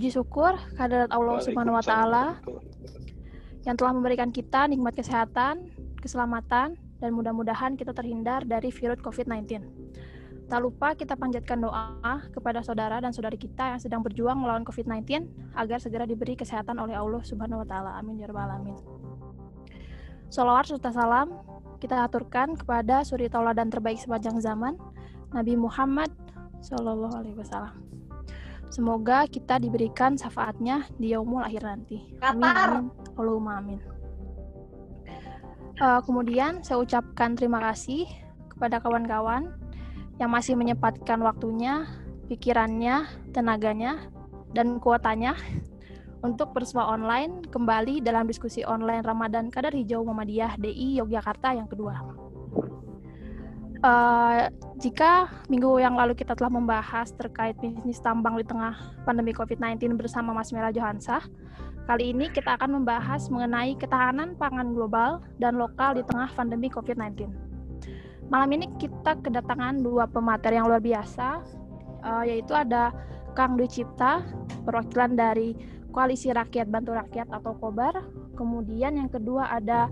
Puji syukur kehadirat Allah Subhanahu wa taala yang telah memberikan kita nikmat kesehatan, keselamatan, dan mudah-mudahan kita terhindar dari virus COVID-19. Tak lupa kita panjatkan doa kepada saudara dan saudari kita yang sedang berjuang melawan COVID-19 agar segera diberi kesehatan oleh Allah Subhanahu wa taala. Amin ya rabbal alamin. Salawat serta salam kita aturkan kepada suri tauladan terbaik sepanjang zaman, Nabi Muhammad Shallallahu alaihi wasallam. Semoga kita diberikan syafaatnya di yaumul akhir nanti. Amin. amin. Allahumma amin. Uh, kemudian saya ucapkan terima kasih kepada kawan-kawan yang masih menyempatkan waktunya, pikirannya, tenaganya, dan kuotanya untuk bersama online kembali dalam diskusi online Ramadan Kadar Hijau Muhammadiyah DI Yogyakarta yang kedua. Uh, jika minggu yang lalu kita telah membahas terkait bisnis tambang di tengah pandemi COVID-19 bersama Mas Mera Johansa, kali ini kita akan membahas mengenai ketahanan pangan global dan lokal di tengah pandemi COVID-19. Malam ini kita kedatangan dua pemateri yang luar biasa, uh, yaitu ada Kang Dwi Cipta, perwakilan dari Koalisi Rakyat Bantu Rakyat atau KOBAR. Kemudian yang kedua ada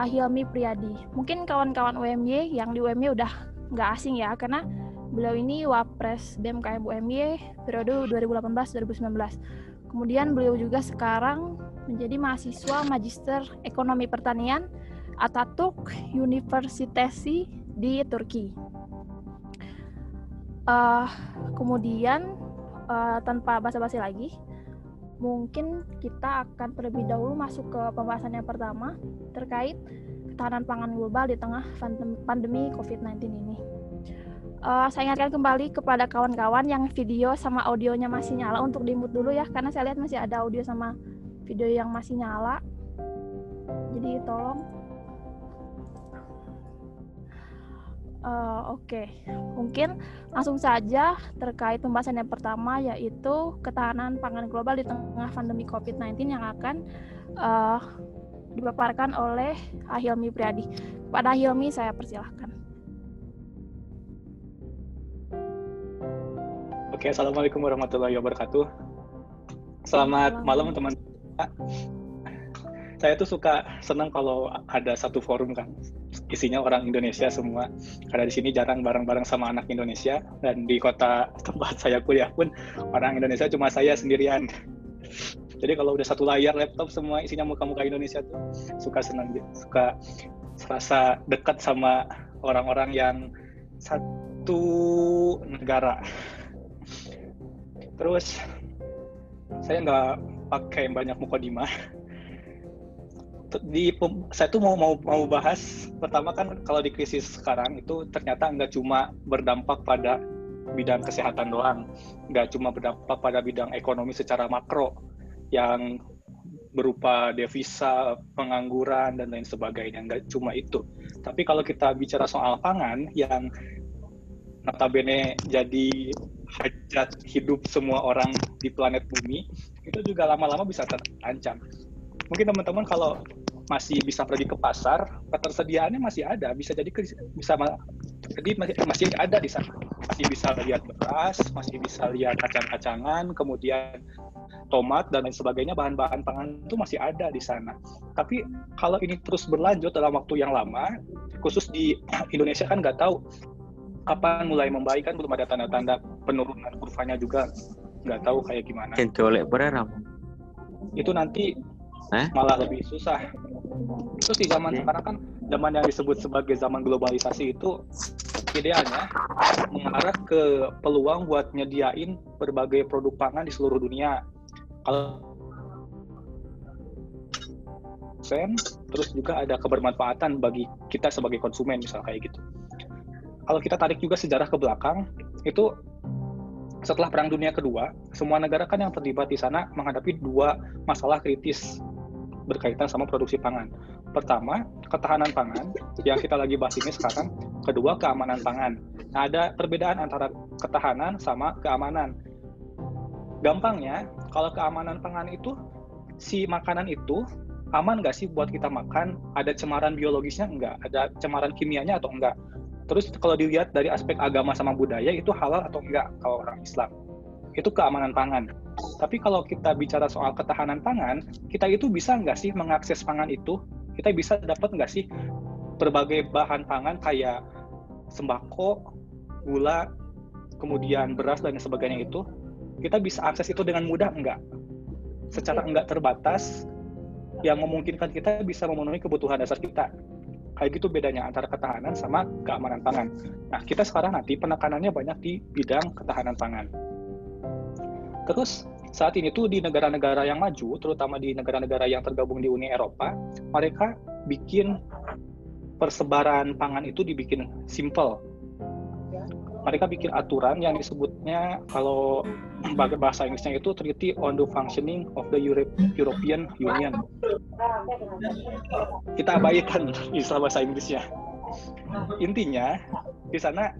Ahilmi Priyadi. Mungkin kawan-kawan UMY yang di UMY udah nggak asing ya, karena beliau ini Wapres BMKM UMY periode 2018-2019. Kemudian beliau juga sekarang menjadi mahasiswa Magister Ekonomi Pertanian Ataturk Universitesi di Turki. Uh, kemudian uh, tanpa basa-basi lagi, mungkin kita akan terlebih dahulu masuk ke pembahasan yang pertama terkait ketahanan pangan global di tengah pandemi COVID-19 ini. Uh, saya ingatkan kembali kepada kawan-kawan yang video sama audionya masih nyala untuk dimut dulu ya, karena saya lihat masih ada audio sama video yang masih nyala. Jadi tolong Uh, Oke, okay. mungkin langsung saja terkait pembahasan yang pertama yaitu ketahanan pangan global di tengah pandemi COVID-19 yang akan uh, dipaparkan oleh Ahilmi Priadi. Pada Ahilmi saya persilahkan. Oke, okay, assalamualaikum warahmatullahi wabarakatuh. Selamat malam teman-teman saya tuh suka senang kalau ada satu forum kan. Isinya orang Indonesia semua. Karena di sini jarang bareng-bareng sama anak Indonesia. Dan di kota tempat saya kuliah pun orang Indonesia cuma saya sendirian. Jadi kalau udah satu layar laptop semua isinya muka-muka Indonesia tuh suka senang suka serasa dekat sama orang-orang yang satu negara. Terus saya nggak pakai banyak mukodimah di saya tuh mau mau mau bahas pertama kan kalau di krisis sekarang itu ternyata nggak cuma berdampak pada bidang kesehatan doang, nggak cuma berdampak pada bidang ekonomi secara makro yang berupa devisa, pengangguran dan lain sebagainya, nggak cuma itu. Tapi kalau kita bicara soal pangan yang notabene jadi hajat hidup semua orang di planet bumi, itu juga lama-lama bisa terancam mungkin teman-teman kalau masih bisa pergi ke pasar, ketersediaannya masih ada, bisa jadi bisa jadi masih masih ada di sana. Masih bisa lihat beras, masih bisa lihat kacang-kacangan, kemudian tomat dan lain sebagainya bahan-bahan pangan itu masih ada di sana. Tapi kalau ini terus berlanjut dalam waktu yang lama, khusus di Indonesia kan nggak tahu kapan mulai membaik kan belum ada tanda-tanda penurunan kurvanya juga nggak tahu kayak gimana. Itu nanti eh? malah lebih susah. Terus di zaman sekarang kan zaman yang disebut sebagai zaman globalisasi itu idealnya mengarah ke peluang buat nyediain berbagai produk pangan di seluruh dunia. Kalau sen, terus juga ada kebermanfaatan bagi kita sebagai konsumen misal kayak gitu. Kalau kita tarik juga sejarah ke belakang, itu setelah Perang Dunia Kedua, semua negara kan yang terlibat di sana menghadapi dua masalah kritis berkaitan sama produksi pangan. Pertama, ketahanan pangan yang kita lagi bahas ini sekarang. Kedua, keamanan pangan. Nah, ada perbedaan antara ketahanan sama keamanan. Gampangnya, kalau keamanan pangan itu, si makanan itu aman nggak sih buat kita makan? Ada cemaran biologisnya enggak? Ada cemaran kimianya atau enggak? Terus kalau dilihat dari aspek agama sama budaya itu halal atau enggak kalau orang Islam? Itu keamanan pangan. Tapi kalau kita bicara soal ketahanan pangan, kita itu bisa nggak sih mengakses pangan itu? Kita bisa dapat nggak sih berbagai bahan pangan kayak sembako, gula, kemudian beras dan sebagainya itu? Kita bisa akses itu dengan mudah enggak? Secara enggak terbatas, yang memungkinkan kita bisa memenuhi kebutuhan dasar kita. Kayak gitu bedanya antara ketahanan sama keamanan pangan. Nah, kita sekarang nanti penekanannya banyak di bidang ketahanan pangan. Terus saat ini tuh di negara-negara yang maju, terutama di negara-negara yang tergabung di Uni Eropa, mereka bikin persebaran pangan itu dibikin simple. Mereka bikin aturan yang disebutnya kalau bahasa Inggrisnya itu Treaty on the Functioning of the European Union. Kita abaikan istilah bahasa Inggrisnya. Intinya di sana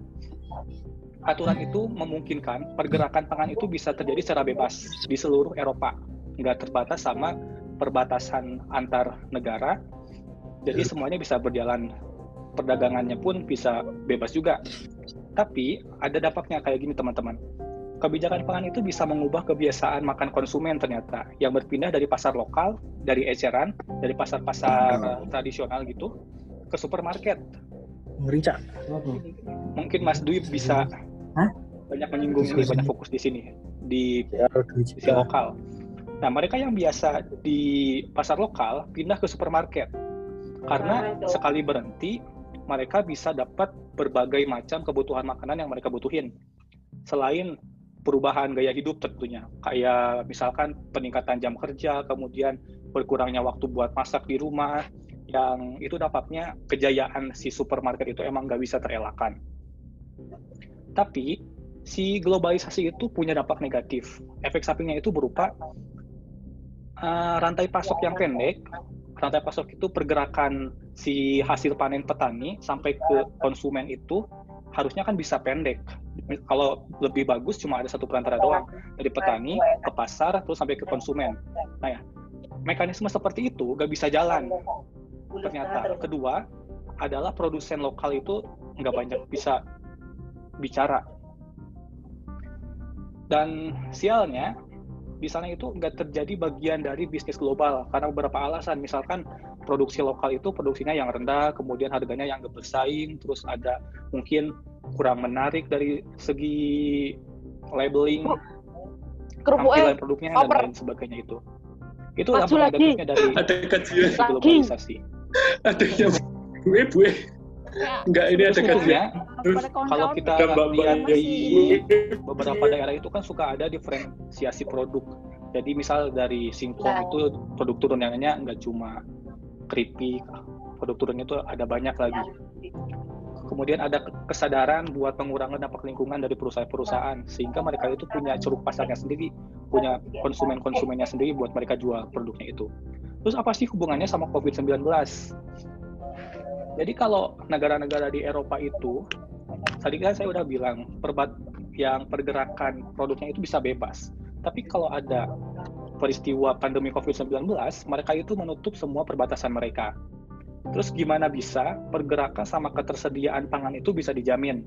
aturan itu memungkinkan pergerakan pangan itu bisa terjadi secara bebas di seluruh Eropa, nggak terbatas sama perbatasan antar negara. Jadi semuanya bisa berjalan, perdagangannya pun bisa bebas juga. Tapi ada dampaknya kayak gini teman-teman kebijakan pangan itu bisa mengubah kebiasaan makan konsumen ternyata yang berpindah dari pasar lokal, dari eceran, dari pasar-pasar tradisional gitu ke supermarket. Merica. Mungkin Mas Dwi bisa Hah? banyak menyinggung ini, banyak fokus di sini di ya, sisi lokal. Nah, mereka yang biasa di pasar lokal pindah ke supermarket karena sekali berhenti mereka bisa dapat berbagai macam kebutuhan makanan yang mereka butuhin. Selain perubahan gaya hidup tentunya kayak misalkan peningkatan jam kerja kemudian berkurangnya waktu buat masak di rumah yang itu dampaknya kejayaan si supermarket itu emang nggak bisa terelakkan tapi si globalisasi itu punya dampak negatif efek sampingnya itu berupa uh, rantai pasok yang pendek rantai pasok itu pergerakan si hasil panen petani sampai ke konsumen itu harusnya kan bisa pendek kalau lebih bagus cuma ada satu perantara doang dari petani ke pasar terus sampai ke konsumen. Nah ya, mekanisme seperti itu gak bisa jalan. Ternyata kedua adalah produsen lokal itu nggak banyak bisa bicara. Dan sialnya di sana itu nggak terjadi bagian dari bisnis global karena beberapa alasan. Misalkan produksi lokal itu produksinya yang rendah kemudian harganya yang nggak bersaing terus ada mungkin kurang menarik dari segi labeling tampilan produknya dan lain sebagainya itu. Itu dampak negatifnya dari ada kajian globalisasi. Ada yang gue gue Enggak, ini ada kajian. Kalau kita lihat di beberapa daerah itu kan suka ada diferensiasi produk. Jadi misal dari singkong nah. itu produk turunannya nggak cuma keripik, produk turunnya itu ada banyak lagi. Kemudian ada kesadaran buat pengurangan dampak lingkungan dari perusahaan-perusahaan. Sehingga mereka itu punya ceruk pasarnya sendiri punya konsumen-konsumennya sendiri buat mereka jual produknya itu. Terus apa sih hubungannya sama COVID-19 jadi kalau negara-negara di Eropa itu tadi kan saya udah bilang perbat yang pergerakan produknya itu bisa bebas tapi kalau ada peristiwa pandemi COVID-19 mereka itu menutup semua perbatasan mereka Terus gimana bisa pergerakan sama ketersediaan pangan itu bisa dijamin?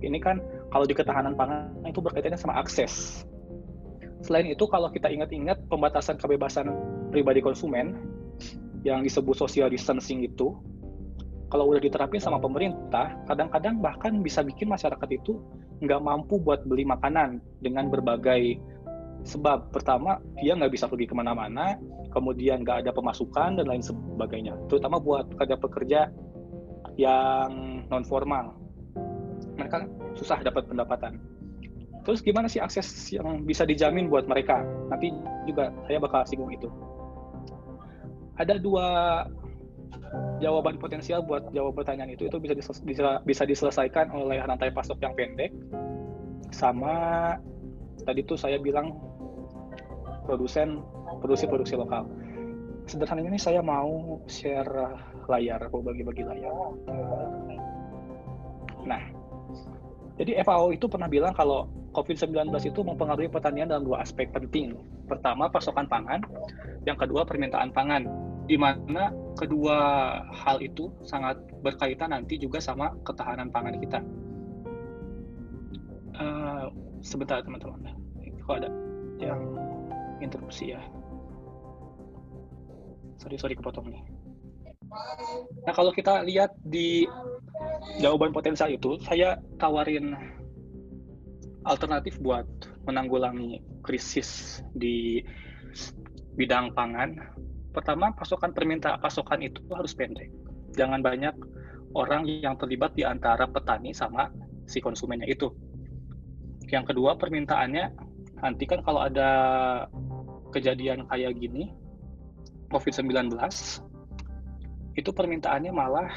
Ini kan kalau di ketahanan pangan itu berkaitannya sama akses. Selain itu kalau kita ingat-ingat pembatasan kebebasan pribadi konsumen yang disebut social distancing itu, kalau udah diterapin sama pemerintah, kadang-kadang bahkan bisa bikin masyarakat itu nggak mampu buat beli makanan dengan berbagai sebab. Pertama, dia nggak bisa pergi ke mana-mana, kemudian nggak ada pemasukan dan lain sebagainya. Terutama buat pekerja-pekerja yang non formal, mereka susah dapat pendapatan. Terus gimana sih akses yang bisa dijamin buat mereka? Nanti juga saya bakal singgung itu. Ada dua jawaban potensial buat jawab pertanyaan itu itu bisa bisa, bisa diselesaikan oleh rantai pasok yang pendek sama tadi tuh saya bilang produsen produksi-produksi lokal. Sederhananya ini saya mau share layar, mau bagi-bagi layar. Nah, jadi FAO itu pernah bilang kalau COVID-19 itu mempengaruhi pertanian dalam dua aspek penting. Pertama, pasokan pangan. Yang kedua, permintaan pangan. Di mana kedua hal itu sangat berkaitan nanti juga sama ketahanan pangan kita. Uh, sebentar, teman-teman. kok ada yang interupsi ya sorry sorry kepotong nih nah kalau kita lihat di jawaban potensial itu saya tawarin alternatif buat menanggulangi krisis di bidang pangan pertama pasokan permintaan pasokan itu harus pendek jangan banyak orang yang terlibat di antara petani sama si konsumennya itu yang kedua permintaannya nanti kan kalau ada kejadian kayak gini COVID-19 itu permintaannya malah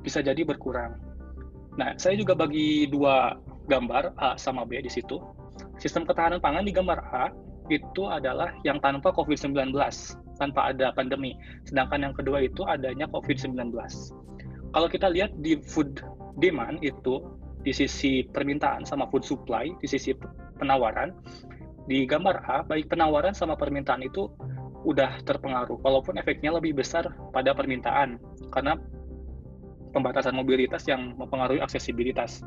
bisa jadi berkurang. Nah, saya juga bagi dua gambar A sama B di situ. Sistem ketahanan pangan di gambar A itu adalah yang tanpa COVID-19, tanpa ada pandemi. Sedangkan yang kedua itu adanya COVID-19. Kalau kita lihat di food demand itu di sisi permintaan sama food supply, di sisi penawaran, di gambar A, baik penawaran sama permintaan itu udah terpengaruh, walaupun efeknya lebih besar pada permintaan, karena pembatasan mobilitas yang mempengaruhi aksesibilitas.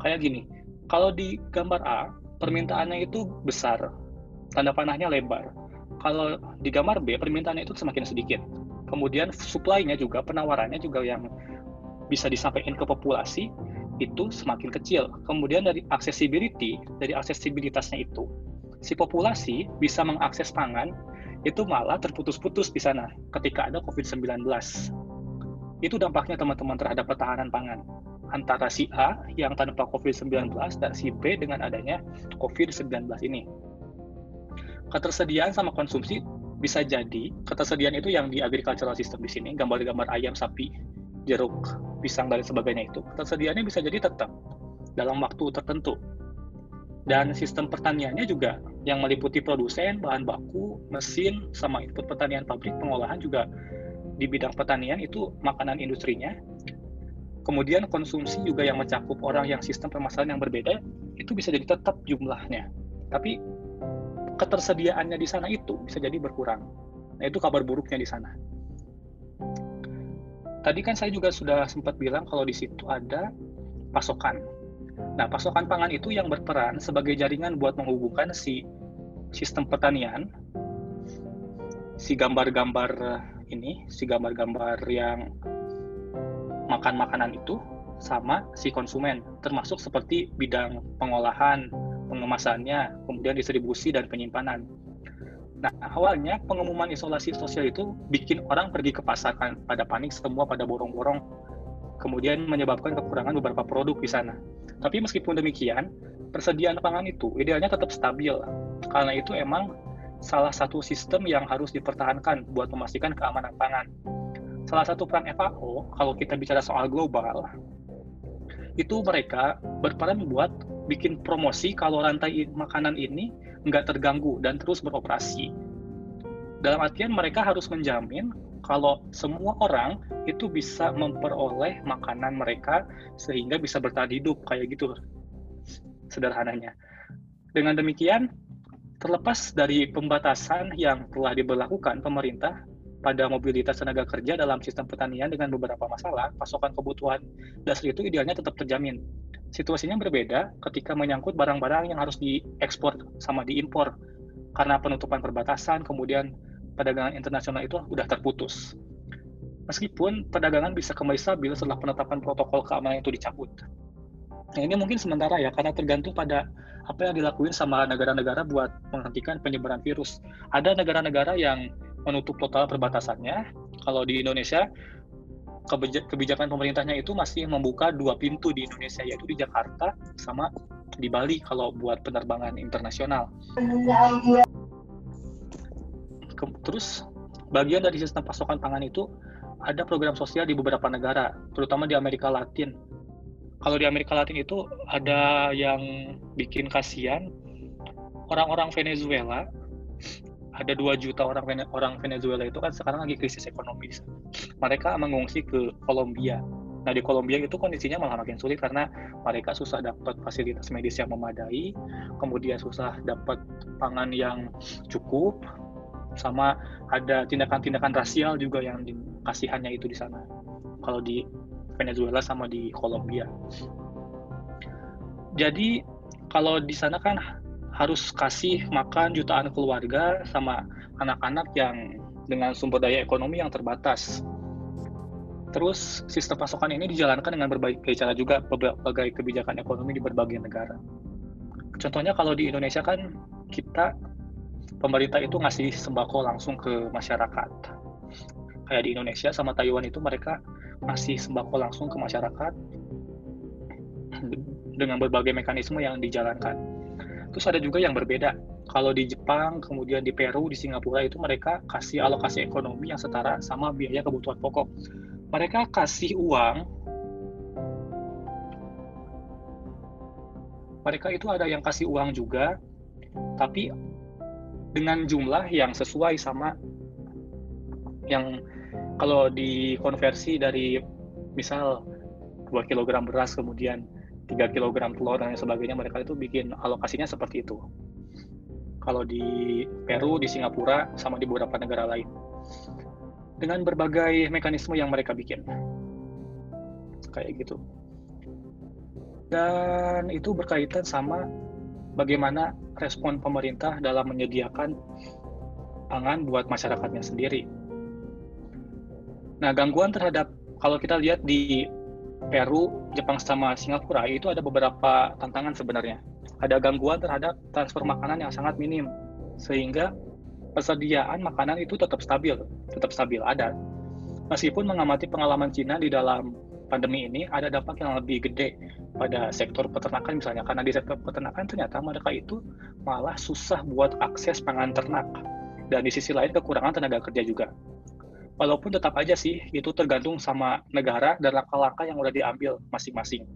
Kayak gini, kalau di gambar A, permintaannya itu besar, tanda panahnya lebar. Kalau di gambar B, permintaannya itu semakin sedikit. Kemudian supply-nya juga, penawarannya juga yang bisa disampaikan ke populasi, itu semakin kecil. Kemudian dari accessibility, dari aksesibilitasnya itu, si populasi bisa mengakses pangan itu malah terputus-putus di sana ketika ada COVID-19. Itu dampaknya teman-teman terhadap pertahanan pangan antara si A yang tanpa COVID-19 dan si B dengan adanya COVID-19 ini. Ketersediaan sama konsumsi bisa jadi ketersediaan itu yang di agricultural system di sini gambar-gambar ayam, sapi, jeruk, pisang dan sebagainya itu ketersediaannya bisa jadi tetap dalam waktu tertentu dan sistem pertaniannya juga yang meliputi produsen, bahan baku, mesin, sama input pertanian pabrik, pengolahan juga di bidang pertanian itu makanan industrinya. Kemudian konsumsi juga yang mencakup orang yang sistem permasalahan yang berbeda, itu bisa jadi tetap jumlahnya. Tapi ketersediaannya di sana itu bisa jadi berkurang. Nah itu kabar buruknya di sana. Tadi kan saya juga sudah sempat bilang kalau di situ ada pasokan Nah, pasokan pangan itu yang berperan sebagai jaringan buat menghubungkan si sistem pertanian, si gambar-gambar ini, si gambar-gambar yang makan makanan itu sama si konsumen, termasuk seperti bidang pengolahan, pengemasannya, kemudian distribusi dan penyimpanan. Nah, awalnya pengumuman isolasi sosial itu bikin orang pergi ke pasar kan, pada panik semua pada borong-borong kemudian menyebabkan kekurangan beberapa produk di sana. Tapi meskipun demikian, persediaan pangan itu idealnya tetap stabil. Karena itu emang salah satu sistem yang harus dipertahankan buat memastikan keamanan pangan. Salah satu peran FAO, kalau kita bicara soal global, itu mereka berperan buat bikin promosi kalau rantai makanan ini nggak terganggu dan terus beroperasi. Dalam artian mereka harus menjamin kalau semua orang itu bisa memperoleh makanan mereka sehingga bisa bertahan hidup kayak gitu sederhananya. Dengan demikian, terlepas dari pembatasan yang telah diberlakukan pemerintah pada mobilitas tenaga kerja dalam sistem pertanian dengan beberapa masalah, pasokan kebutuhan dasar itu idealnya tetap terjamin. Situasinya berbeda ketika menyangkut barang-barang yang harus diekspor sama diimpor karena penutupan perbatasan, kemudian perdagangan internasional itu sudah terputus. Meskipun perdagangan bisa kembali stabil setelah penetapan protokol keamanan itu dicabut. Nah, ini mungkin sementara ya, karena tergantung pada apa yang dilakuin sama negara-negara buat menghentikan penyebaran virus. Ada negara-negara yang menutup total perbatasannya. Kalau di Indonesia, kebijakan pemerintahnya itu masih membuka dua pintu di Indonesia, yaitu di Jakarta sama di Bali kalau buat penerbangan internasional terus bagian dari sistem pasokan pangan itu ada program sosial di beberapa negara, terutama di Amerika Latin. Kalau di Amerika Latin itu ada yang bikin kasihan orang-orang Venezuela. Ada 2 juta orang orang Venezuela itu kan sekarang lagi krisis ekonomi. Mereka mengungsi ke Kolombia. Nah di Kolombia itu kondisinya malah makin sulit karena mereka susah dapat fasilitas medis yang memadai, kemudian susah dapat pangan yang cukup, sama ada tindakan-tindakan rasial juga yang dikasihannya itu di sana kalau di Venezuela sama di Kolombia jadi kalau di sana kan harus kasih makan jutaan keluarga sama anak-anak yang dengan sumber daya ekonomi yang terbatas. Terus sistem pasokan ini dijalankan dengan berbagai cara juga berbagai kebijakan ekonomi di berbagai negara. Contohnya kalau di Indonesia kan kita pemerintah itu ngasih sembako langsung ke masyarakat. Kayak di Indonesia sama Taiwan itu mereka ngasih sembako langsung ke masyarakat dengan berbagai mekanisme yang dijalankan. Terus ada juga yang berbeda. Kalau di Jepang, kemudian di Peru, di Singapura itu mereka kasih alokasi ekonomi yang setara sama biaya kebutuhan pokok mereka kasih uang mereka itu ada yang kasih uang juga tapi dengan jumlah yang sesuai sama yang kalau dikonversi dari misal 2 kg beras kemudian 3 kg telur dan sebagainya mereka itu bikin alokasinya seperti itu kalau di Peru, di Singapura, sama di beberapa negara lain dengan berbagai mekanisme yang mereka bikin. Kayak gitu. Dan itu berkaitan sama bagaimana respon pemerintah dalam menyediakan pangan buat masyarakatnya sendiri. Nah, gangguan terhadap kalau kita lihat di Peru, Jepang sama Singapura itu ada beberapa tantangan sebenarnya. Ada gangguan terhadap transfer makanan yang sangat minim sehingga persediaan makanan itu tetap stabil, tetap stabil ada. Meskipun mengamati pengalaman Cina di dalam pandemi ini ada dampak yang lebih gede pada sektor peternakan misalnya karena di sektor peternakan ternyata mereka itu malah susah buat akses pangan ternak dan di sisi lain kekurangan tenaga kerja juga. Walaupun tetap aja sih itu tergantung sama negara dan langkah-langkah yang udah diambil masing-masing.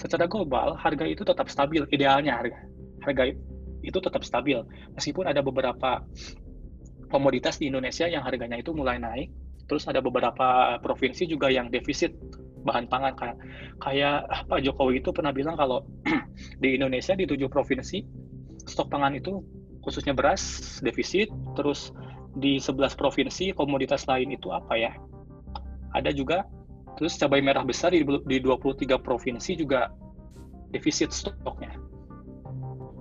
Secara global harga itu tetap stabil idealnya harga harga itu tetap stabil meskipun ada beberapa komoditas di Indonesia yang harganya itu mulai naik. Terus ada beberapa provinsi juga yang defisit bahan pangan kayak kayak Pak Jokowi itu pernah bilang kalau di Indonesia di tujuh provinsi stok pangan itu khususnya beras defisit, terus di 11 provinsi komoditas lain itu apa ya? Ada juga terus cabai merah besar di, di 23 provinsi juga defisit stoknya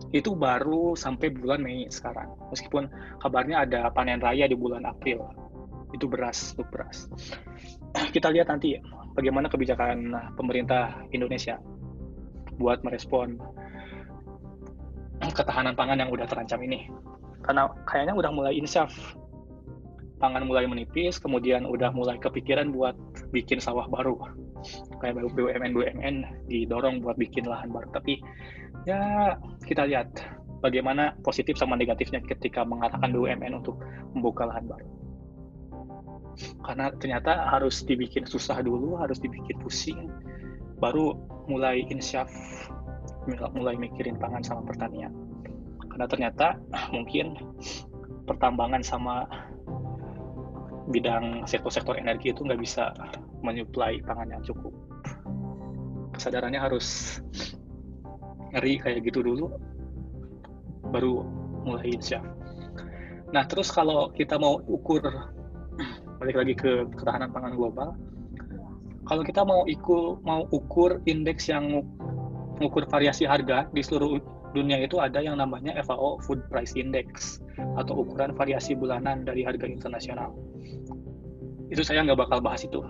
itu baru sampai bulan Mei sekarang. Meskipun kabarnya ada panen raya di bulan April. Itu beras, untuk beras. Kita lihat nanti bagaimana kebijakan pemerintah Indonesia buat merespon ketahanan pangan yang udah terancam ini. Karena kayaknya udah mulai insyaf. Pangan mulai menipis, kemudian udah mulai kepikiran buat bikin sawah baru. Kayak BUMN-BUMN didorong buat bikin lahan baru. Tapi ya kita lihat bagaimana positif sama negatifnya ketika mengatakan BUMN untuk membuka lahan baru. Karena ternyata harus dibikin susah dulu, harus dibikin pusing, baru mulai insyaf, mulai mikirin pangan sama pertanian. Karena ternyata mungkin pertambangan sama bidang sektor-sektor energi itu nggak bisa menyuplai pangan yang cukup. Kesadarannya harus ngeri kayak gitu dulu baru mulai insya nah terus kalau kita mau ukur balik lagi ke ketahanan pangan global kalau kita mau ikut mau ukur indeks yang mengukur variasi harga di seluruh dunia itu ada yang namanya FAO Food Price Index atau ukuran variasi bulanan dari harga internasional. Itu saya nggak bakal bahas itu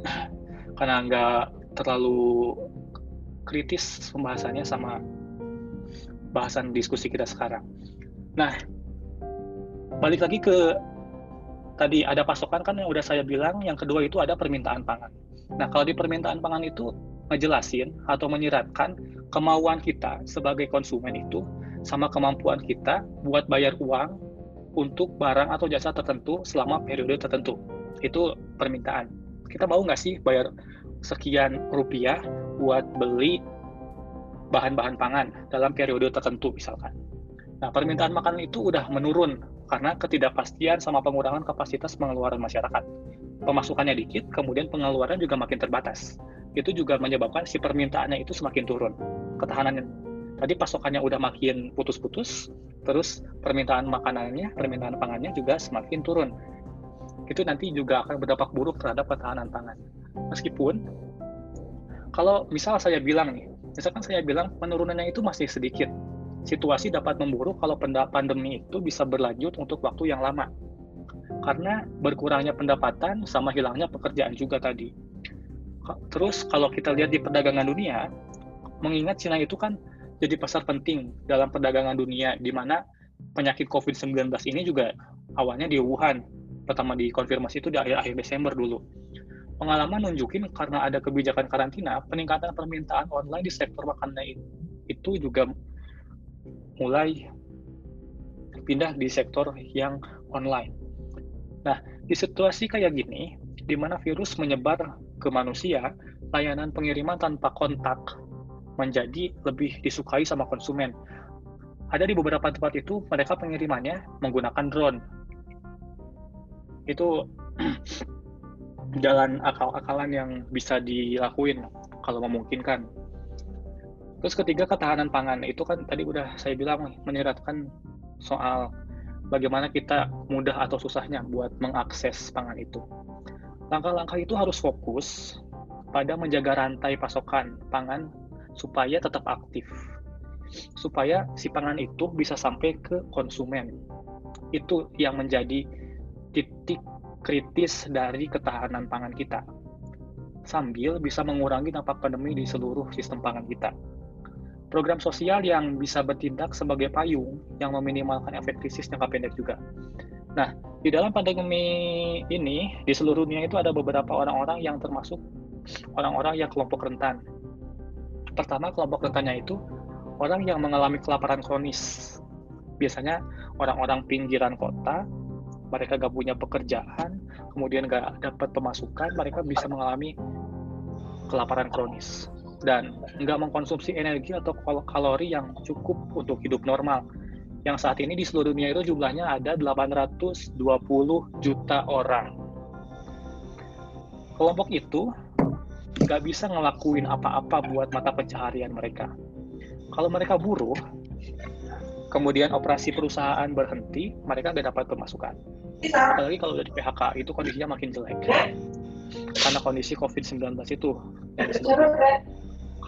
karena nggak terlalu kritis pembahasannya sama bahasan diskusi kita sekarang. Nah, balik lagi ke tadi ada pasokan kan yang udah saya bilang, yang kedua itu ada permintaan pangan. Nah, kalau di permintaan pangan itu ngejelasin atau menyiratkan kemauan kita sebagai konsumen itu sama kemampuan kita buat bayar uang untuk barang atau jasa tertentu selama periode tertentu. Itu permintaan. Kita mau nggak sih bayar sekian rupiah buat beli bahan-bahan pangan dalam periode tertentu misalkan. Nah, permintaan makanan itu udah menurun karena ketidakpastian sama pengurangan kapasitas pengeluaran masyarakat. Pemasukannya dikit, kemudian pengeluaran juga makin terbatas. Itu juga menyebabkan si permintaannya itu semakin turun. Ketahanannya tadi pasokannya udah makin putus-putus, terus permintaan makanannya, permintaan pangannya juga semakin turun. Itu nanti juga akan berdampak buruk terhadap ketahanan pangan. Meskipun kalau misal saya bilang nih, Misalkan saya bilang penurunannya itu masih sedikit. Situasi dapat memburuk kalau pandemi itu bisa berlanjut untuk waktu yang lama. Karena berkurangnya pendapatan sama hilangnya pekerjaan juga tadi. Terus kalau kita lihat di perdagangan dunia, mengingat Cina itu kan jadi pasar penting dalam perdagangan dunia, di mana penyakit COVID-19 ini juga awalnya di Wuhan, pertama dikonfirmasi itu di akhir-akhir Desember dulu. Pengalaman nunjukin karena ada kebijakan karantina, peningkatan permintaan online di sektor makanan itu juga mulai pindah di sektor yang online. Nah, di situasi kayak gini, di mana virus menyebar ke manusia, layanan pengiriman tanpa kontak menjadi lebih disukai sama konsumen. Ada di beberapa tempat itu mereka pengirimannya menggunakan drone. Itu jalan akal-akalan yang bisa dilakuin kalau memungkinkan. Terus ketiga ketahanan pangan itu kan tadi udah saya bilang menyeratkan soal bagaimana kita mudah atau susahnya buat mengakses pangan itu. Langkah-langkah itu harus fokus pada menjaga rantai pasokan pangan supaya tetap aktif. Supaya si pangan itu bisa sampai ke konsumen. Itu yang menjadi titik kritis dari ketahanan pangan kita. Sambil bisa mengurangi dampak pandemi di seluruh sistem pangan kita. Program sosial yang bisa bertindak sebagai payung yang meminimalkan efek krisis jangka pendek juga. Nah, di dalam pandemi ini, di seluruh dunia itu ada beberapa orang-orang yang termasuk orang-orang yang kelompok rentan, Pertama, kelompok rentannya itu orang yang mengalami kelaparan kronis. Biasanya orang-orang pinggiran kota, mereka gak punya pekerjaan, kemudian gak dapat pemasukan, mereka bisa mengalami kelaparan kronis dan nggak mengkonsumsi energi atau kalori yang cukup untuk hidup normal. Yang saat ini di seluruh dunia itu jumlahnya ada 820 juta orang. Kelompok itu nggak bisa ngelakuin apa-apa buat mata pencaharian mereka. Kalau mereka buruh, kemudian operasi perusahaan berhenti, mereka nggak dapat pemasukan. Apalagi kalau udah di PHK, itu kondisinya makin jelek. Karena kondisi COVID-19 itu.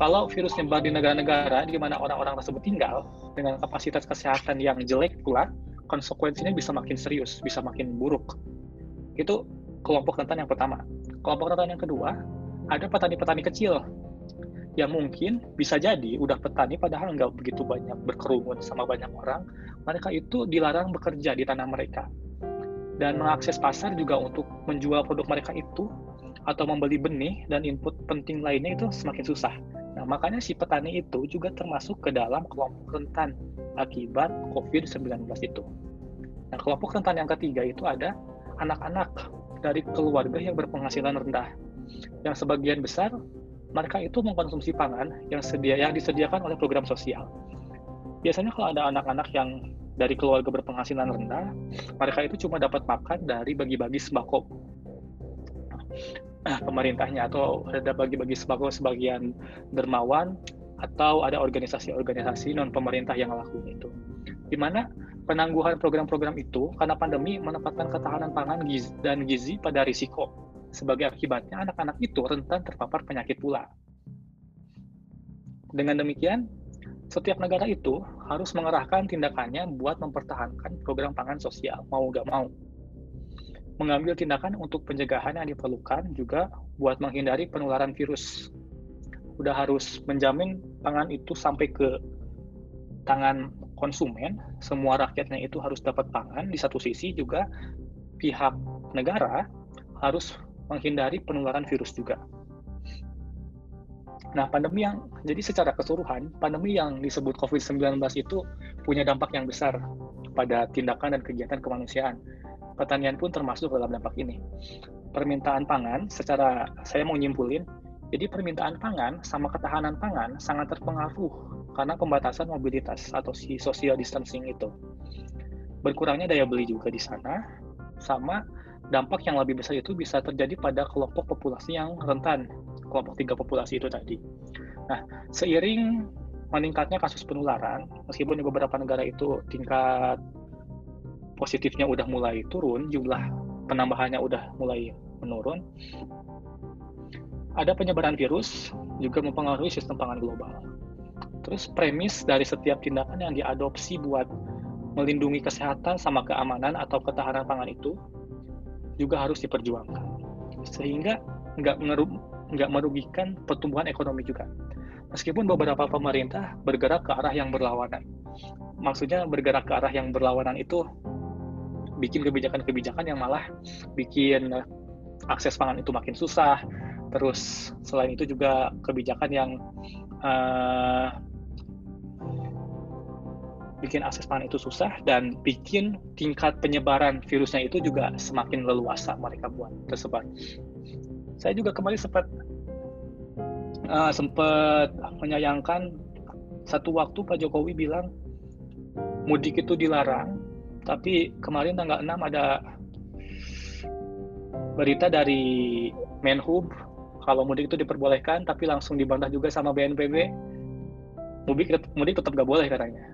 Kalau virus nyebar di negara-negara di mana orang-orang tersebut tinggal, dengan kapasitas kesehatan yang jelek pula, konsekuensinya bisa makin serius, bisa makin buruk. Itu kelompok rentan yang pertama. Kelompok rentan yang kedua, ada petani-petani kecil yang mungkin bisa jadi udah petani padahal nggak begitu banyak berkerumun sama banyak orang, mereka itu dilarang bekerja di tanah mereka. Dan mengakses pasar juga untuk menjual produk mereka itu atau membeli benih dan input penting lainnya itu semakin susah. Nah, makanya si petani itu juga termasuk ke dalam kelompok rentan akibat COVID-19 itu. Nah, kelompok rentan yang ketiga itu ada anak-anak dari keluarga yang berpenghasilan rendah yang sebagian besar mereka itu mengkonsumsi pangan yang sedia yang disediakan oleh program sosial. Biasanya kalau ada anak-anak yang dari keluarga berpenghasilan rendah, mereka itu cuma dapat makan dari bagi-bagi sembako nah, pemerintahnya atau ada bagi-bagi sebagian dermawan atau ada organisasi-organisasi non pemerintah yang ngelakuin itu. Di mana penangguhan program-program itu karena pandemi menempatkan ketahanan pangan dan gizi pada risiko sebagai akibatnya, anak-anak itu rentan terpapar penyakit pula. Dengan demikian, setiap negara itu harus mengerahkan tindakannya buat mempertahankan program pangan sosial, mau gak mau. Mengambil tindakan untuk pencegahan yang diperlukan juga buat menghindari penularan virus. Udah harus menjamin pangan itu sampai ke tangan konsumen, semua rakyatnya itu harus dapat pangan. Di satu sisi juga pihak negara harus menghindari penularan virus juga. Nah, pandemi yang jadi secara keseluruhan, pandemi yang disebut COVID-19 itu punya dampak yang besar pada tindakan dan kegiatan kemanusiaan. Pertanian pun termasuk dalam dampak ini. Permintaan pangan, secara saya mau nyimpulin, jadi permintaan pangan sama ketahanan pangan sangat terpengaruh karena pembatasan mobilitas atau si social distancing itu. Berkurangnya daya beli juga di sana, sama dampak yang lebih besar itu bisa terjadi pada kelompok populasi yang rentan, kelompok tiga populasi itu tadi. Nah, seiring meningkatnya kasus penularan, meskipun di beberapa negara itu tingkat positifnya udah mulai turun, jumlah penambahannya udah mulai menurun, ada penyebaran virus juga mempengaruhi sistem pangan global. Terus premis dari setiap tindakan yang diadopsi buat melindungi kesehatan sama keamanan atau ketahanan pangan itu juga harus diperjuangkan. Sehingga nggak nggak merugikan pertumbuhan ekonomi juga. Meskipun beberapa pemerintah bergerak ke arah yang berlawanan. Maksudnya bergerak ke arah yang berlawanan itu bikin kebijakan-kebijakan yang malah bikin akses pangan itu makin susah. Terus selain itu juga kebijakan yang uh, bikin akses pangan itu susah dan bikin tingkat penyebaran virusnya itu juga semakin leluasa mereka buat tersebar. Saya juga kemarin sempat uh, sempat menyayangkan satu waktu Pak Jokowi bilang mudik itu dilarang, tapi kemarin tanggal 6 ada berita dari Menhub kalau mudik itu diperbolehkan tapi langsung dibantah juga sama BNPB mudik mudik tetap gak boleh katanya.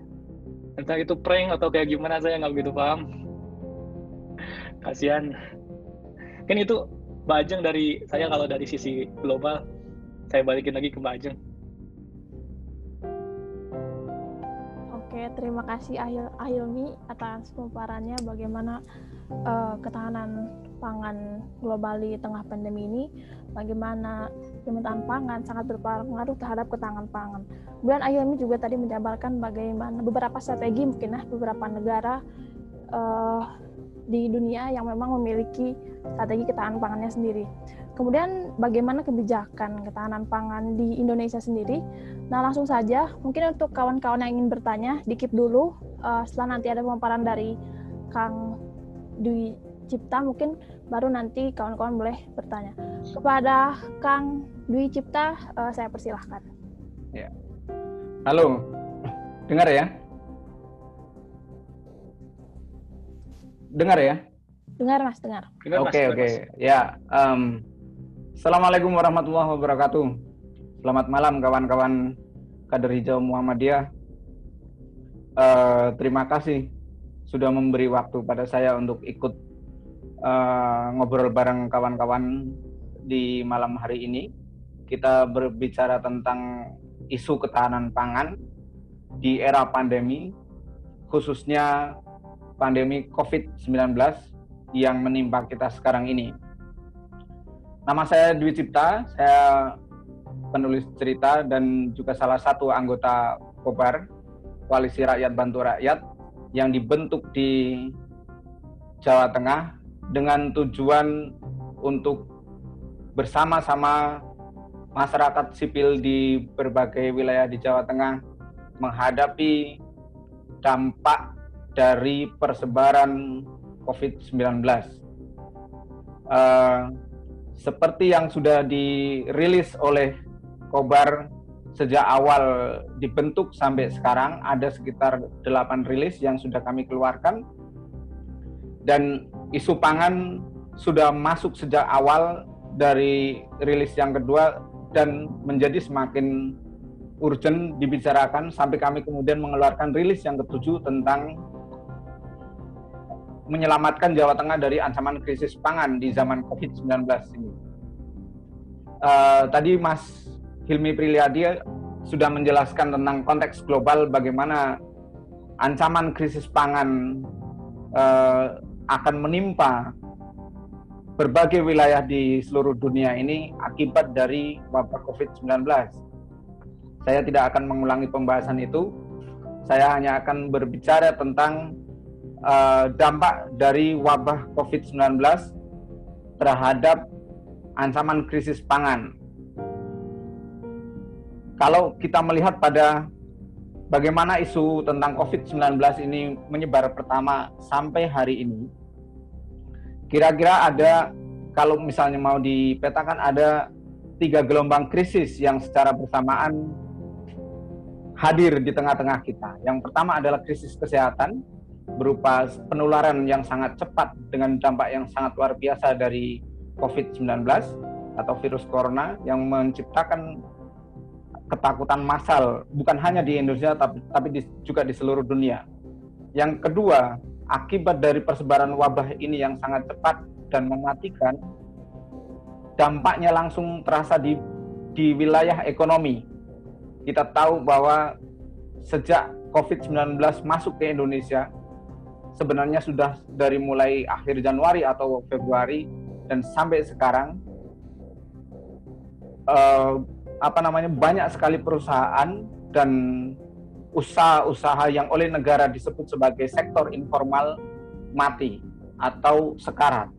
Entah itu prank atau kayak gimana saya nggak begitu paham. Kasihan. Kan itu Bajeng dari saya kalau dari sisi global saya balikin lagi ke Bajeng Terima kasih Ahil Ahilmi atas pemaparannya bagaimana uh, ketahanan pangan global di tengah pandemi ini, bagaimana permintaan pangan sangat berpengaruh terhadap ketahanan pangan. Kemudian Ayumi juga tadi menjabarkan bagaimana beberapa strategi mungkin ya beberapa negara uh, di dunia yang memang memiliki strategi ketahanan pangannya sendiri. Kemudian bagaimana kebijakan ketahanan pangan di Indonesia sendiri? Nah langsung saja, mungkin untuk kawan-kawan yang ingin bertanya, dikip dulu. Uh, setelah nanti ada pemaparan dari Kang Dwi Cipta mungkin baru nanti kawan-kawan boleh bertanya. Kepada Kang Dwi Cipta, uh, saya persilahkan. Ya. Halo, dengar ya? Dengar ya? Dengar mas, dengar. Oke oke, okay. ya. Um, Assalamualaikum warahmatullahi wabarakatuh. Selamat malam kawan-kawan kader hijau Muhammadiyah. Uh, terima kasih sudah memberi waktu pada saya untuk ikut uh, ngobrol bareng kawan-kawan di malam hari ini. Kita berbicara tentang isu ketahanan pangan di era pandemi, khususnya pandemi COVID-19 yang menimpa kita sekarang ini. Nama saya Dwi Cipta, saya penulis cerita dan juga salah satu anggota Kobar, Koalisi Rakyat Bantu Rakyat, yang dibentuk di Jawa Tengah dengan tujuan untuk bersama-sama masyarakat sipil di berbagai wilayah di Jawa Tengah menghadapi dampak dari persebaran COVID-19. Uh, seperti yang sudah dirilis oleh Kobar sejak awal dibentuk sampai sekarang ada sekitar 8 rilis yang sudah kami keluarkan. Dan isu pangan sudah masuk sejak awal dari rilis yang kedua dan menjadi semakin urgent dibicarakan sampai kami kemudian mengeluarkan rilis yang ketujuh tentang menyelamatkan Jawa Tengah dari ancaman krisis pangan di zaman COVID-19 ini. Uh, tadi Mas Hilmi Priliadi sudah menjelaskan tentang konteks global bagaimana ancaman krisis pangan uh, akan menimpa berbagai wilayah di seluruh dunia ini akibat dari wabah COVID-19. Saya tidak akan mengulangi pembahasan itu. Saya hanya akan berbicara tentang uh, dampak dari wabah COVID-19 terhadap ancaman krisis pangan. Kalau kita melihat pada bagaimana isu tentang COVID-19 ini menyebar pertama sampai hari ini, kira-kira ada kalau misalnya mau dipetakan ada tiga gelombang krisis yang secara bersamaan hadir di tengah-tengah kita. Yang pertama adalah krisis kesehatan berupa penularan yang sangat cepat dengan dampak yang sangat luar biasa dari COVID-19 atau virus corona yang menciptakan ketakutan massal bukan hanya di Indonesia tapi tapi di, juga di seluruh dunia. Yang kedua, akibat dari persebaran wabah ini yang sangat cepat dan mematikan, dampaknya langsung terasa di di wilayah ekonomi. Kita tahu bahwa sejak COVID-19 masuk ke Indonesia sebenarnya sudah dari mulai akhir Januari atau Februari dan sampai sekarang uh, apa namanya banyak sekali perusahaan dan usaha-usaha yang oleh negara disebut sebagai sektor informal mati atau sekarat.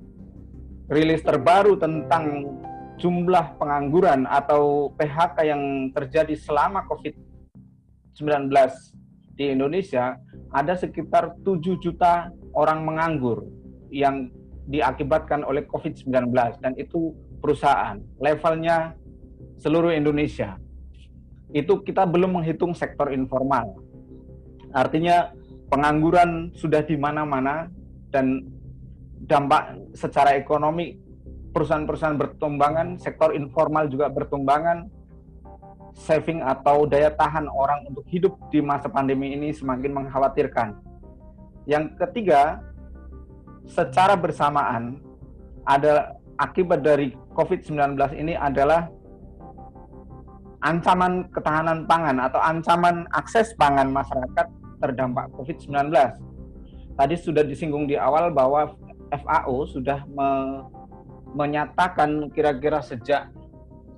Rilis terbaru tentang jumlah pengangguran atau PHK yang terjadi selama COVID-19 di Indonesia ada sekitar 7 juta orang menganggur yang diakibatkan oleh COVID-19 dan itu perusahaan levelnya seluruh Indonesia. Itu kita belum menghitung sektor informal. Artinya pengangguran sudah di mana-mana dan dampak secara ekonomi perusahaan-perusahaan bertumbangan, sektor informal juga bertumbangan, saving atau daya tahan orang untuk hidup di masa pandemi ini semakin mengkhawatirkan. Yang ketiga, secara bersamaan ada akibat dari COVID-19 ini adalah ancaman ketahanan pangan atau ancaman akses pangan masyarakat terdampak COVID-19. Tadi sudah disinggung di awal bahwa FAO sudah me menyatakan kira-kira sejak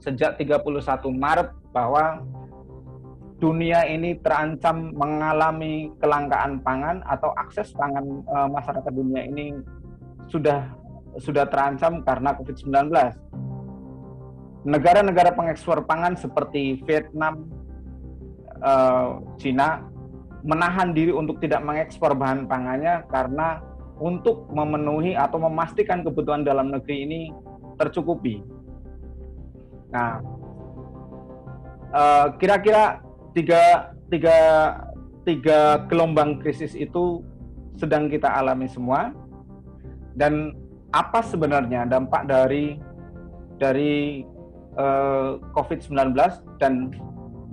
sejak 31 Maret bahwa dunia ini terancam mengalami kelangkaan pangan atau akses pangan e, masyarakat dunia ini sudah sudah terancam karena Covid-19. Negara-negara pengekspor pangan seperti Vietnam, e, Cina menahan diri untuk tidak mengekspor bahan pangannya karena untuk memenuhi atau memastikan kebutuhan dalam negeri ini tercukupi. Nah, Eh, kira-kira tiga, tiga, tiga gelombang krisis itu sedang kita alami semua. Dan apa sebenarnya dampak dari dari uh, eh, COVID-19 dan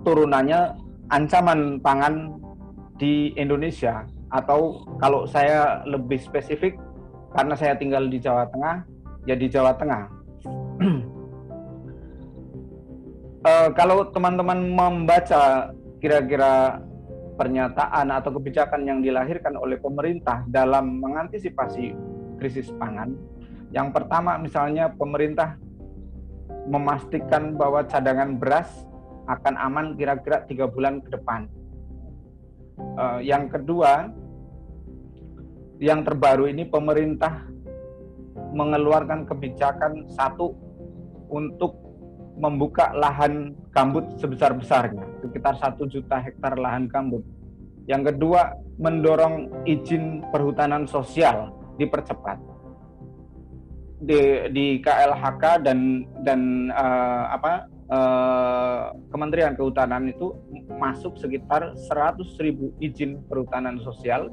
turunannya ancaman pangan di Indonesia? Atau kalau saya lebih spesifik karena saya tinggal di Jawa Tengah ya di Jawa Tengah uh, kalau teman-teman membaca kira-kira pernyataan atau kebijakan yang dilahirkan oleh pemerintah dalam mengantisipasi krisis pangan, yang pertama misalnya pemerintah memastikan bahwa cadangan beras akan aman kira-kira tiga bulan ke depan. Uh, yang kedua, yang terbaru ini pemerintah mengeluarkan kebijakan satu untuk membuka lahan gambut sebesar-besarnya, sekitar satu juta hektar lahan gambut. Yang kedua, mendorong izin perhutanan sosial dipercepat di, di KLHK dan dan uh, apa uh, Kementerian Kehutanan itu masuk sekitar 100 ribu izin perhutanan sosial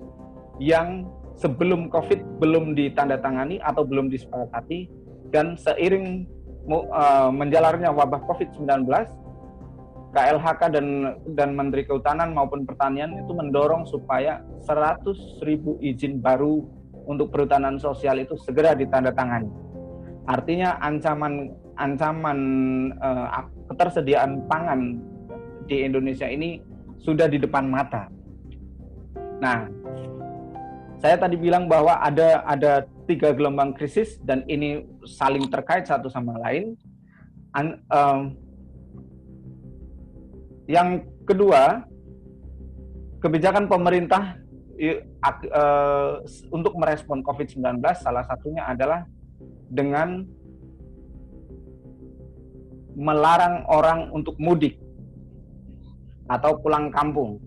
yang sebelum COVID belum ditandatangani atau belum disepakati dan seiring uh, menjalarnya wabah COVID-19, KLHK dan dan Menteri Kehutanan maupun Pertanian itu mendorong supaya 100 ribu izin baru untuk perhutanan sosial itu segera ditandatangani. Artinya ancaman ancaman uh, ketersediaan pangan di Indonesia ini sudah di depan mata. Nah, saya tadi bilang bahwa ada ada tiga gelombang krisis dan ini saling terkait satu sama lain. An, um, yang kedua, kebijakan pemerintah uh, untuk merespon COVID-19 salah satunya adalah dengan melarang orang untuk mudik atau pulang kampung.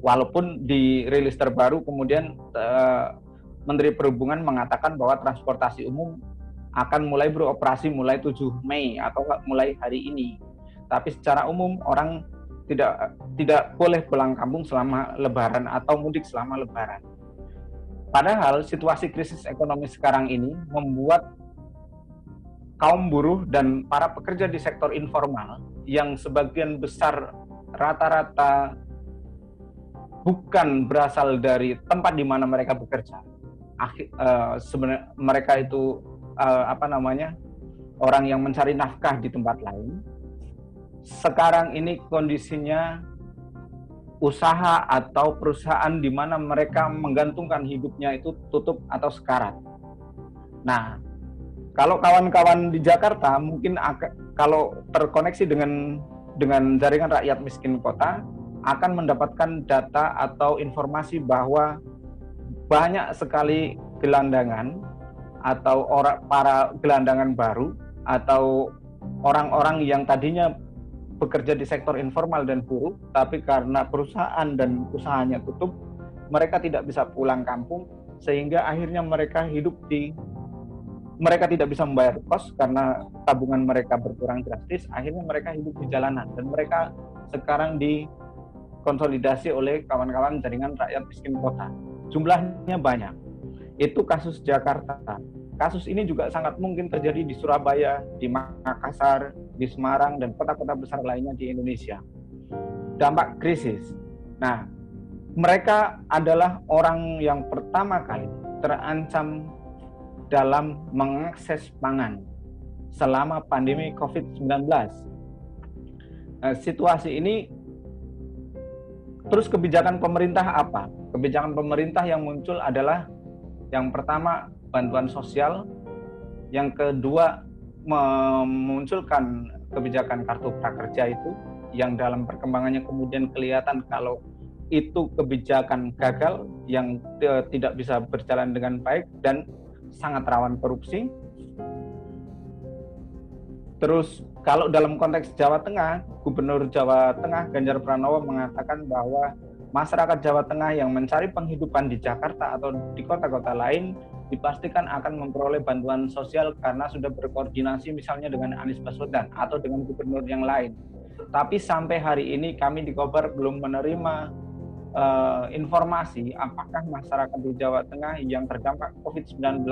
Walaupun di rilis terbaru kemudian uh, Menteri Perhubungan mengatakan bahwa transportasi umum akan mulai beroperasi mulai 7 Mei atau mulai hari ini. Tapi secara umum orang tidak tidak boleh pulang kampung selama lebaran atau mudik selama lebaran. Padahal situasi krisis ekonomi sekarang ini membuat kaum buruh dan para pekerja di sektor informal yang sebagian besar rata-rata bukan berasal dari tempat di mana mereka bekerja, uh, sebenarnya mereka itu uh, apa namanya orang yang mencari nafkah di tempat lain. Sekarang ini kondisinya usaha atau perusahaan di mana mereka menggantungkan hidupnya itu tutup atau sekarat. Nah, kalau kawan-kawan di Jakarta mungkin kalau terkoneksi dengan dengan jaringan rakyat miskin kota akan mendapatkan data atau informasi bahwa banyak sekali gelandangan atau orang para gelandangan baru atau orang-orang yang tadinya bekerja di sektor informal dan buruh, tapi karena perusahaan dan usahanya tutup, mereka tidak bisa pulang kampung, sehingga akhirnya mereka hidup di mereka tidak bisa membayar kos karena tabungan mereka berkurang drastis, akhirnya mereka hidup di jalanan dan mereka sekarang dikonsolidasi oleh kawan-kawan jaringan rakyat miskin kota. Jumlahnya banyak. Itu kasus Jakarta. Kasus ini juga sangat mungkin terjadi di Surabaya, di Makassar, di Semarang, dan kota-kota besar lainnya di Indonesia. Dampak krisis. Nah, mereka adalah orang yang pertama kali terancam dalam mengakses pangan selama pandemi COVID-19. Nah, situasi ini terus kebijakan pemerintah apa? Kebijakan pemerintah yang muncul adalah yang pertama bantuan sosial, yang kedua memunculkan kebijakan kartu prakerja itu yang dalam perkembangannya kemudian kelihatan kalau itu kebijakan gagal yang tidak bisa berjalan dengan baik dan sangat rawan korupsi. Terus kalau dalam konteks Jawa Tengah, Gubernur Jawa Tengah Ganjar Pranowo mengatakan bahwa masyarakat Jawa Tengah yang mencari penghidupan di Jakarta atau di kota-kota lain dipastikan akan memperoleh bantuan sosial karena sudah berkoordinasi misalnya dengan Anies Baswedan atau dengan gubernur yang lain. Tapi sampai hari ini kami di Kobar belum menerima uh, informasi apakah masyarakat di Jawa Tengah yang terdampak COVID-19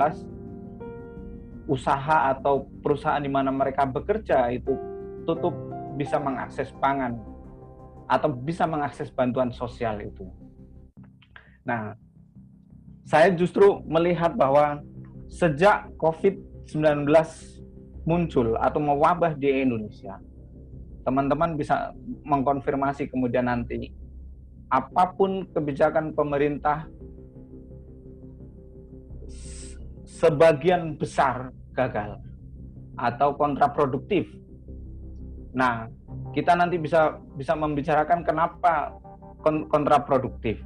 usaha atau perusahaan di mana mereka bekerja itu tutup bisa mengakses pangan atau bisa mengakses bantuan sosial itu. Nah, saya justru melihat bahwa sejak COVID-19 muncul atau mewabah di Indonesia, teman-teman bisa mengkonfirmasi kemudian nanti apa pun kebijakan pemerintah sebagian besar gagal atau kontraproduktif. Nah, kita nanti bisa bisa membicarakan kenapa kontraproduktif.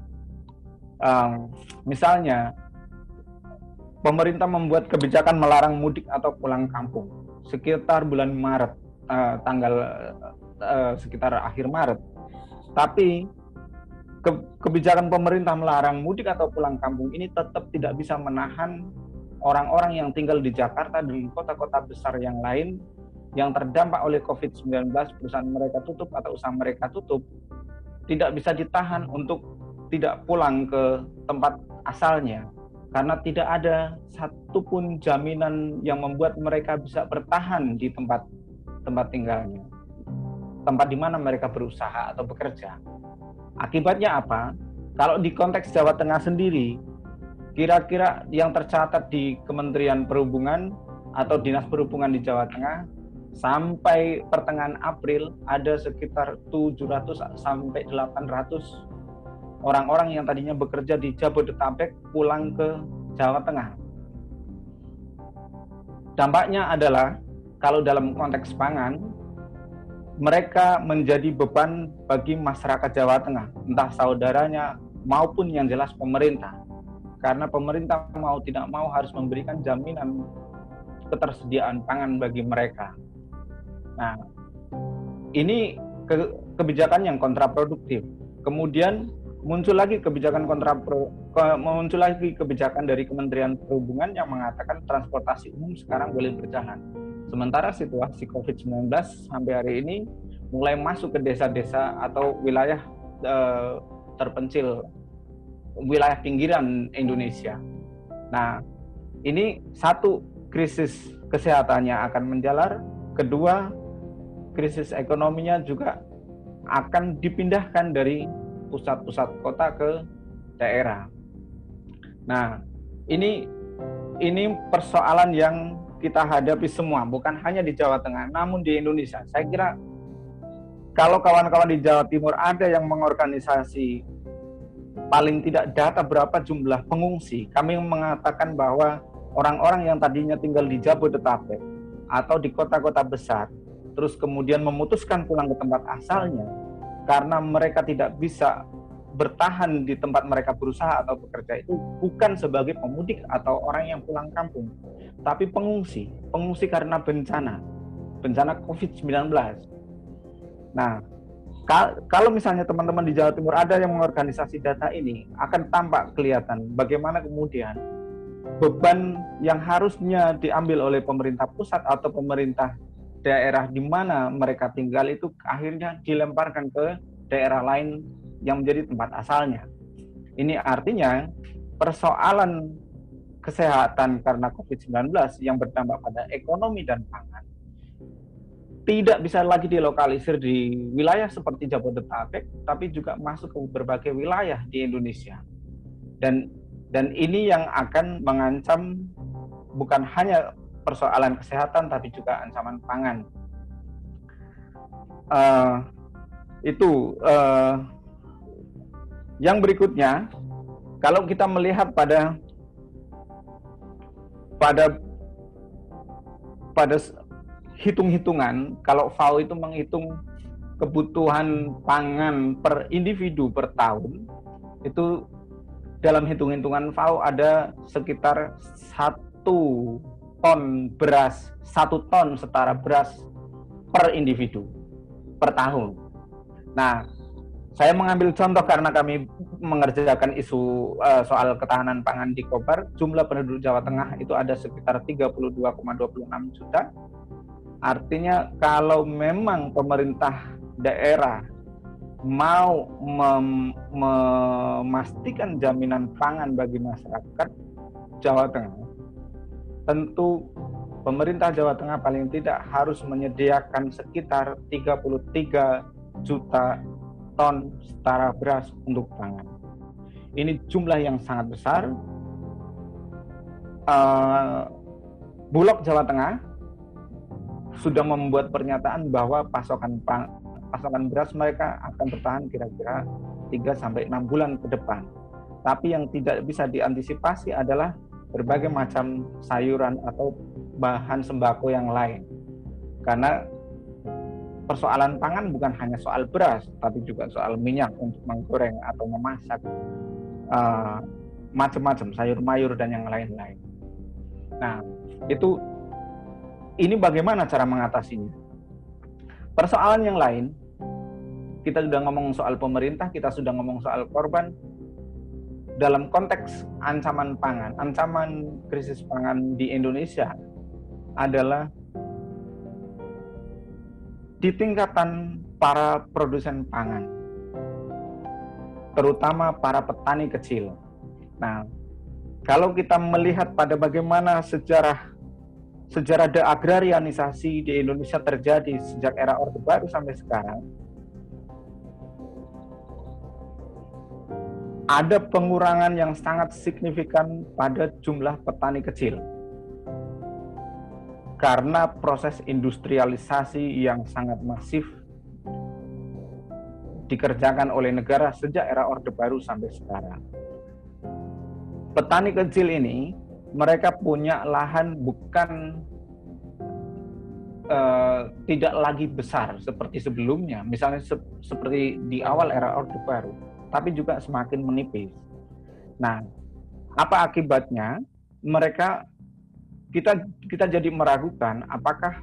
Um, misalnya, pemerintah membuat kebijakan melarang mudik atau pulang kampung sekitar bulan Maret, uh, tanggal uh, sekitar akhir Maret. Tapi ke, kebijakan pemerintah melarang mudik atau pulang kampung ini tetap tidak bisa menahan orang-orang yang tinggal di Jakarta dan kota-kota besar yang lain yang terdampak oleh COVID-19, perusahaan mereka tutup atau usaha mereka tutup, tidak bisa ditahan untuk tidak pulang ke tempat asalnya karena tidak ada satupun jaminan yang membuat mereka bisa bertahan di tempat tempat tinggalnya, tempat di mana mereka berusaha atau bekerja. Akibatnya apa? Kalau di konteks Jawa Tengah sendiri, kira-kira yang tercatat di Kementerian Perhubungan atau Dinas Perhubungan di Jawa Tengah sampai pertengahan April ada sekitar 700 sampai 800 orang-orang yang tadinya bekerja di Jabodetabek pulang ke Jawa Tengah. Dampaknya adalah kalau dalam konteks pangan mereka menjadi beban bagi masyarakat Jawa Tengah, entah saudaranya maupun yang jelas pemerintah. Karena pemerintah mau tidak mau harus memberikan jaminan ketersediaan pangan bagi mereka. Nah, ini ke, kebijakan yang kontraproduktif. Kemudian muncul lagi kebijakan kontra muncul lagi kebijakan dari Kementerian Perhubungan yang mengatakan transportasi umum sekarang boleh berjalan. Sementara situasi COVID-19 sampai hari ini mulai masuk ke desa-desa atau wilayah eh, terpencil wilayah pinggiran Indonesia. Nah, ini satu krisis kesehatannya akan menjalar, kedua krisis ekonominya juga akan dipindahkan dari pusat-pusat kota ke daerah. Nah, ini ini persoalan yang kita hadapi semua, bukan hanya di Jawa Tengah, namun di Indonesia. Saya kira kalau kawan-kawan di Jawa Timur ada yang mengorganisasi paling tidak data berapa jumlah pengungsi, kami mengatakan bahwa orang-orang yang tadinya tinggal di Jabodetabek atau di kota-kota besar, terus kemudian memutuskan pulang ke tempat asalnya karena mereka tidak bisa bertahan di tempat mereka berusaha atau bekerja itu bukan sebagai pemudik atau orang yang pulang kampung, tapi pengungsi, pengungsi karena bencana, bencana COVID-19 Nah, kalau misalnya teman-teman di Jawa Timur ada yang mengorganisasi data ini, akan tampak kelihatan bagaimana kemudian beban yang harusnya diambil oleh pemerintah pusat atau pemerintah daerah di mana mereka tinggal itu akhirnya dilemparkan ke daerah lain yang menjadi tempat asalnya. Ini artinya persoalan kesehatan karena COVID-19 yang berdampak pada ekonomi dan pangan tidak bisa lagi dilokalisir di wilayah seperti Jabodetabek, tapi juga masuk ke berbagai wilayah di Indonesia. Dan dan ini yang akan mengancam bukan hanya persoalan kesehatan, tapi juga ancaman pangan. Uh, itu uh, yang berikutnya, kalau kita melihat pada pada pada hitung-hitungan kalau FAO itu menghitung kebutuhan pangan per individu per tahun itu dalam hitung-hitungan FAO ada sekitar satu ton beras satu ton setara beras per individu per tahun. Nah, saya mengambil contoh karena kami mengerjakan isu uh, soal ketahanan pangan di Kobar, jumlah penduduk Jawa Tengah itu ada sekitar 32,26 juta Artinya kalau memang pemerintah daerah mau mem memastikan jaminan pangan bagi masyarakat Jawa Tengah, tentu pemerintah Jawa Tengah paling tidak harus menyediakan sekitar 33 juta ton setara beras untuk pangan. Ini jumlah yang sangat besar. Uh, Bulog Jawa Tengah sudah membuat pernyataan bahwa pasokan pasokan beras mereka akan bertahan kira-kira 3 sampai 6 bulan ke depan. Tapi yang tidak bisa diantisipasi adalah berbagai macam sayuran atau bahan sembako yang lain. Karena persoalan pangan bukan hanya soal beras, tapi juga soal minyak untuk menggoreng atau memasak uh, macam-macam sayur mayur dan yang lain-lain. Nah, itu ini bagaimana cara mengatasinya? Persoalan yang lain, kita sudah ngomong soal pemerintah, kita sudah ngomong soal korban. Dalam konteks ancaman pangan, ancaman krisis pangan di Indonesia adalah di tingkatan para produsen pangan, terutama para petani kecil. Nah, kalau kita melihat pada bagaimana sejarah sejarah deagrarianisasi di Indonesia terjadi sejak era Orde Baru sampai sekarang, ada pengurangan yang sangat signifikan pada jumlah petani kecil. Karena proses industrialisasi yang sangat masif dikerjakan oleh negara sejak era Orde Baru sampai sekarang. Petani kecil ini mereka punya lahan bukan uh, tidak lagi besar seperti sebelumnya, misalnya se seperti di awal era Orde Baru, tapi juga semakin menipis. Nah, apa akibatnya? Mereka kita kita jadi meragukan apakah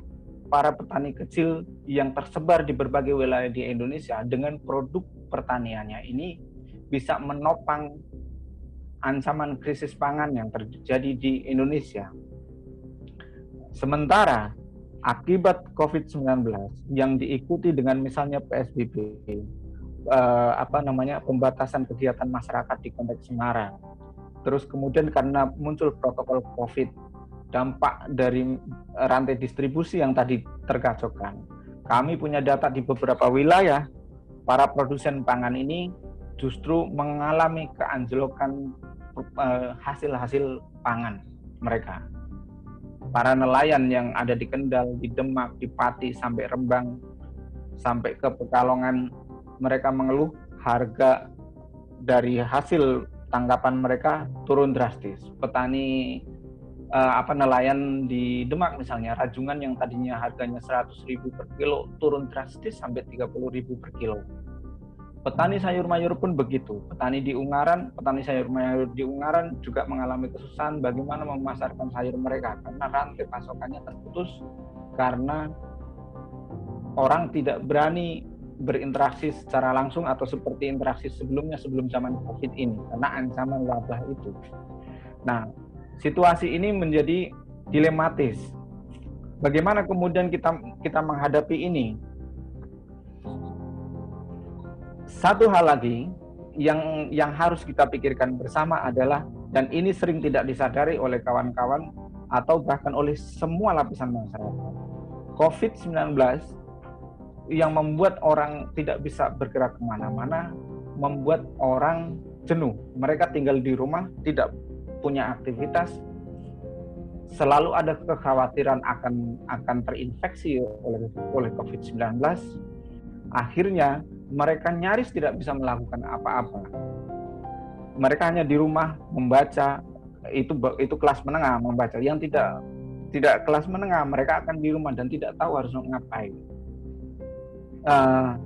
para petani kecil yang tersebar di berbagai wilayah di Indonesia dengan produk pertaniannya ini bisa menopang ancaman krisis pangan yang terjadi di Indonesia. Sementara akibat COVID-19 yang diikuti dengan misalnya PSBB, eh, apa namanya pembatasan kegiatan masyarakat di konteks Semarang, terus kemudian karena muncul protokol COVID, dampak dari rantai distribusi yang tadi tergacokkan, kami punya data di beberapa wilayah para produsen pangan ini justru mengalami keanjlokan hasil-hasil pangan mereka. Para nelayan yang ada di Kendal, di Demak, di Pati sampai Rembang sampai ke Pekalongan mereka mengeluh harga dari hasil tangkapan mereka turun drastis. Petani uh, apa nelayan di Demak misalnya rajungan yang tadinya harganya 100.000 per kilo turun drastis sampai 30.000 per kilo. Petani sayur mayur pun begitu. Petani di Ungaran, petani sayur mayur di Ungaran juga mengalami kesusahan bagaimana memasarkan sayur mereka karena rantai pasokannya terputus karena orang tidak berani berinteraksi secara langsung atau seperti interaksi sebelumnya sebelum zaman COVID ini karena ancaman wabah itu. Nah, situasi ini menjadi dilematis. Bagaimana kemudian kita kita menghadapi ini? Satu hal lagi yang yang harus kita pikirkan bersama adalah dan ini sering tidak disadari oleh kawan-kawan atau bahkan oleh semua lapisan masyarakat. COVID-19 yang membuat orang tidak bisa bergerak ke mana-mana, membuat orang jenuh. Mereka tinggal di rumah, tidak punya aktivitas, selalu ada kekhawatiran akan akan terinfeksi oleh oleh COVID-19. Akhirnya mereka nyaris tidak bisa melakukan apa-apa. Mereka hanya di rumah membaca itu itu kelas menengah membaca. Yang tidak tidak kelas menengah mereka akan di rumah dan tidak tahu harus ngapain uh,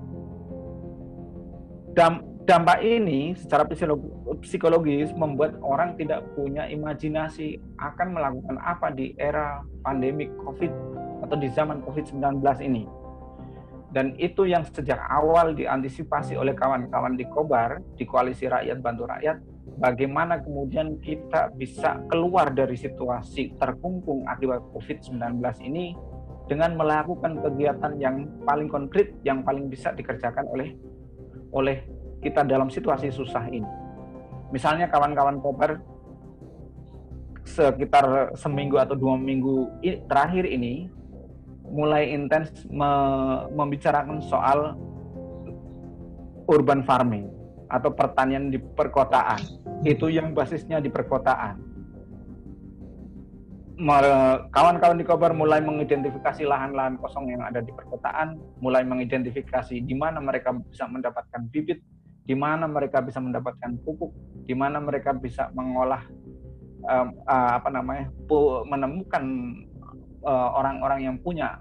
dampak ini secara psikologis membuat orang tidak punya imajinasi akan melakukan apa di era pandemi COVID atau di zaman COVID-19 ini. Dan itu yang sejak awal diantisipasi oleh kawan-kawan di Kobar, di Koalisi Rakyat Bantu Rakyat, bagaimana kemudian kita bisa keluar dari situasi terkungkung akibat COVID-19 ini dengan melakukan kegiatan yang paling konkret yang paling bisa dikerjakan oleh oleh kita dalam situasi susah ini. Misalnya kawan-kawan Koper sekitar seminggu atau dua minggu terakhir ini mulai intens me membicarakan soal urban farming atau pertanian di perkotaan. Itu yang basisnya di perkotaan kawan-kawan di Kobar mulai mengidentifikasi lahan-lahan kosong yang ada di perkotaan, mulai mengidentifikasi di mana mereka bisa mendapatkan bibit, di mana mereka bisa mendapatkan pupuk, di mana mereka bisa mengolah apa namanya, menemukan orang-orang uh, yang punya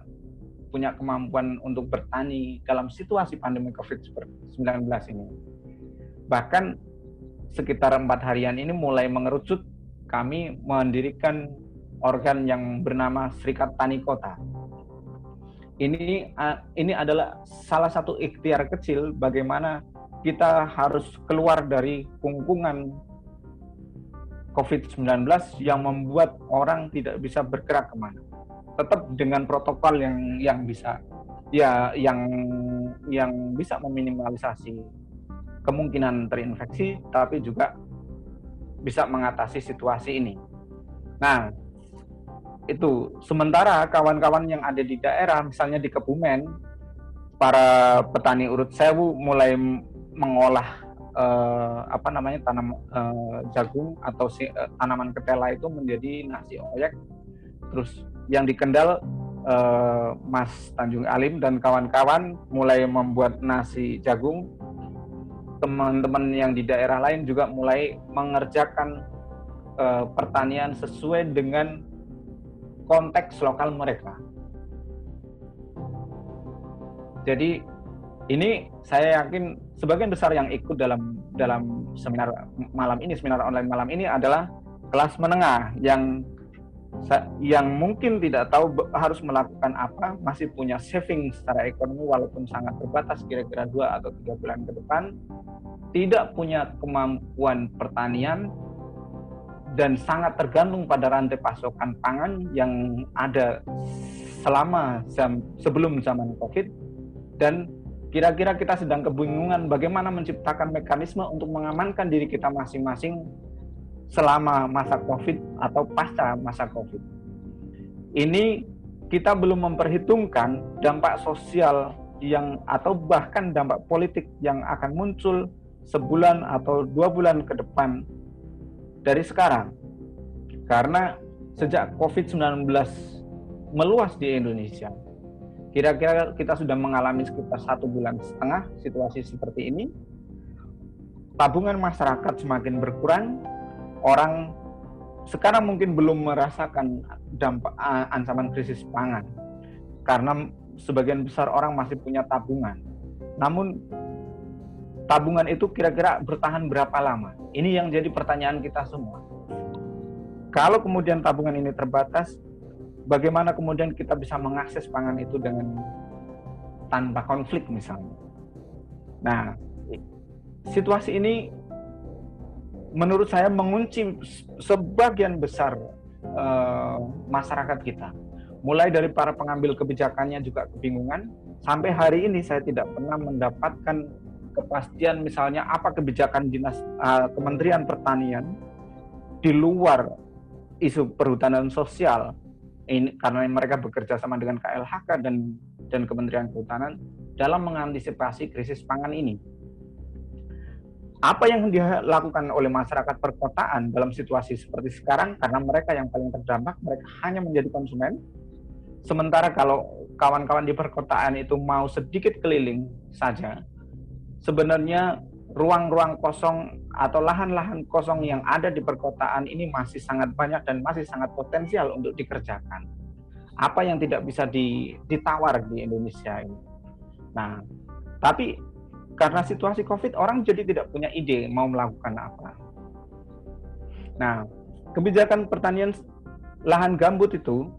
punya kemampuan untuk bertani dalam situasi pandemi COVID-19 ini. Bahkan sekitar empat harian ini mulai mengerucut kami mendirikan organ yang bernama Serikat Tani Kota. Ini ini adalah salah satu ikhtiar kecil bagaimana kita harus keluar dari kungkungan COVID-19 yang membuat orang tidak bisa bergerak ke mana. Tetap dengan protokol yang yang bisa ya yang yang bisa meminimalisasi kemungkinan terinfeksi, tapi juga bisa mengatasi situasi ini. Nah, itu sementara kawan-kawan yang ada di daerah misalnya di Kebumen para petani urut sewu mulai mengolah eh, apa namanya tanam eh, jagung atau si, eh, tanaman ketela itu menjadi nasi oyek terus yang di Kendal eh, Mas Tanjung Alim dan kawan-kawan mulai membuat nasi jagung teman-teman yang di daerah lain juga mulai mengerjakan eh, pertanian sesuai dengan konteks lokal mereka. Jadi ini saya yakin sebagian besar yang ikut dalam dalam seminar malam ini, seminar online malam ini adalah kelas menengah yang yang mungkin tidak tahu harus melakukan apa, masih punya saving secara ekonomi walaupun sangat terbatas kira-kira dua atau tiga bulan ke depan, tidak punya kemampuan pertanian, dan sangat tergantung pada rantai pasokan pangan yang ada selama jam, sebelum zaman COVID. Dan kira-kira kita sedang kebingungan bagaimana menciptakan mekanisme untuk mengamankan diri kita masing-masing selama masa COVID atau pasca masa COVID. Ini kita belum memperhitungkan dampak sosial yang atau bahkan dampak politik yang akan muncul sebulan atau dua bulan ke depan dari sekarang. Karena sejak COVID-19 meluas di Indonesia, Kira-kira kita sudah mengalami sekitar satu bulan setengah situasi seperti ini. Tabungan masyarakat semakin berkurang, orang sekarang mungkin belum merasakan dampak ancaman krisis pangan karena sebagian besar orang masih punya tabungan. Namun tabungan itu kira-kira bertahan berapa lama? Ini yang jadi pertanyaan kita semua. Kalau kemudian tabungan ini terbatas, bagaimana kemudian kita bisa mengakses pangan itu dengan tanpa konflik misalnya. Nah, situasi ini menurut saya mengunci sebagian besar uh, masyarakat kita. Mulai dari para pengambil kebijakannya juga kebingungan. Sampai hari ini saya tidak pernah mendapatkan kepastian misalnya apa kebijakan dinas uh, Kementerian Pertanian di luar isu perhutanan sosial ini karena mereka bekerja sama dengan KLHK dan dan Kementerian Kehutanan dalam mengantisipasi krisis pangan ini. Apa yang dilakukan oleh masyarakat perkotaan dalam situasi seperti sekarang karena mereka yang paling terdampak mereka hanya menjadi konsumen. Sementara kalau kawan-kawan di perkotaan itu mau sedikit keliling saja, sebenarnya ruang-ruang kosong atau lahan-lahan kosong yang ada di perkotaan ini masih sangat banyak dan masih sangat potensial untuk dikerjakan. Apa yang tidak bisa ditawar di Indonesia ini. Nah, tapi karena situasi COVID, orang jadi tidak punya ide mau melakukan apa. Nah, kebijakan pertanian lahan gambut itu,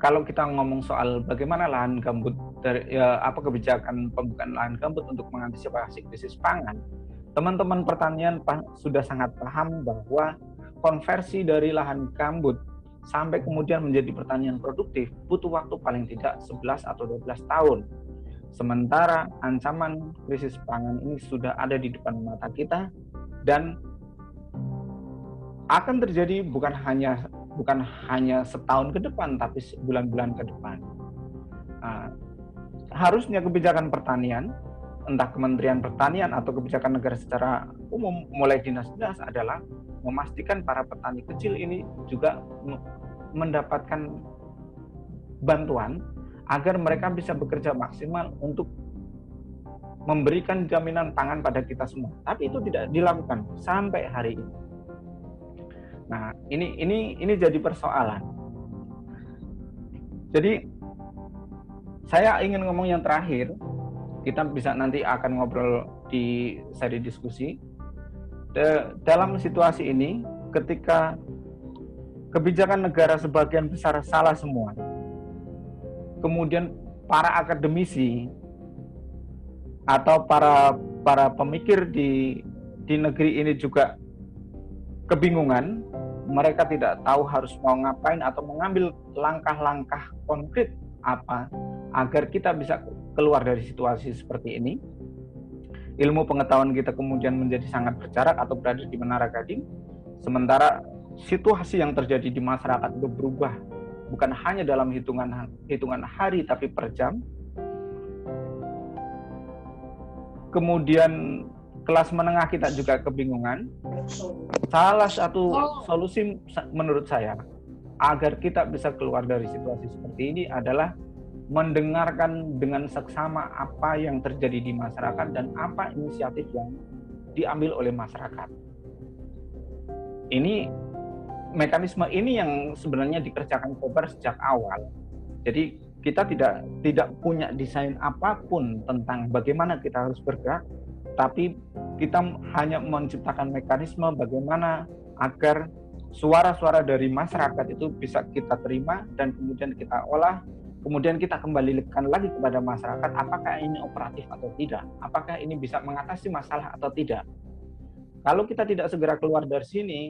kalau kita ngomong soal bagaimana lahan gambut dari ya, apa kebijakan pembukaan lahan gambut untuk mengantisipasi krisis pangan, teman-teman pertanian sudah sangat paham bahwa konversi dari lahan gambut sampai kemudian menjadi pertanian produktif butuh waktu paling tidak 11 atau 12 tahun. Sementara ancaman krisis pangan ini sudah ada di depan mata kita dan akan terjadi bukan hanya bukan hanya setahun ke depan tapi bulan-bulan ke depan. Nah, harusnya kebijakan pertanian entah Kementerian Pertanian atau kebijakan negara secara umum mulai dinas-dinas adalah memastikan para petani kecil ini juga mendapatkan bantuan agar mereka bisa bekerja maksimal untuk memberikan jaminan pangan pada kita semua. Tapi itu tidak dilakukan sampai hari ini. Nah, ini ini ini jadi persoalan. Jadi saya ingin ngomong yang terakhir kita bisa nanti akan ngobrol di seri diskusi. De, dalam situasi ini, ketika kebijakan negara sebagian besar salah semua, kemudian para akademisi atau para para pemikir di di negeri ini juga kebingungan, mereka tidak tahu harus mau ngapain atau mengambil langkah-langkah konkret apa agar kita bisa keluar dari situasi seperti ini. Ilmu pengetahuan kita kemudian menjadi sangat berjarak atau berada di menara gading, sementara situasi yang terjadi di masyarakat itu berubah bukan hanya dalam hitungan hitungan hari tapi per jam. Kemudian kelas menengah kita juga kebingungan. Salah satu solusi menurut saya agar kita bisa keluar dari situasi seperti ini adalah mendengarkan dengan seksama apa yang terjadi di masyarakat dan apa inisiatif yang diambil oleh masyarakat. Ini mekanisme ini yang sebenarnya dikerjakan Kobar sejak awal. Jadi kita tidak tidak punya desain apa pun tentang bagaimana kita harus bergerak, tapi kita hanya menciptakan mekanisme bagaimana agar suara-suara dari masyarakat itu bisa kita terima dan kemudian kita olah kemudian kita kembalikan lagi kepada masyarakat apakah ini operatif atau tidak, apakah ini bisa mengatasi masalah atau tidak. Kalau kita tidak segera keluar dari sini,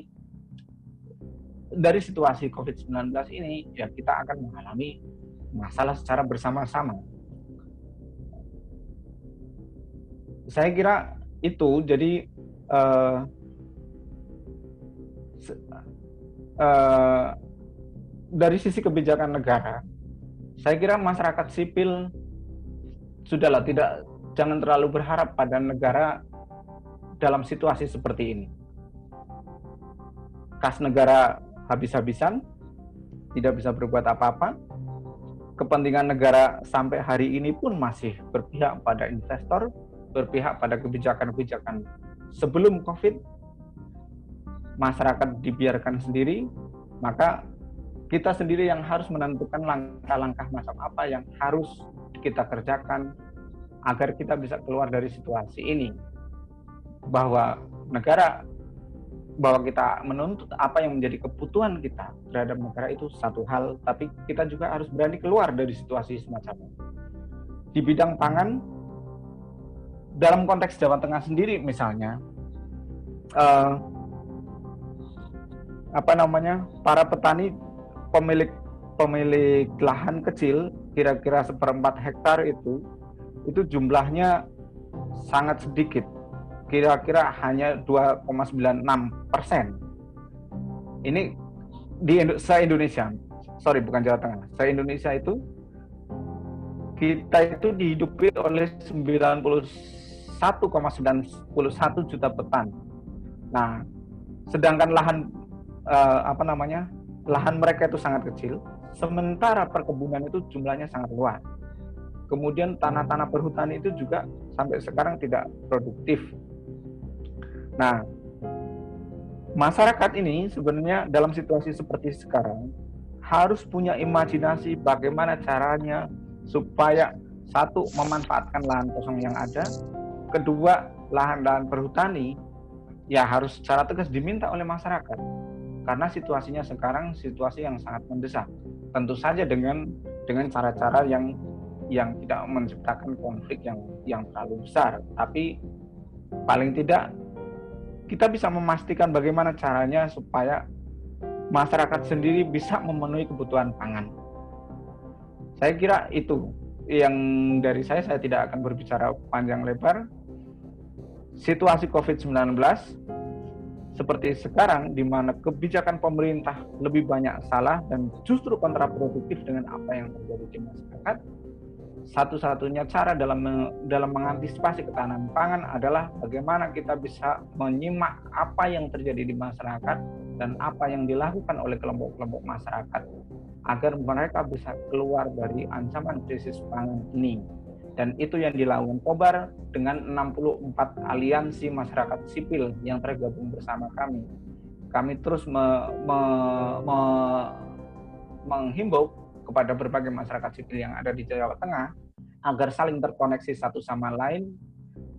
dari situasi COVID-19 ini, ya kita akan mengalami masalah secara bersama-sama. Saya kira itu, jadi uh, uh, dari sisi kebijakan negara, saya kira masyarakat sipil sudahlah tidak jangan terlalu berharap pada negara dalam situasi seperti ini. Kas negara habis-habisan, tidak bisa berbuat apa-apa. kepentingan negara sampai hari ini pun masih berpihak pada investor, berpihak pada kebijakan-kebijakan sebelum COVID, masyarakat dibiarkan sendiri, maka kita sendiri yang harus menentukan langkah-langkah macam apa yang harus kita kerjakan agar kita bisa keluar dari situasi ini. Bahwa negara bahwa kita menuntut apa yang menjadi kebutuhan kita terhadap negara itu satu hal, tapi kita juga harus berani keluar dari situasi semacam ini. Di bidang pangan, dalam konteks Jawa Tengah sendiri misalnya, uh, apa namanya, para petani pemilik pemilik lahan kecil, kira-kira seperempat hektar itu, itu jumlahnya sangat sedikit kira-kira hanya 2,96 persen. Ini di se Indonesia, sorry bukan Jawa Tengah, se Indonesia itu kita itu dihidupi oleh 91,91 juta petani. Nah, sedangkan lahan eh, apa namanya lahan mereka itu sangat kecil, sementara perkebunan itu jumlahnya sangat luas. Kemudian tanah-tanah perhutani itu juga sampai sekarang tidak produktif Nah, masyarakat ini sebenarnya dalam situasi seperti sekarang harus punya imajinasi bagaimana caranya supaya satu memanfaatkan lahan kosong yang ada, kedua lahan-lahan perhutani ya harus secara tegas diminta oleh masyarakat karena situasinya sekarang situasi yang sangat mendesak. Tentu saja dengan dengan cara-cara yang yang tidak menciptakan konflik yang yang terlalu besar, tapi paling tidak kita bisa memastikan bagaimana caranya supaya masyarakat sendiri bisa memenuhi kebutuhan pangan. Saya kira itu yang dari saya, saya tidak akan berbicara panjang lebar. Situasi COVID-19 seperti sekarang di mana kebijakan pemerintah lebih banyak salah dan justru kontraproduktif dengan apa yang terjadi di masyarakat, satu-satunya cara dalam dalam mengantisipasi ketahanan pangan adalah bagaimana kita bisa menyimak apa yang terjadi di masyarakat dan apa yang dilakukan oleh kelompok-kelompok masyarakat agar mereka bisa keluar dari ancaman krisis pangan ini. Dan itu yang dilakukan Kobar dengan 64 aliansi masyarakat sipil yang tergabung bersama kami. Kami terus me, me, me, menghimbau kepada berbagai masyarakat sipil yang ada di Jawa Tengah agar saling terkoneksi satu sama lain,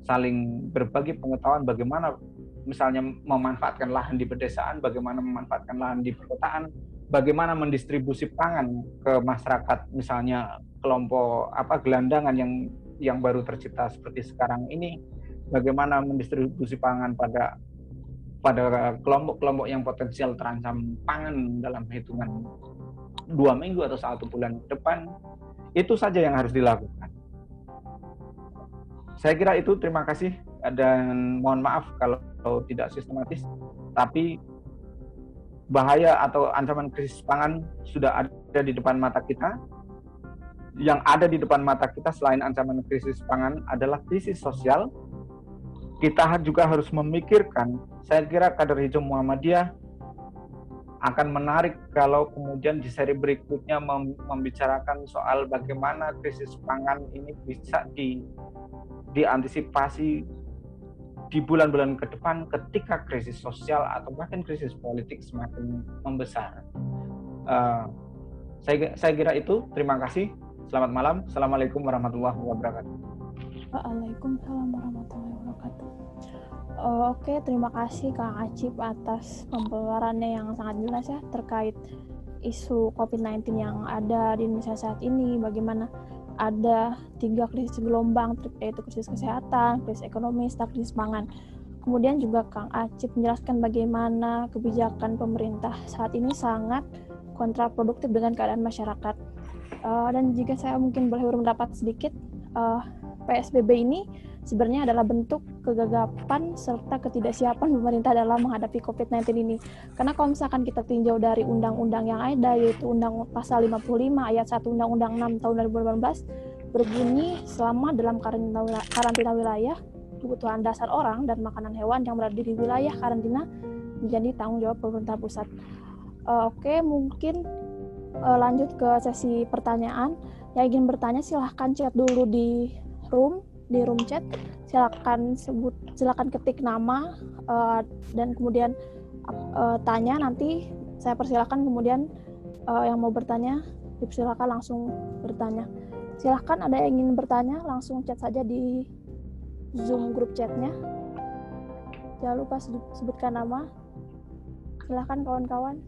saling berbagi pengetahuan bagaimana misalnya memanfaatkan lahan di pedesaan, bagaimana memanfaatkan lahan di perkotaan, bagaimana mendistribusi pangan ke masyarakat misalnya kelompok apa gelandangan yang yang baru tercipta seperti sekarang ini, bagaimana mendistribusi pangan pada pada kelompok-kelompok yang potensial terancam pangan dalam hitungan dua minggu atau satu bulan ke depan itu saja yang harus dilakukan. Saya kira itu terima kasih dan mohon maaf kalau tidak sistematis tapi bahaya atau ancaman krisis pangan sudah ada di depan mata kita. Yang ada di depan mata kita selain ancaman krisis pangan adalah krisis sosial. Kita juga harus memikirkan saya kira kader hijau Muhammadiyah akan menarik kalau kemudian di seri berikutnya membicarakan soal bagaimana krisis pangan ini bisa di diantisipasi di bulan-bulan ke depan ketika krisis sosial atau bahkan krisis politik semakin membesar. Uh, saya, saya kira itu. Terima kasih. Selamat malam. Assalamualaikum warahmatullahi wabarakatuh. Waalaikumsalam warahmatullahi wabarakatuh. Oh, Oke, terima kasih Kang Acip atas pembelajarannya yang sangat jelas ya terkait isu COVID-19 yang ada di Indonesia saat ini, bagaimana ada tiga krisis gelombang, yaitu krisis kesehatan, krisis ekonomi, serta krisis pangan. Kemudian juga Kang Acip menjelaskan bagaimana kebijakan pemerintah saat ini sangat kontraproduktif dengan keadaan masyarakat. Uh, dan jika saya mungkin boleh berpendapat sedikit, uh, PSBB ini sebenarnya adalah bentuk kegagapan serta ketidaksiapan pemerintah dalam menghadapi COVID-19 ini. Karena kalau misalkan kita tinjau dari undang-undang yang ada, yaitu Undang Pasal 55 ayat 1 Undang-Undang 6 tahun 2018, berbunyi selama dalam karantina wilayah, kebutuhan dasar orang dan makanan hewan yang berada di wilayah karantina menjadi tanggung jawab pemerintah pusat. Uh, Oke, okay, mungkin uh, lanjut ke sesi pertanyaan. Yang ingin bertanya silahkan chat dulu di room di room chat. Silakan sebut, silakan ketik nama uh, dan kemudian uh, tanya. Nanti saya persilakan kemudian uh, yang mau bertanya dipersilakan langsung bertanya. Silahkan ada yang ingin bertanya langsung chat saja di Zoom grup chatnya. Jangan lupa sebutkan nama. Silahkan kawan-kawan.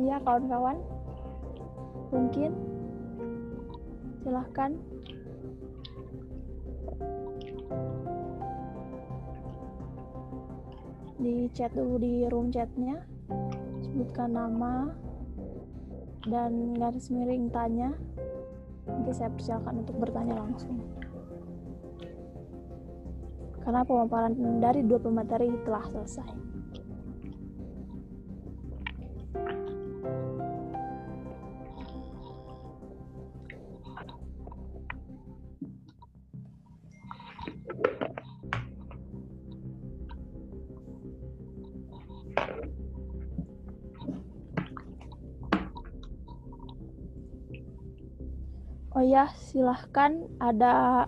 Iya kawan-kawan. Mungkin silahkan. Di chat dulu di room chatnya. Sebutkan nama dan garis miring tanya. Nanti saya persilakan untuk bertanya langsung. Karena pemaparan dari dua pemateri telah selesai. Oh ya, silahkan ada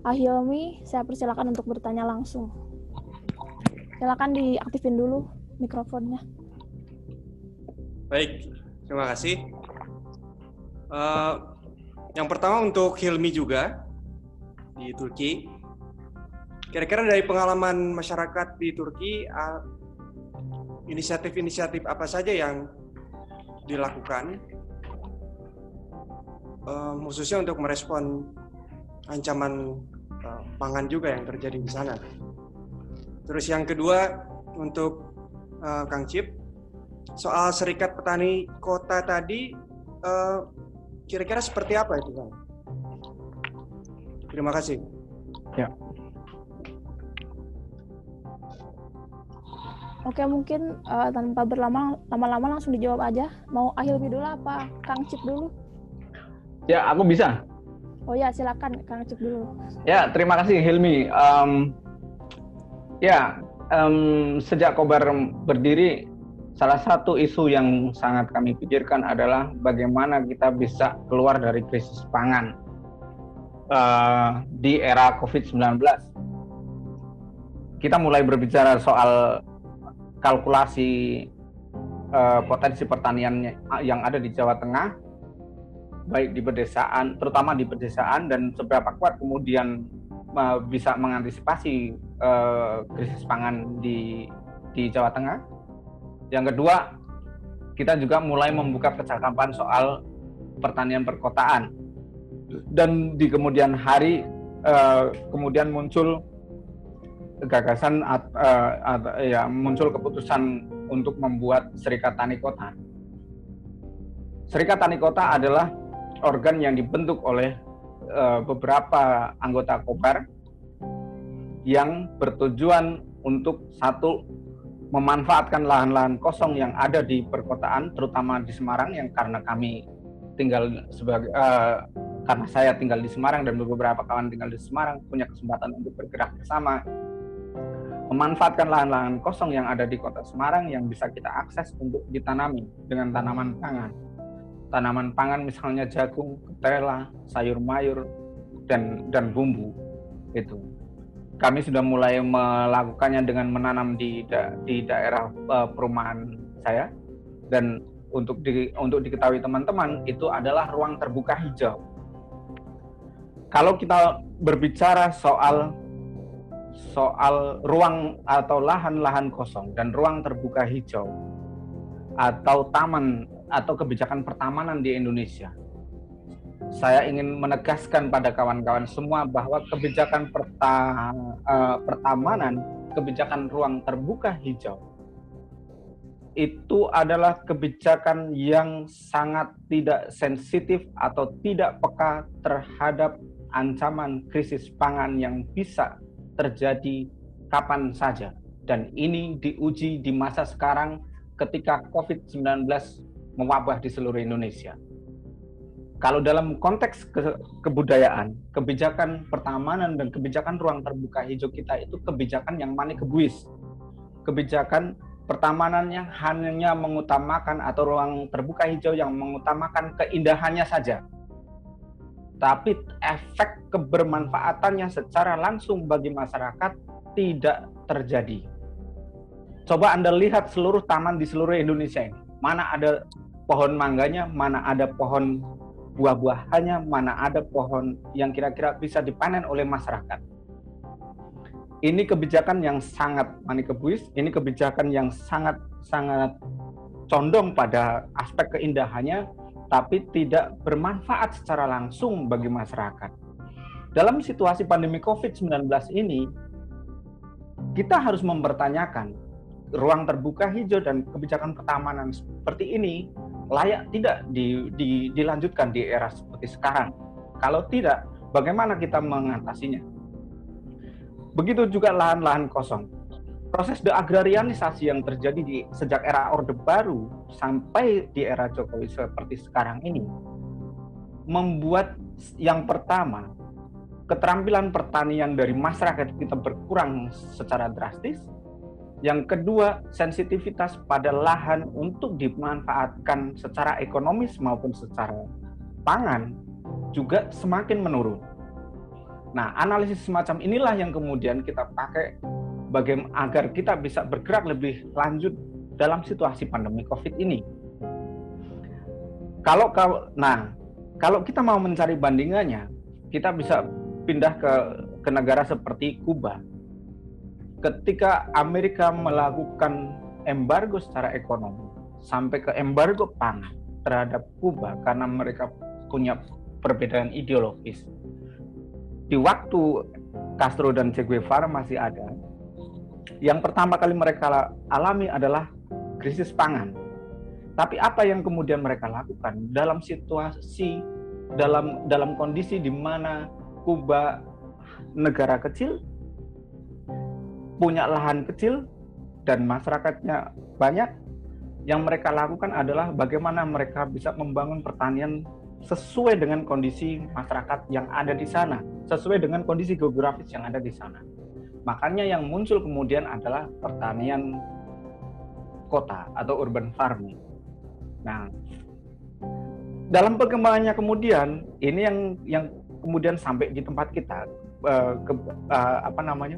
Ahilmi, saya persilahkan untuk bertanya langsung. Silahkan diaktifin dulu mikrofonnya. Baik, terima kasih. Uh, yang pertama untuk Hilmi juga di Turki. Kira-kira dari pengalaman masyarakat di Turki, inisiatif-inisiatif uh, apa saja yang dilakukan uh, khususnya untuk merespon ancaman uh, pangan juga yang terjadi di sana. Terus yang kedua untuk uh, Kang Cip, soal Serikat Petani Kota tadi, kira-kira uh, seperti apa itu Kang? Terima kasih. Ya. Oke mungkin uh, tanpa berlama lama-lama langsung dijawab aja. Mau Ahil dulu apa Kang Cip dulu? Ya, aku bisa. Oh ya, silakan Kang Cuk dulu. Ya, terima kasih Hilmi. Um, ya, um, sejak Kobar berdiri, salah satu isu yang sangat kami pikirkan adalah bagaimana kita bisa keluar dari krisis pangan uh, di era COVID-19. Kita mulai berbicara soal kalkulasi uh, potensi pertanian yang ada di Jawa Tengah baik di pedesaan, terutama di pedesaan dan seberapa kuat kemudian uh, bisa mengantisipasi uh, krisis pangan di di Jawa Tengah. Yang kedua, kita juga mulai membuka kecakapan soal pertanian perkotaan. Dan di kemudian hari uh, kemudian muncul gagasan uh, uh, ya muncul keputusan untuk membuat Serikat Tani Kota. Serikat Tani Kota adalah organ yang dibentuk oleh uh, beberapa anggota Kobar yang bertujuan untuk satu memanfaatkan lahan-lahan kosong yang ada di perkotaan, terutama di Semarang yang karena kami tinggal sebagai uh, karena saya tinggal di Semarang dan beberapa kawan tinggal di Semarang punya kesempatan untuk bergerak bersama. Memanfaatkan lahan-lahan kosong yang ada di kota Semarang yang bisa kita akses untuk ditanami dengan tanaman pangan tanaman pangan misalnya jagung, ketela, sayur mayur dan dan bumbu itu. Kami sudah mulai melakukannya dengan menanam di da, di daerah uh, perumahan saya dan untuk di, untuk diketahui teman-teman itu adalah ruang terbuka hijau. Kalau kita berbicara soal soal ruang atau lahan-lahan kosong dan ruang terbuka hijau atau taman atau kebijakan pertamanan di Indonesia. Saya ingin menegaskan pada kawan-kawan semua bahwa kebijakan perta, uh, pertamanan, kebijakan ruang terbuka hijau, itu adalah kebijakan yang sangat tidak sensitif atau tidak peka terhadap ancaman krisis pangan yang bisa terjadi kapan saja. Dan ini diuji di masa sekarang ketika COVID-19 mewabah di seluruh Indonesia. kalau dalam konteks ke kebudayaan, kebijakan pertamanan dan kebijakan ruang terbuka hijau kita itu kebijakan yang manikebuis. Kebijakan pertamanannya hanya mengutamakan atau ruang terbuka hijau yang mengutamakan keindahannya saja. Tapi efek kebermanfaatannya secara langsung bagi masyarakat tidak terjadi. Coba Anda lihat seluruh taman di seluruh Indonesia ini. Mana ada pohon mangganya, mana ada pohon buah-buahannya, mana ada pohon yang kira-kira bisa dipanen oleh masyarakat. Ini kebijakan yang sangat manikebuis, ini kebijakan yang sangat sangat condong pada aspek keindahannya, tapi tidak bermanfaat secara langsung bagi masyarakat. Dalam situasi pandemi COVID-19 ini, kita harus mempertanyakan ruang terbuka hijau dan kebijakan pertamanan seperti ini layak tidak di, di, dilanjutkan di era seperti sekarang? Kalau tidak, bagaimana kita mengatasinya? Begitu juga lahan-lahan kosong. Proses deagrarianisasi yang terjadi di sejak era Orde Baru sampai di era Jokowi seperti sekarang ini membuat yang pertama keterampilan pertanian dari masyarakat kita berkurang secara drastis yang kedua, sensitivitas pada lahan untuk dimanfaatkan secara ekonomis maupun secara pangan juga semakin menurun. Nah, analisis semacam inilah yang kemudian kita pakai bagaimana agar kita bisa bergerak lebih lanjut dalam situasi pandemi Covid ini. Kalau kalau nah, kalau kita mau mencari bandingannya, kita bisa pindah ke ke negara seperti Kuba ketika Amerika melakukan embargo secara ekonomi sampai ke embargo pangan terhadap Kuba karena mereka punya perbedaan ideologis. Di waktu Castro dan Che Guevara masih ada, yang pertama kali mereka alami adalah krisis pangan. Tapi apa yang kemudian mereka lakukan dalam situasi dalam dalam kondisi di mana Kuba negara kecil punya lahan kecil dan masyarakatnya banyak, yang mereka lakukan adalah bagaimana mereka bisa membangun pertanian sesuai dengan kondisi masyarakat yang ada di sana, sesuai dengan kondisi geografis yang ada di sana. Makanya yang muncul kemudian adalah pertanian kota atau urban farming. Nah, dalam perkembangannya kemudian ini yang yang kemudian sampai di tempat kita uh, ke, uh, apa namanya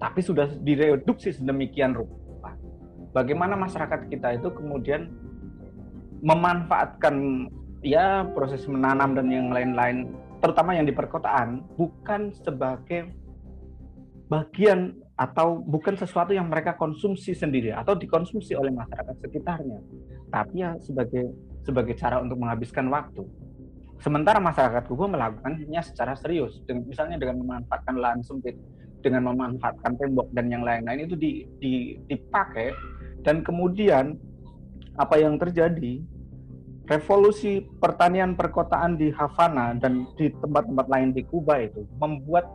tapi sudah direduksi sedemikian rupa. Bagaimana masyarakat kita itu kemudian memanfaatkan ya proses menanam dan yang lain-lain, terutama yang di perkotaan, bukan sebagai bagian atau bukan sesuatu yang mereka konsumsi sendiri atau dikonsumsi oleh masyarakat sekitarnya, tapi ya sebagai sebagai cara untuk menghabiskan waktu. Sementara masyarakat Kuba melakukannya secara serius, misalnya dengan memanfaatkan lahan sempit dengan memanfaatkan tembok dan yang lain-lain itu di, di, dipakai. Dan kemudian apa yang terjadi? Revolusi pertanian perkotaan di Havana dan di tempat-tempat lain di Kuba itu membuat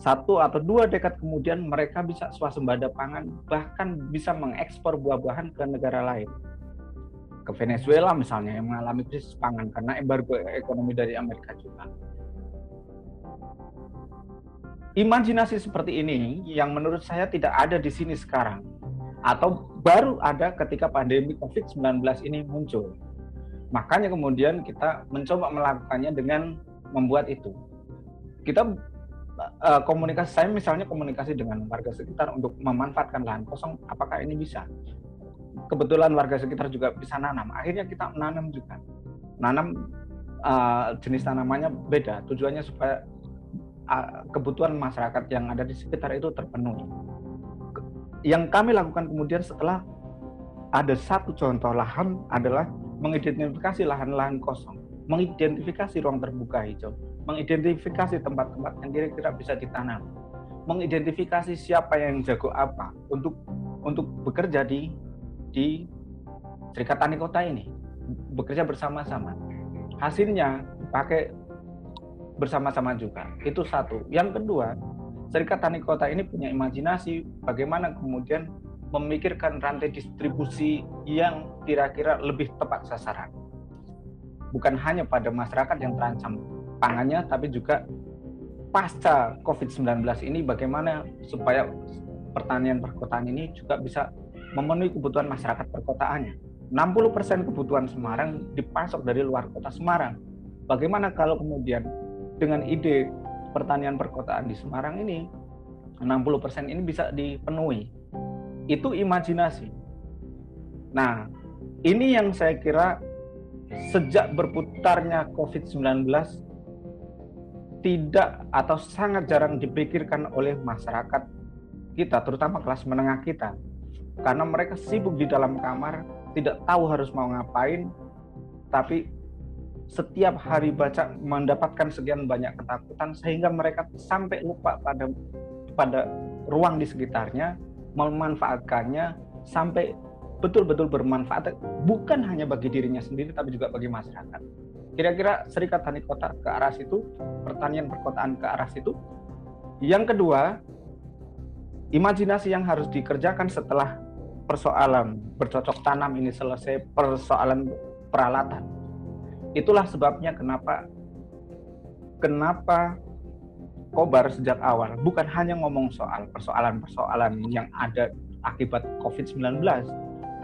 satu atau dua dekad kemudian mereka bisa swasembada pangan bahkan bisa mengekspor buah-buahan ke negara lain. Ke Venezuela misalnya yang mengalami krisis pangan karena embargo ekonomi dari Amerika juga imajinasi seperti ini yang menurut saya tidak ada di sini sekarang atau baru ada ketika pandemi COVID-19 ini muncul. Makanya kemudian kita mencoba melakukannya dengan membuat itu. Kita uh, komunikasi saya misalnya komunikasi dengan warga sekitar untuk memanfaatkan lahan kosong apakah ini bisa? Kebetulan warga sekitar juga bisa nanam. Akhirnya kita menanam juga. Nanam uh, jenis tanamannya beda. Tujuannya supaya kebutuhan masyarakat yang ada di sekitar itu terpenuhi. Yang kami lakukan kemudian setelah ada satu contoh lahan adalah mengidentifikasi lahan-lahan kosong, mengidentifikasi ruang terbuka hijau, mengidentifikasi tempat-tempat yang kira-kira bisa ditanam, mengidentifikasi siapa yang jago apa untuk untuk bekerja di di Serikat Tani Kota ini, bekerja bersama-sama. Hasilnya pakai bersama-sama juga. Itu satu. Yang kedua, Serikat Tani Kota ini punya imajinasi bagaimana kemudian memikirkan rantai distribusi yang kira-kira lebih tepat sasaran. bukan hanya pada masyarakat yang terancam pangannya, tapi juga pasca COVID-19 ini bagaimana supaya pertanian perkotaan ini juga bisa memenuhi kebutuhan masyarakat perkotaannya. 60% kebutuhan Semarang dipasok dari luar kota Semarang. Bagaimana kalau kemudian dengan ide pertanian perkotaan di Semarang ini 60% ini bisa dipenuhi. Itu imajinasi. Nah, ini yang saya kira sejak berputarnya COVID-19 tidak atau sangat jarang dipikirkan oleh masyarakat kita, terutama kelas menengah kita. Karena mereka sibuk di dalam kamar, tidak tahu harus mau ngapain, tapi setiap hari baca mendapatkan sekian banyak ketakutan sehingga mereka sampai lupa pada pada ruang di sekitarnya, memanfaatkannya sampai betul-betul bermanfaat bukan hanya bagi dirinya sendiri tapi juga bagi masyarakat. Kira-kira Serikat Tani Kota ke arah situ, pertanian perkotaan ke arah situ. Yang kedua, imajinasi yang harus dikerjakan setelah persoalan bercocok tanam ini selesai, persoalan peralatan. Itulah sebabnya kenapa kenapa Kobar sejak awal bukan hanya ngomong soal persoalan-persoalan yang ada akibat COVID-19,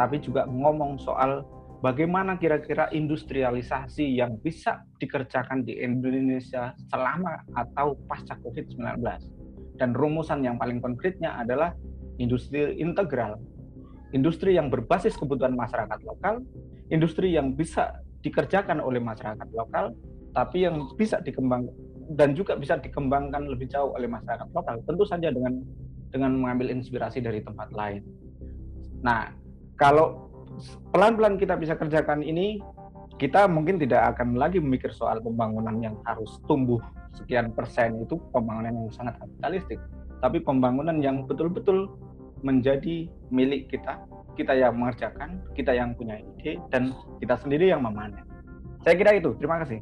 tapi juga ngomong soal bagaimana kira-kira industrialisasi yang bisa dikerjakan di Indonesia selama atau pasca COVID-19. Dan rumusan yang paling konkretnya adalah industri integral. Industri yang berbasis kebutuhan masyarakat lokal, industri yang bisa dikerjakan oleh masyarakat lokal, tapi yang bisa dikembangkan dan juga bisa dikembangkan lebih jauh oleh masyarakat lokal tentu saja dengan dengan mengambil inspirasi dari tempat lain. Nah, kalau pelan-pelan kita bisa kerjakan ini, kita mungkin tidak akan lagi memikir soal pembangunan yang harus tumbuh sekian persen itu pembangunan yang sangat kapitalistik, tapi pembangunan yang betul-betul menjadi milik kita, kita yang mengerjakan, kita yang punya ide, dan kita sendiri yang memanen. Saya kira itu. Terima kasih.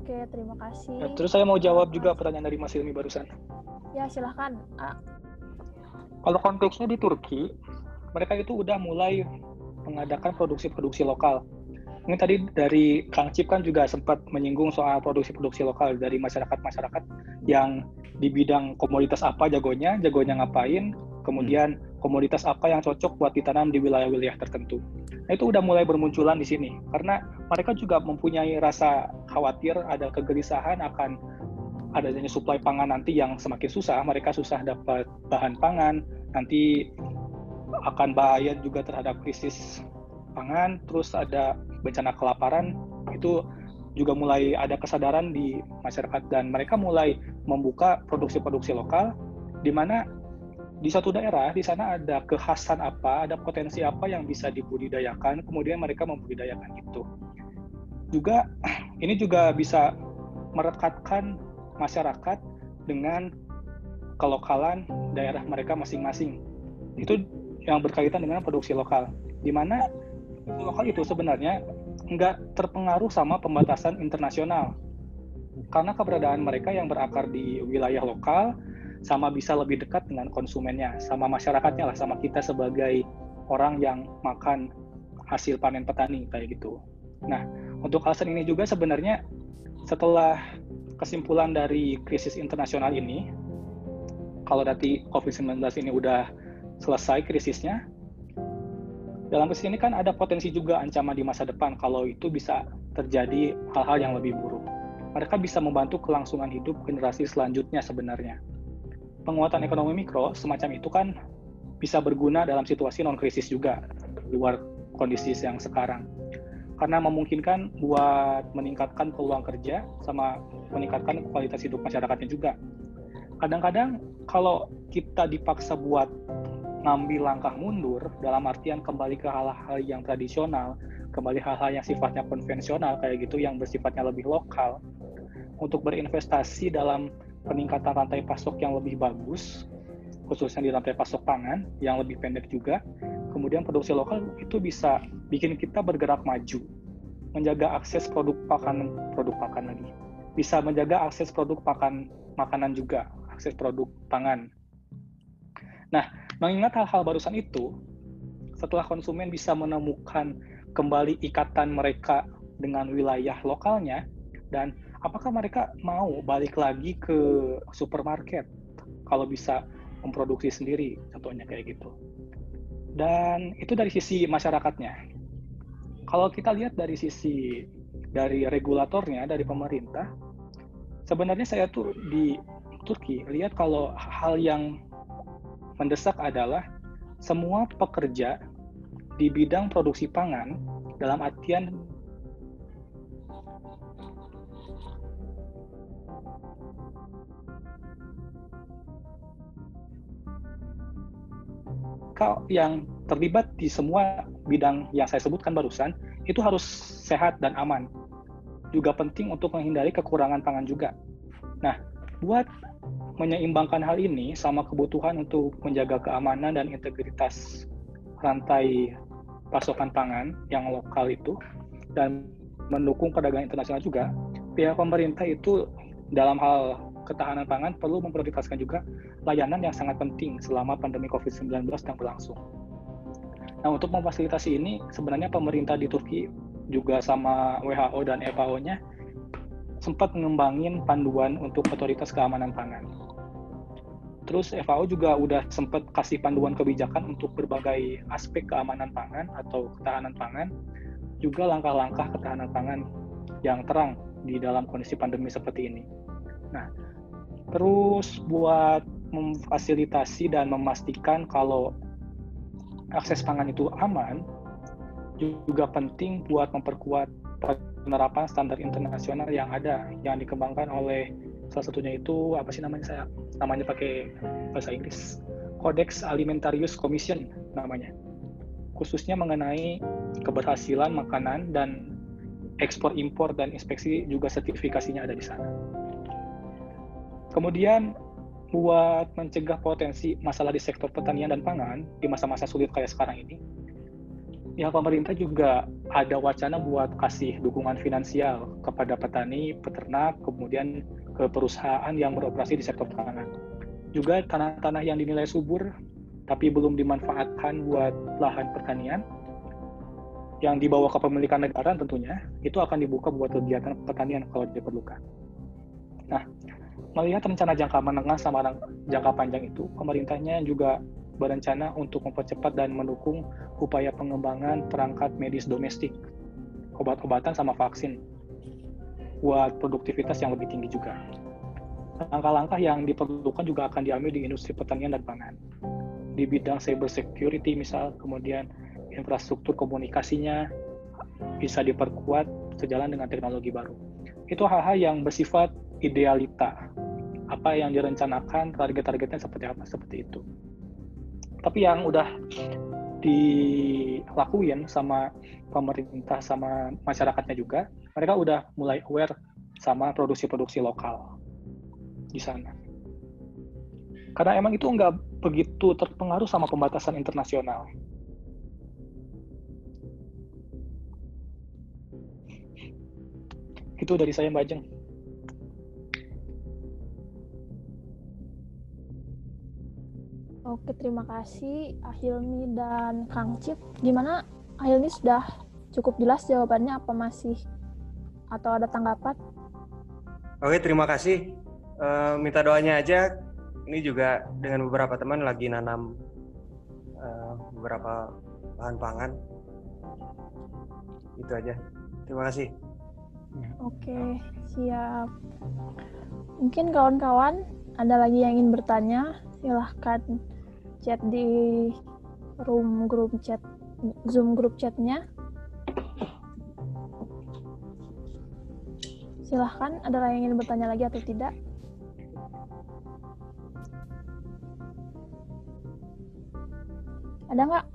Oke, terima kasih. Ya, terus saya mau jawab juga pertanyaan dari Mas Ilmi barusan. Ya, silahkan. Ah. Kalau konteksnya di Turki, mereka itu udah mulai mengadakan produksi-produksi lokal. Ini tadi dari Kang Cip kan juga sempat menyinggung soal produksi-produksi lokal dari masyarakat-masyarakat yang di bidang komoditas apa jagonya, jagonya ngapain, kemudian komoditas apa yang cocok buat ditanam di wilayah-wilayah tertentu. Nah, itu udah mulai bermunculan di sini karena mereka juga mempunyai rasa khawatir ada kegelisahan akan adanya suplai pangan nanti yang semakin susah, mereka susah dapat bahan pangan, nanti akan bahaya juga terhadap krisis pangan, terus ada bencana kelaparan, itu juga mulai ada kesadaran di masyarakat dan mereka mulai membuka produksi-produksi lokal di mana di satu daerah di sana ada kekhasan apa, ada potensi apa yang bisa dibudidayakan, kemudian mereka membudidayakan itu. Juga ini juga bisa merekatkan masyarakat dengan kelokalan daerah mereka masing-masing. Itu yang berkaitan dengan produksi lokal, di mana lokal itu sebenarnya nggak terpengaruh sama pembatasan internasional. Karena keberadaan mereka yang berakar di wilayah lokal, sama bisa lebih dekat dengan konsumennya, sama masyarakatnya lah, sama kita sebagai orang yang makan hasil panen petani kayak gitu. Nah, untuk alasan ini juga sebenarnya setelah kesimpulan dari krisis internasional ini, kalau nanti COVID-19 ini udah selesai krisisnya, dalam krisis ini kan ada potensi juga ancaman di masa depan kalau itu bisa terjadi hal-hal yang lebih buruk. Mereka bisa membantu kelangsungan hidup generasi selanjutnya sebenarnya penguatan ekonomi mikro semacam itu kan bisa berguna dalam situasi non krisis juga luar kondisi yang sekarang karena memungkinkan buat meningkatkan peluang kerja sama meningkatkan kualitas hidup masyarakatnya juga. Kadang-kadang kalau kita dipaksa buat ngambil langkah mundur dalam artian kembali ke hal-hal yang tradisional, kembali hal-hal yang sifatnya konvensional kayak gitu yang bersifatnya lebih lokal untuk berinvestasi dalam peningkatan rantai pasok yang lebih bagus, khususnya di rantai pasok pangan yang lebih pendek juga. Kemudian produksi lokal itu bisa bikin kita bergerak maju, menjaga akses produk pakan produk pakan lagi, bisa menjaga akses produk pakan makanan juga, akses produk pangan. Nah, mengingat hal-hal barusan itu, setelah konsumen bisa menemukan kembali ikatan mereka dengan wilayah lokalnya dan apakah mereka mau balik lagi ke supermarket kalau bisa memproduksi sendiri contohnya kayak gitu. Dan itu dari sisi masyarakatnya. Kalau kita lihat dari sisi dari regulatornya dari pemerintah sebenarnya saya tuh di Turki lihat kalau hal yang mendesak adalah semua pekerja di bidang produksi pangan dalam artian yang terlibat di semua bidang yang saya sebutkan barusan itu harus sehat dan aman. Juga penting untuk menghindari kekurangan pangan juga. Nah, buat menyeimbangkan hal ini sama kebutuhan untuk menjaga keamanan dan integritas rantai pasokan pangan yang lokal itu dan mendukung perdagangan internasional juga, pihak pemerintah itu dalam hal ketahanan pangan perlu memprioritaskan juga layanan yang sangat penting selama pandemi COVID-19 yang berlangsung. Nah, untuk memfasilitasi ini, sebenarnya pemerintah di Turki juga sama WHO dan FAO-nya sempat mengembangin panduan untuk otoritas keamanan pangan. Terus FAO juga udah sempat kasih panduan kebijakan untuk berbagai aspek keamanan pangan atau ketahanan pangan, juga langkah-langkah ketahanan pangan yang terang di dalam kondisi pandemi seperti ini. Nah, terus buat memfasilitasi dan memastikan kalau akses pangan itu aman, juga penting buat memperkuat penerapan standar internasional yang ada, yang dikembangkan oleh salah satunya itu apa sih namanya saya namanya pakai bahasa Inggris. Codex Alimentarius Commission namanya. Khususnya mengenai keberhasilan makanan dan ekspor impor dan inspeksi juga sertifikasinya ada di sana. Kemudian buat mencegah potensi masalah di sektor pertanian dan pangan di masa-masa sulit kayak sekarang ini ya pemerintah juga ada wacana buat kasih dukungan finansial kepada petani, peternak, kemudian ke perusahaan yang beroperasi di sektor pangan. Juga tanah-tanah yang dinilai subur tapi belum dimanfaatkan buat lahan pertanian yang dibawa ke pemilikan negara tentunya itu akan dibuka buat kegiatan pertanian kalau diperlukan. Nah, melihat rencana jangka menengah sama jangka panjang itu, pemerintahnya juga berencana untuk mempercepat dan mendukung upaya pengembangan perangkat medis domestik, obat-obatan sama vaksin buat produktivitas yang lebih tinggi juga. Langkah-langkah yang diperlukan juga akan diambil di industri pertanian dan pangan. Di bidang cyber security misal, kemudian infrastruktur komunikasinya bisa diperkuat sejalan dengan teknologi baru. Itu hal-hal yang bersifat idealita. Apa yang direncanakan, target-targetnya seperti apa, seperti itu. Tapi yang udah dilakuin sama pemerintah sama masyarakatnya juga mereka udah mulai aware sama produksi-produksi lokal di sana karena emang itu nggak begitu terpengaruh sama pembatasan internasional itu dari saya Mbak Jeng. Oke, terima kasih Ahilmi dan Kang Cip. Gimana Ahilmi sudah cukup jelas jawabannya apa masih atau ada tanggapan? Oke, terima kasih. Uh, minta doanya aja. Ini juga dengan beberapa teman lagi nanam uh, beberapa bahan pangan. Itu aja. Terima kasih. Oke, siap. Mungkin kawan-kawan ada lagi yang ingin bertanya, silahkan chat di room grup chat zoom grup chatnya. Silahkan ada yang ingin bertanya lagi atau tidak? Ada nggak?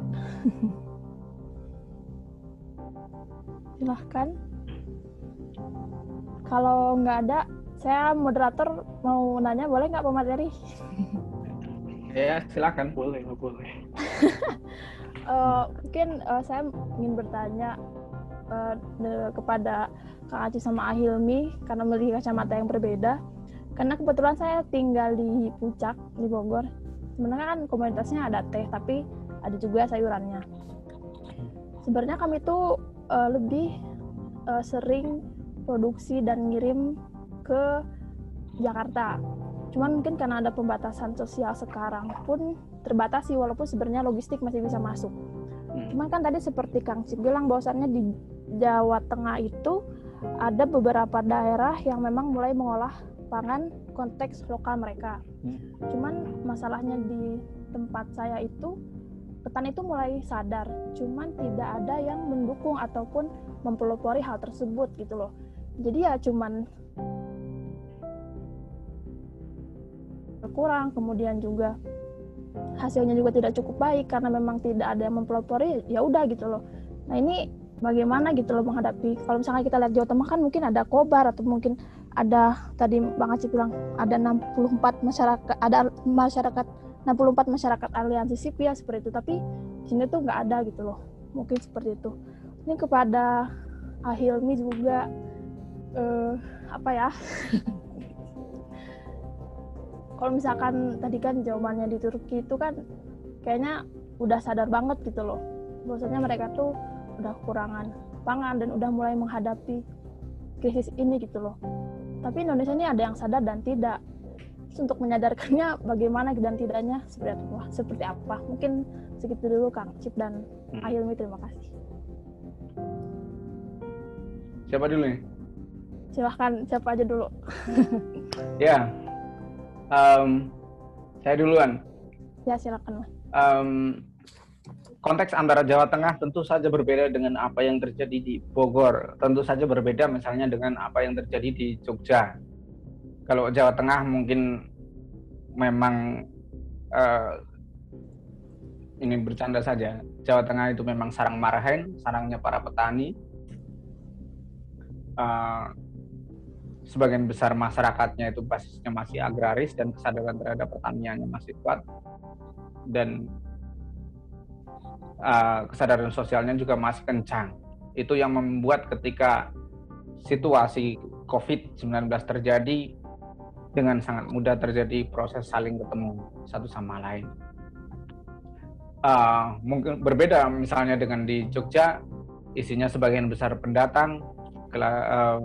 Silahkan. Kalau nggak ada saya moderator mau nanya boleh nggak pemateri Ya, silakan. Boleh, boleh. uh, mungkin uh, saya ingin bertanya uh, de, kepada Kak Aci sama Ahilmi karena memiliki kacamata yang berbeda. Karena kebetulan saya tinggal di Puncak, di Bogor. Sebenarnya kan komunitasnya ada teh, tapi ada juga sayurannya. Sebenarnya kami tuh uh, lebih uh, sering produksi dan ngirim ke Jakarta. Cuman mungkin karena ada pembatasan sosial sekarang pun terbatas sih walaupun sebenarnya logistik masih bisa masuk. Hmm. Cuman kan tadi seperti Kang Cip bilang bahwasannya di Jawa Tengah itu ada beberapa daerah yang memang mulai mengolah pangan konteks lokal mereka. Hmm. Cuman masalahnya di tempat saya itu petani itu mulai sadar, cuman tidak ada yang mendukung ataupun mempelopori hal tersebut gitu loh. Jadi ya cuman kurang, kemudian juga hasilnya juga tidak cukup baik karena memang tidak ada yang mempelopori, ya udah gitu loh. Nah ini bagaimana gitu loh menghadapi kalau misalnya kita lihat Jawa Tengah kan mungkin ada kobar atau mungkin ada tadi Bang Aceh bilang ada 64 masyarakat ada masyarakat 64 masyarakat aliansi sipil seperti itu. Tapi sini tuh nggak ada gitu loh mungkin seperti itu. Ini kepada Ahilmi juga eh, apa ya kalau misalkan tadi kan jawabannya di Turki itu kan kayaknya udah sadar banget gitu loh bahwasanya mereka tuh udah kekurangan pangan dan udah mulai menghadapi krisis ini gitu loh. Tapi Indonesia ini ada yang sadar dan tidak. Terus untuk menyadarkannya bagaimana dan tidaknya seperti apa? Seperti apa? Mungkin segitu dulu Kang Cip dan hmm. Ayumi terima kasih. Siapa dulu nih? Silahkan siapa aja dulu. ya, um, saya duluan. Ya silakan. Um, konteks antara Jawa Tengah tentu saja berbeda dengan apa yang terjadi di Bogor. Tentu saja berbeda misalnya dengan apa yang terjadi di Jogja. Kalau Jawa Tengah mungkin memang uh, ini bercanda saja. Jawa Tengah itu memang sarang marhen, sarangnya para petani. Uh, sebagian besar masyarakatnya itu basisnya masih agraris dan kesadaran terhadap pertaniannya masih kuat dan uh, kesadaran sosialnya juga masih kencang. Itu yang membuat ketika situasi COVID-19 terjadi dengan sangat mudah terjadi proses saling ketemu satu sama lain. Uh, mungkin berbeda misalnya dengan di Jogja, isinya sebagian besar pendatang, uh,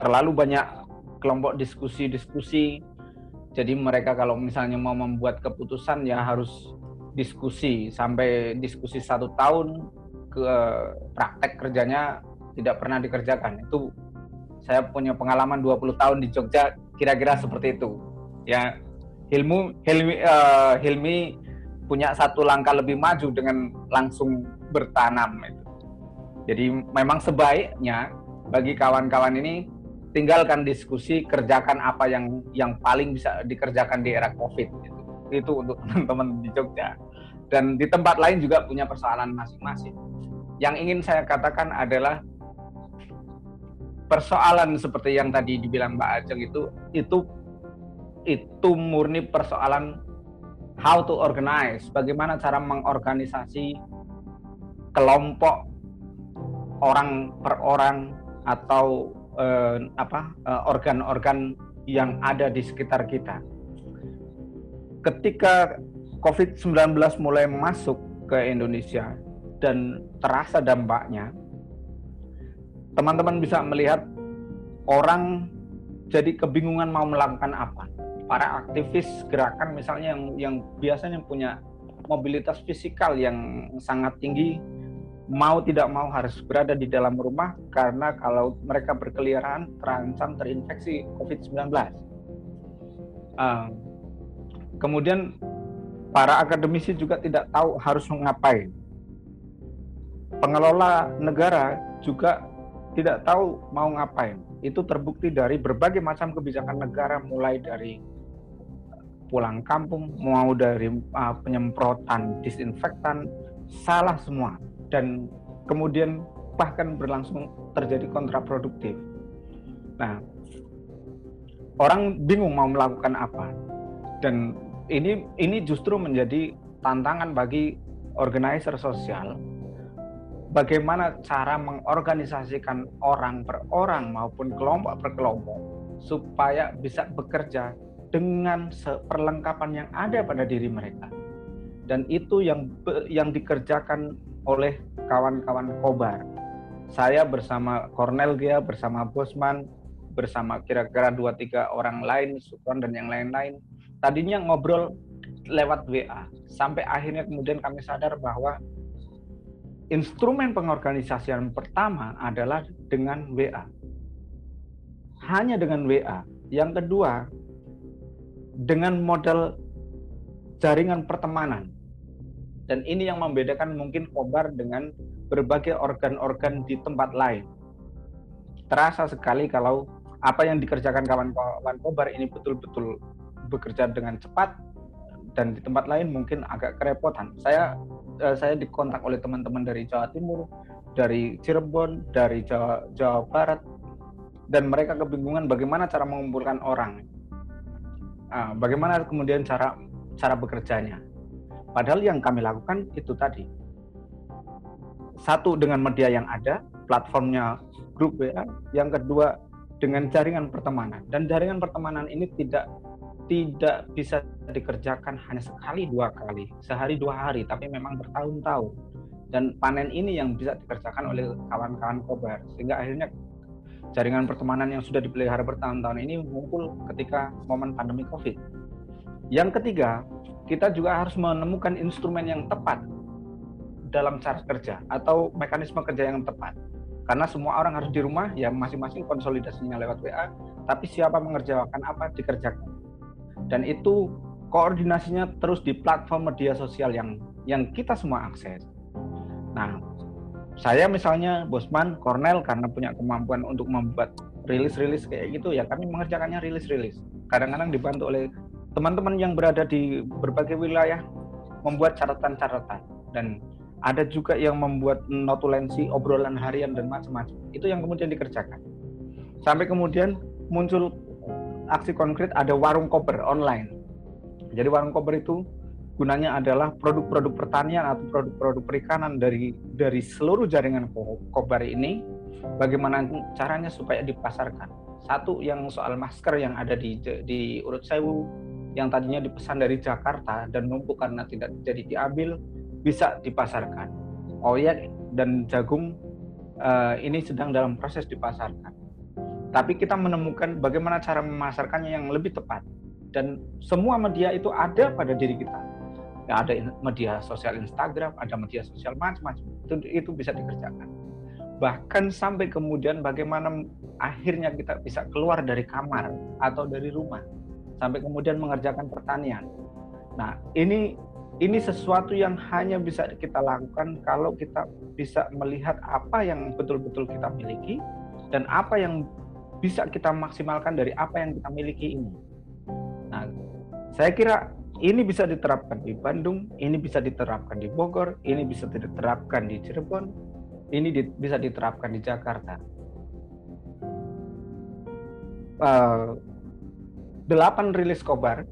terlalu banyak kelompok diskusi-diskusi. Jadi mereka kalau misalnya mau membuat keputusan ya harus diskusi. Sampai diskusi satu tahun ke praktek kerjanya tidak pernah dikerjakan. Itu saya punya pengalaman 20 tahun di Jogja kira-kira seperti itu. Ya Hilmu Hilmi uh, Hilmi punya satu langkah lebih maju dengan langsung bertanam jadi memang sebaiknya bagi kawan-kawan ini tinggalkan diskusi kerjakan apa yang yang paling bisa dikerjakan di era covid gitu. Itu untuk teman-teman di Jogja. Dan di tempat lain juga punya persoalan masing-masing. Yang ingin saya katakan adalah persoalan seperti yang tadi dibilang Mbak Ajeng itu itu itu murni persoalan how to organize, bagaimana cara mengorganisasi kelompok orang per orang atau eh, apa eh, organ-organ yang ada di sekitar kita ketika COVID-19 mulai masuk ke Indonesia dan terasa dampaknya, teman-teman bisa melihat orang jadi kebingungan mau melakukan apa. Para aktivis gerakan misalnya yang yang biasanya punya mobilitas fisikal yang sangat tinggi mau tidak mau harus berada di dalam rumah karena kalau mereka berkeliaran terancam terinfeksi COVID-19. Uh, Kemudian para akademisi juga tidak tahu harus mengapain. Pengelola negara juga tidak tahu mau ngapain. Itu terbukti dari berbagai macam kebijakan negara mulai dari pulang kampung, mau dari uh, penyemprotan disinfektan, salah semua. Dan kemudian bahkan berlangsung terjadi kontraproduktif. Nah, orang bingung mau melakukan apa. Dan ini ini justru menjadi tantangan bagi organizer sosial bagaimana cara mengorganisasikan orang per orang maupun kelompok per kelompok supaya bisa bekerja dengan perlengkapan yang ada pada diri mereka dan itu yang yang dikerjakan oleh kawan-kawan Kobar. Saya bersama Cornel Gia, bersama Bosman, bersama kira-kira dua tiga orang lain, Sukron dan yang lain-lain. Tadinya ngobrol lewat WA, sampai akhirnya kemudian kami sadar bahwa instrumen pengorganisasian pertama adalah dengan WA. Hanya dengan WA. Yang kedua, dengan model jaringan pertemanan. Dan ini yang membedakan mungkin Kobar dengan berbagai organ-organ di tempat lain. Terasa sekali kalau apa yang dikerjakan kawan-kawan Kobar ini betul-betul bekerja dengan cepat dan di tempat lain mungkin agak kerepotan. Saya uh, saya dikontak oleh teman-teman dari Jawa Timur, dari Cirebon, dari Jawa, Jawa Barat, dan mereka kebingungan bagaimana cara mengumpulkan orang, uh, bagaimana kemudian cara cara bekerjanya. Padahal yang kami lakukan itu tadi satu dengan media yang ada, platformnya grup WA, yang kedua dengan jaringan pertemanan. Dan jaringan pertemanan ini tidak tidak bisa dikerjakan hanya sekali dua kali, sehari dua hari, tapi memang bertahun-tahun. Dan panen ini yang bisa dikerjakan oleh kawan-kawan kobar, sehingga akhirnya jaringan pertemanan yang sudah dipelihara bertahun-tahun ini muncul ketika momen pandemi COVID. Yang ketiga, kita juga harus menemukan instrumen yang tepat dalam cara kerja atau mekanisme kerja yang tepat. Karena semua orang harus di rumah, ya masing-masing konsolidasinya lewat WA, tapi siapa mengerjakan apa dikerjakan. Dan itu koordinasinya terus di platform media sosial yang yang kita semua akses. Nah, saya misalnya Bosman, Cornell karena punya kemampuan untuk membuat rilis-rilis kayak gitu ya kami mengerjakannya rilis-rilis. Kadang-kadang dibantu oleh teman-teman yang berada di berbagai wilayah membuat catatan-catatan. Dan ada juga yang membuat notulensi obrolan harian dan macam-macam. Itu yang kemudian dikerjakan. Sampai kemudian muncul aksi konkret ada warung koper online. Jadi warung koper itu gunanya adalah produk-produk pertanian atau produk-produk perikanan dari dari seluruh jaringan koper ini. Bagaimana caranya supaya dipasarkan? Satu yang soal masker yang ada di di urut sewu yang tadinya dipesan dari Jakarta dan numpuk karena tidak jadi diambil bisa dipasarkan. Oyek dan jagung uh, ini sedang dalam proses dipasarkan. Tapi kita menemukan bagaimana cara memasarkannya yang lebih tepat. Dan semua media itu ada pada diri kita. Ya, ada media sosial Instagram, ada media sosial macam-macam. Itu, itu bisa dikerjakan. Bahkan sampai kemudian bagaimana akhirnya kita bisa keluar dari kamar atau dari rumah. Sampai kemudian mengerjakan pertanian. Nah, ini ini sesuatu yang hanya bisa kita lakukan kalau kita bisa melihat apa yang betul-betul kita miliki dan apa yang bisa kita maksimalkan dari apa yang kita miliki ini. Nah, saya kira ini bisa diterapkan di Bandung, ini bisa diterapkan di Bogor, ini bisa diterapkan di Cirebon, ini di, bisa diterapkan di Jakarta. Uh, delapan rilis kobar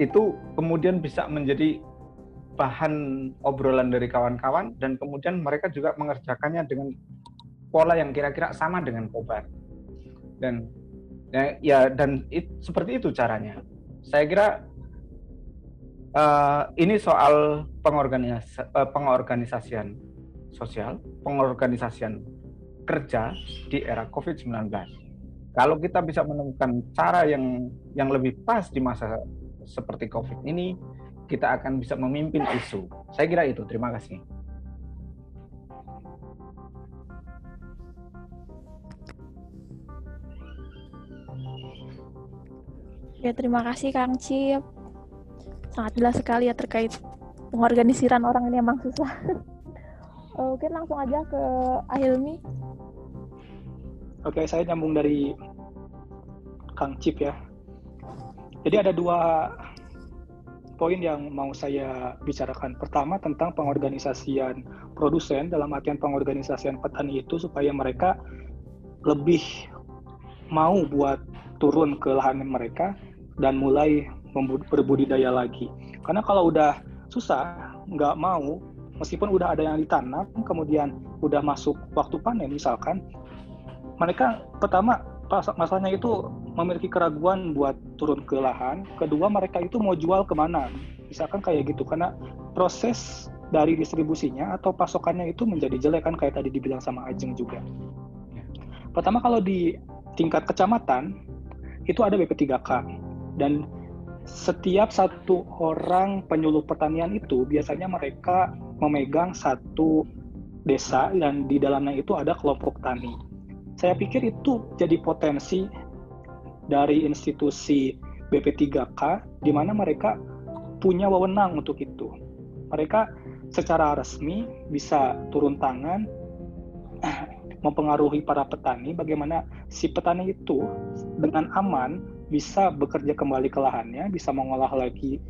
itu kemudian bisa menjadi bahan obrolan dari kawan-kawan dan kemudian mereka juga mengerjakannya dengan pola yang kira-kira sama dengan kobar. Dan ya, ya dan it, seperti itu caranya. Saya kira uh, ini soal pengorganis uh, pengorganisasian sosial pengorganisasian kerja di era COVID-19 kalau kita bisa menemukan cara yang yang lebih pas di masa seperti COVID ini, kita akan bisa memimpin isu. Saya kira itu. Terima kasih. Ya, terima kasih Kang Cip. Sangat jelas sekali ya terkait pengorganisiran orang ini emang susah. Oke, langsung aja ke Ahilmi. Oke, saya nyambung dari Kang Cip ya. Jadi ada dua poin yang mau saya bicarakan. Pertama tentang pengorganisasian produsen dalam artian pengorganisasian petani itu supaya mereka lebih mau buat turun ke lahan mereka dan mulai berbudidaya lagi. Karena kalau udah susah, nggak mau, meskipun udah ada yang ditanam, kemudian udah masuk waktu panen misalkan, mereka pertama masalahnya itu memiliki keraguan buat turun ke lahan. Kedua, mereka itu mau jual ke mana? Misalkan kayak gitu karena proses dari distribusinya atau pasokannya itu menjadi jelek kan kayak tadi dibilang sama Ajeng juga. Pertama kalau di tingkat kecamatan itu ada BP3K dan setiap satu orang penyuluh pertanian itu biasanya mereka memegang satu desa dan di dalamnya itu ada kelompok tani. Saya pikir itu jadi potensi dari institusi BP3K di mana mereka punya wewenang untuk itu. Mereka secara resmi bisa turun tangan mempengaruhi para petani bagaimana si petani itu dengan aman bisa bekerja kembali ke lahannya, bisa mengolah lagi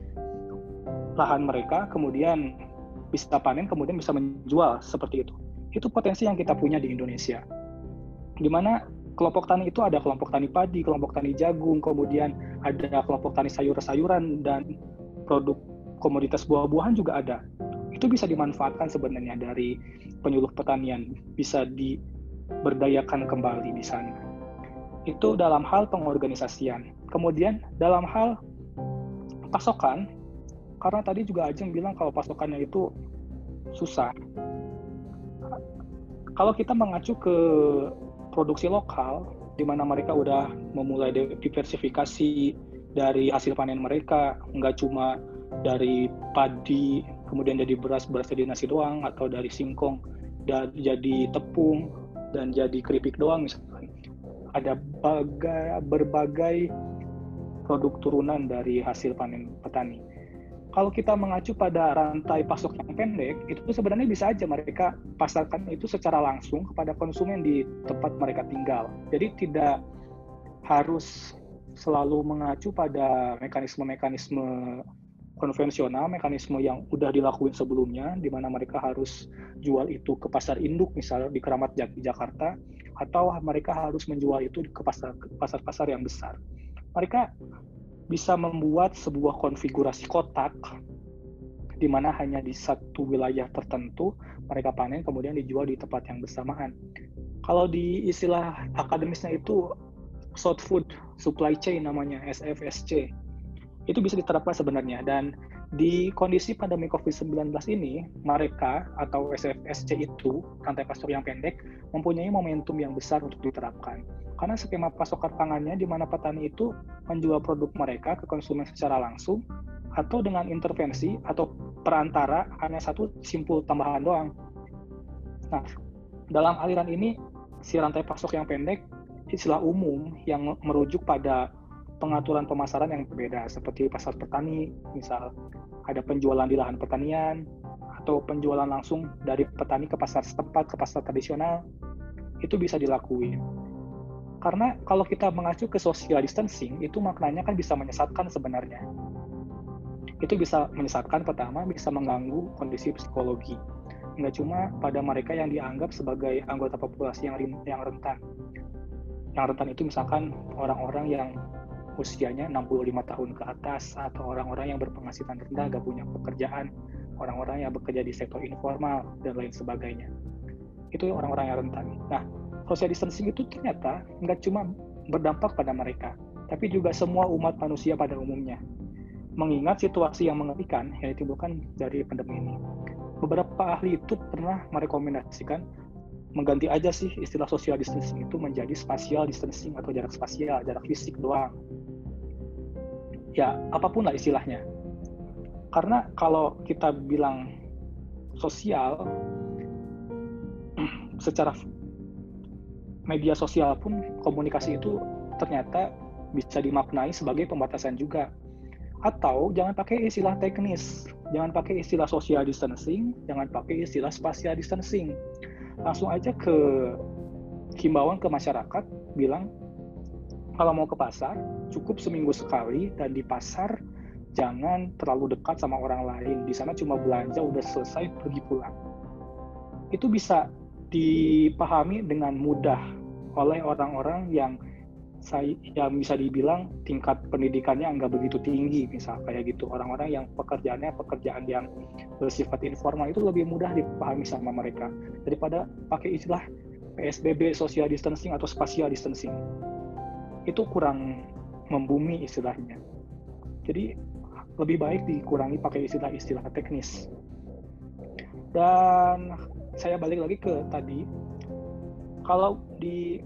lahan mereka, kemudian bisa panen, kemudian bisa menjual seperti itu. Itu potensi yang kita punya di Indonesia. Di mana kelompok tani itu ada kelompok tani padi, kelompok tani jagung, kemudian ada kelompok tani sayur-sayuran dan produk komoditas buah-buahan juga ada. Itu bisa dimanfaatkan sebenarnya dari penyuluh pertanian, bisa diberdayakan kembali di sana itu dalam hal pengorganisasian. Kemudian dalam hal pasokan, karena tadi juga Ajeng bilang kalau pasokannya itu susah. Kalau kita mengacu ke produksi lokal, di mana mereka udah memulai diversifikasi dari hasil panen mereka, nggak cuma dari padi, kemudian jadi beras, beras jadi nasi doang, atau dari singkong, dan jadi tepung, dan jadi keripik doang misalnya ada bagai, berbagai produk turunan dari hasil panen petani. Kalau kita mengacu pada rantai pasok yang pendek, itu sebenarnya bisa aja mereka pasarkan itu secara langsung kepada konsumen di tempat mereka tinggal. Jadi tidak harus selalu mengacu pada mekanisme-mekanisme konvensional, mekanisme yang udah dilakuin sebelumnya, di mana mereka harus jual itu ke pasar induk, misalnya di Keramat Jati Jakarta, atau mereka harus menjual itu ke pasar pasar-pasar yang besar. Mereka bisa membuat sebuah konfigurasi kotak di mana hanya di satu wilayah tertentu mereka panen kemudian dijual di tempat yang bersamaan. Kalau di istilah akademisnya itu short food supply chain namanya SFSC itu bisa diterapkan sebenarnya dan di kondisi pandemi COVID-19 ini mereka atau SFSC itu rantai pasok yang pendek mempunyai momentum yang besar untuk diterapkan karena skema pasokan pangannya di mana petani itu menjual produk mereka ke konsumen secara langsung atau dengan intervensi atau perantara hanya satu simpul tambahan doang. Nah, dalam aliran ini si rantai pasok yang pendek istilah umum yang merujuk pada pengaturan pemasaran yang berbeda seperti pasar petani, misal ada penjualan di lahan pertanian atau penjualan langsung dari petani ke pasar setempat ke pasar tradisional itu bisa dilakuin. Karena kalau kita mengacu ke social distancing itu maknanya kan bisa menyesatkan sebenarnya. Itu bisa menyesatkan pertama bisa mengganggu kondisi psikologi. Nggak cuma pada mereka yang dianggap sebagai anggota populasi yang yang rentan. Yang rentan itu misalkan orang-orang yang usianya 65 tahun ke atas atau orang-orang yang berpenghasilan rendah gak punya pekerjaan orang-orang yang bekerja di sektor informal dan lain sebagainya. Itu orang-orang yang rentan. Nah social distancing itu ternyata nggak cuma berdampak pada mereka tapi juga semua umat manusia pada umumnya. Mengingat situasi yang mengerikan yang ditimbulkan dari pandemi ini. Beberapa ahli itu pernah merekomendasikan mengganti aja sih istilah social distancing itu menjadi spatial distancing atau jarak spasial, jarak fisik doang ya apa pun lah istilahnya. Karena kalau kita bilang sosial, secara media sosial pun komunikasi itu ternyata bisa dimaknai sebagai pembatasan juga. Atau jangan pakai istilah teknis, jangan pakai istilah social distancing, jangan pakai istilah spatial distancing. Langsung aja ke himbauan ke masyarakat bilang kalau mau ke pasar cukup seminggu sekali dan di pasar jangan terlalu dekat sama orang lain. Di sana cuma belanja udah selesai pergi pulang. Itu bisa dipahami dengan mudah oleh orang-orang yang saya yang bisa dibilang tingkat pendidikannya nggak begitu tinggi misal kayak gitu orang-orang yang pekerjaannya pekerjaan yang bersifat informal itu lebih mudah dipahami sama mereka daripada pakai istilah PSBB social distancing atau spatial distancing itu kurang membumi istilahnya. Jadi lebih baik dikurangi pakai istilah-istilah teknis. Dan saya balik lagi ke tadi, kalau di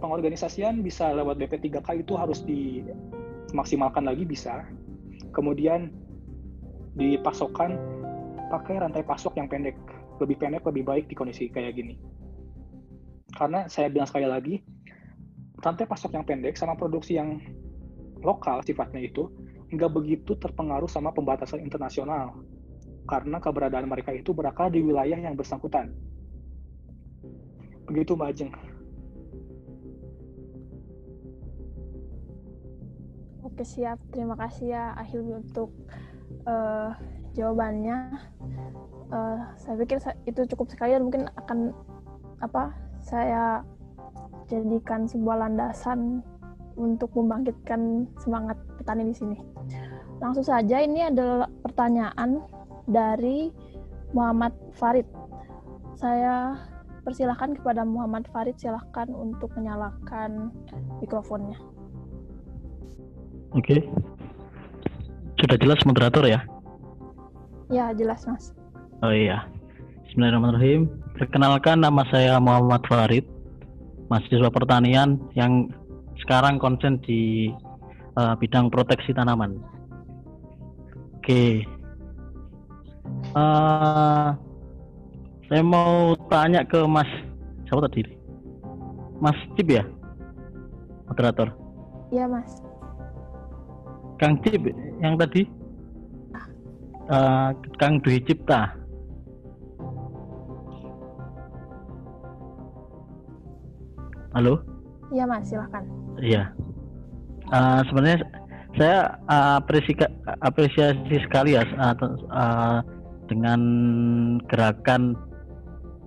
pengorganisasian bisa lewat BP3K itu harus dimaksimalkan lagi bisa. Kemudian di pasokan pakai rantai pasok yang pendek, lebih pendek lebih baik di kondisi kayak gini. Karena saya bilang sekali lagi, rantai pasok yang pendek sama produksi yang lokal sifatnya itu nggak begitu terpengaruh sama pembatasan internasional karena keberadaan mereka itu berakar di wilayah yang bersangkutan. Begitu Mbak Ajeng. Oke siap, terima kasih ya Ahilmi untuk uh, jawabannya. Uh, saya pikir itu cukup sekali dan mungkin akan apa saya jadikan sebuah landasan untuk membangkitkan semangat petani di sini. Langsung saja ini adalah pertanyaan dari Muhammad Farid. Saya persilahkan kepada Muhammad Farid, silahkan untuk menyalakan mikrofonnya. Oke. Sudah jelas moderator ya? Ya, jelas Mas. Oh iya. Bismillahirrahmanirrahim. Perkenalkan nama saya Muhammad Farid, mahasiswa pertanian yang sekarang konsen di uh, bidang proteksi tanaman. Oke. Uh, saya mau tanya ke Mas siapa tadi? Mas Cip ya? Moderator. Iya, Mas. Kang Cip yang tadi? Uh, Kang Dwi Cipta. Halo? Iya mas silahkan. Iya. Uh, sebenarnya saya uh, apresiasi, apresiasi sekali ya uh, uh, dengan gerakan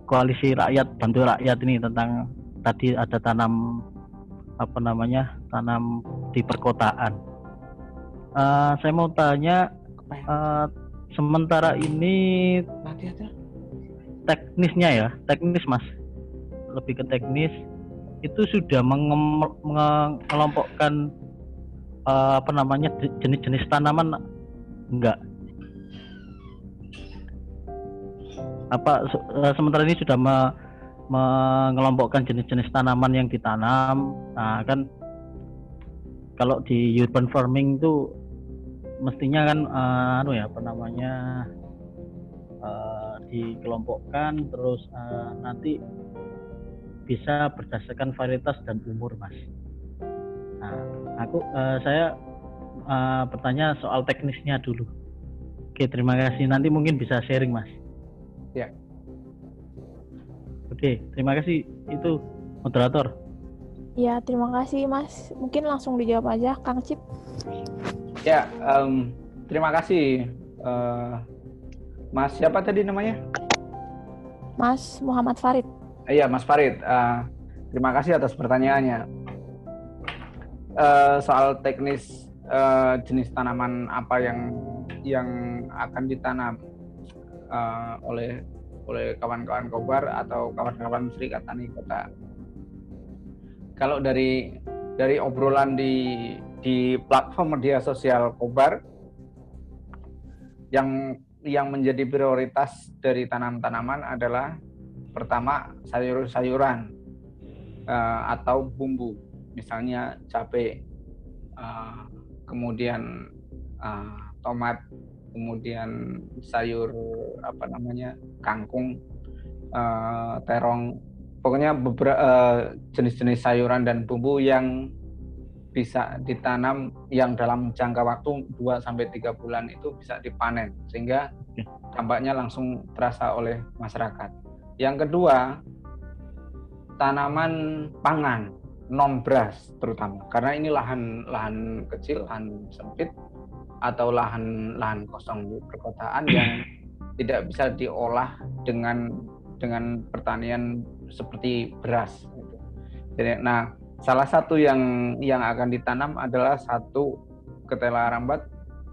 koalisi rakyat bantu rakyat ini tentang tadi ada tanam apa namanya tanam di perkotaan uh, saya mau tanya uh, sementara ini teknisnya ya teknis mas. Lebih ke teknis itu sudah mengelompokkan uh, apa namanya jenis-jenis tanaman enggak. Apa uh, sementara ini sudah me, mengelompokkan jenis-jenis tanaman yang ditanam. Nah kan kalau di urban farming itu mestinya kan uh, anu ya apa namanya uh, dikelompokkan terus uh, nanti bisa berdasarkan varietas dan umur mas. Nah, aku uh, saya uh, bertanya soal teknisnya dulu. Oke terima kasih nanti mungkin bisa sharing mas. Ya. Oke terima kasih itu moderator. Ya, terima kasih Mas. Mungkin langsung dijawab aja, Kang Cip. Ya, um, terima kasih. Uh, Mas siapa tadi namanya? Mas Muhammad Farid. Iya, Mas Farid. Uh, terima kasih atas pertanyaannya. Uh, soal teknis uh, jenis tanaman apa yang yang akan ditanam uh, oleh oleh kawan-kawan kobar atau kawan-kawan serikat tani kota kalau dari dari obrolan di di platform media sosial Kobar yang yang menjadi prioritas dari tanam-tanaman adalah pertama sayur-sayuran uh, atau bumbu, misalnya cabai, uh, kemudian uh, tomat, kemudian sayur apa namanya kangkung, uh, terong, pokoknya beberapa uh, jenis-jenis sayuran dan bumbu yang bisa ditanam yang dalam jangka waktu 2 sampai 3 bulan itu bisa dipanen sehingga dampaknya langsung terasa oleh masyarakat. Yang kedua, tanaman pangan non beras terutama karena ini lahan lahan kecil, lahan sempit atau lahan lahan kosong di perkotaan yang tidak bisa diolah dengan dengan pertanian seperti beras. Gitu. Jadi, nah salah satu yang yang akan ditanam adalah satu ketela rambat,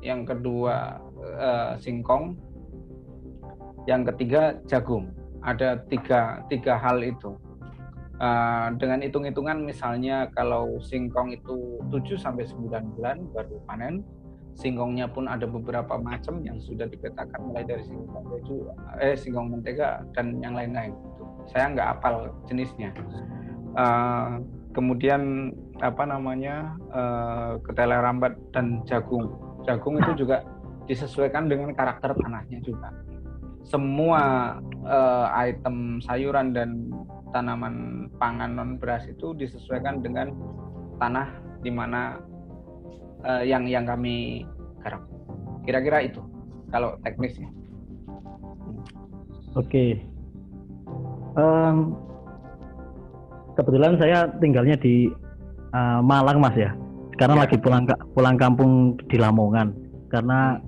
yang kedua eh, singkong, yang ketiga jagung. Ada tiga tiga hal itu. Uh, dengan hitung-hitungan misalnya kalau singkong itu 7 sampai 9 bulan baru panen, singkongnya pun ada beberapa macam yang sudah dipetakan mulai dari singkong keju, eh singkong mentega dan yang lain-lain. Saya nggak apal jenisnya. Uh, kemudian apa namanya uh, ketela rambat dan jagung. Jagung itu juga disesuaikan dengan karakter tanahnya juga. Semua uh, item sayuran dan tanaman pangan non beras itu disesuaikan dengan tanah di mana uh, yang yang kami garap. Kira-kira itu kalau teknisnya. Oke. Okay. Um, kebetulan saya tinggalnya di uh, Malang mas ya. Sekarang ya. lagi pulang pulang kampung di Lamongan karena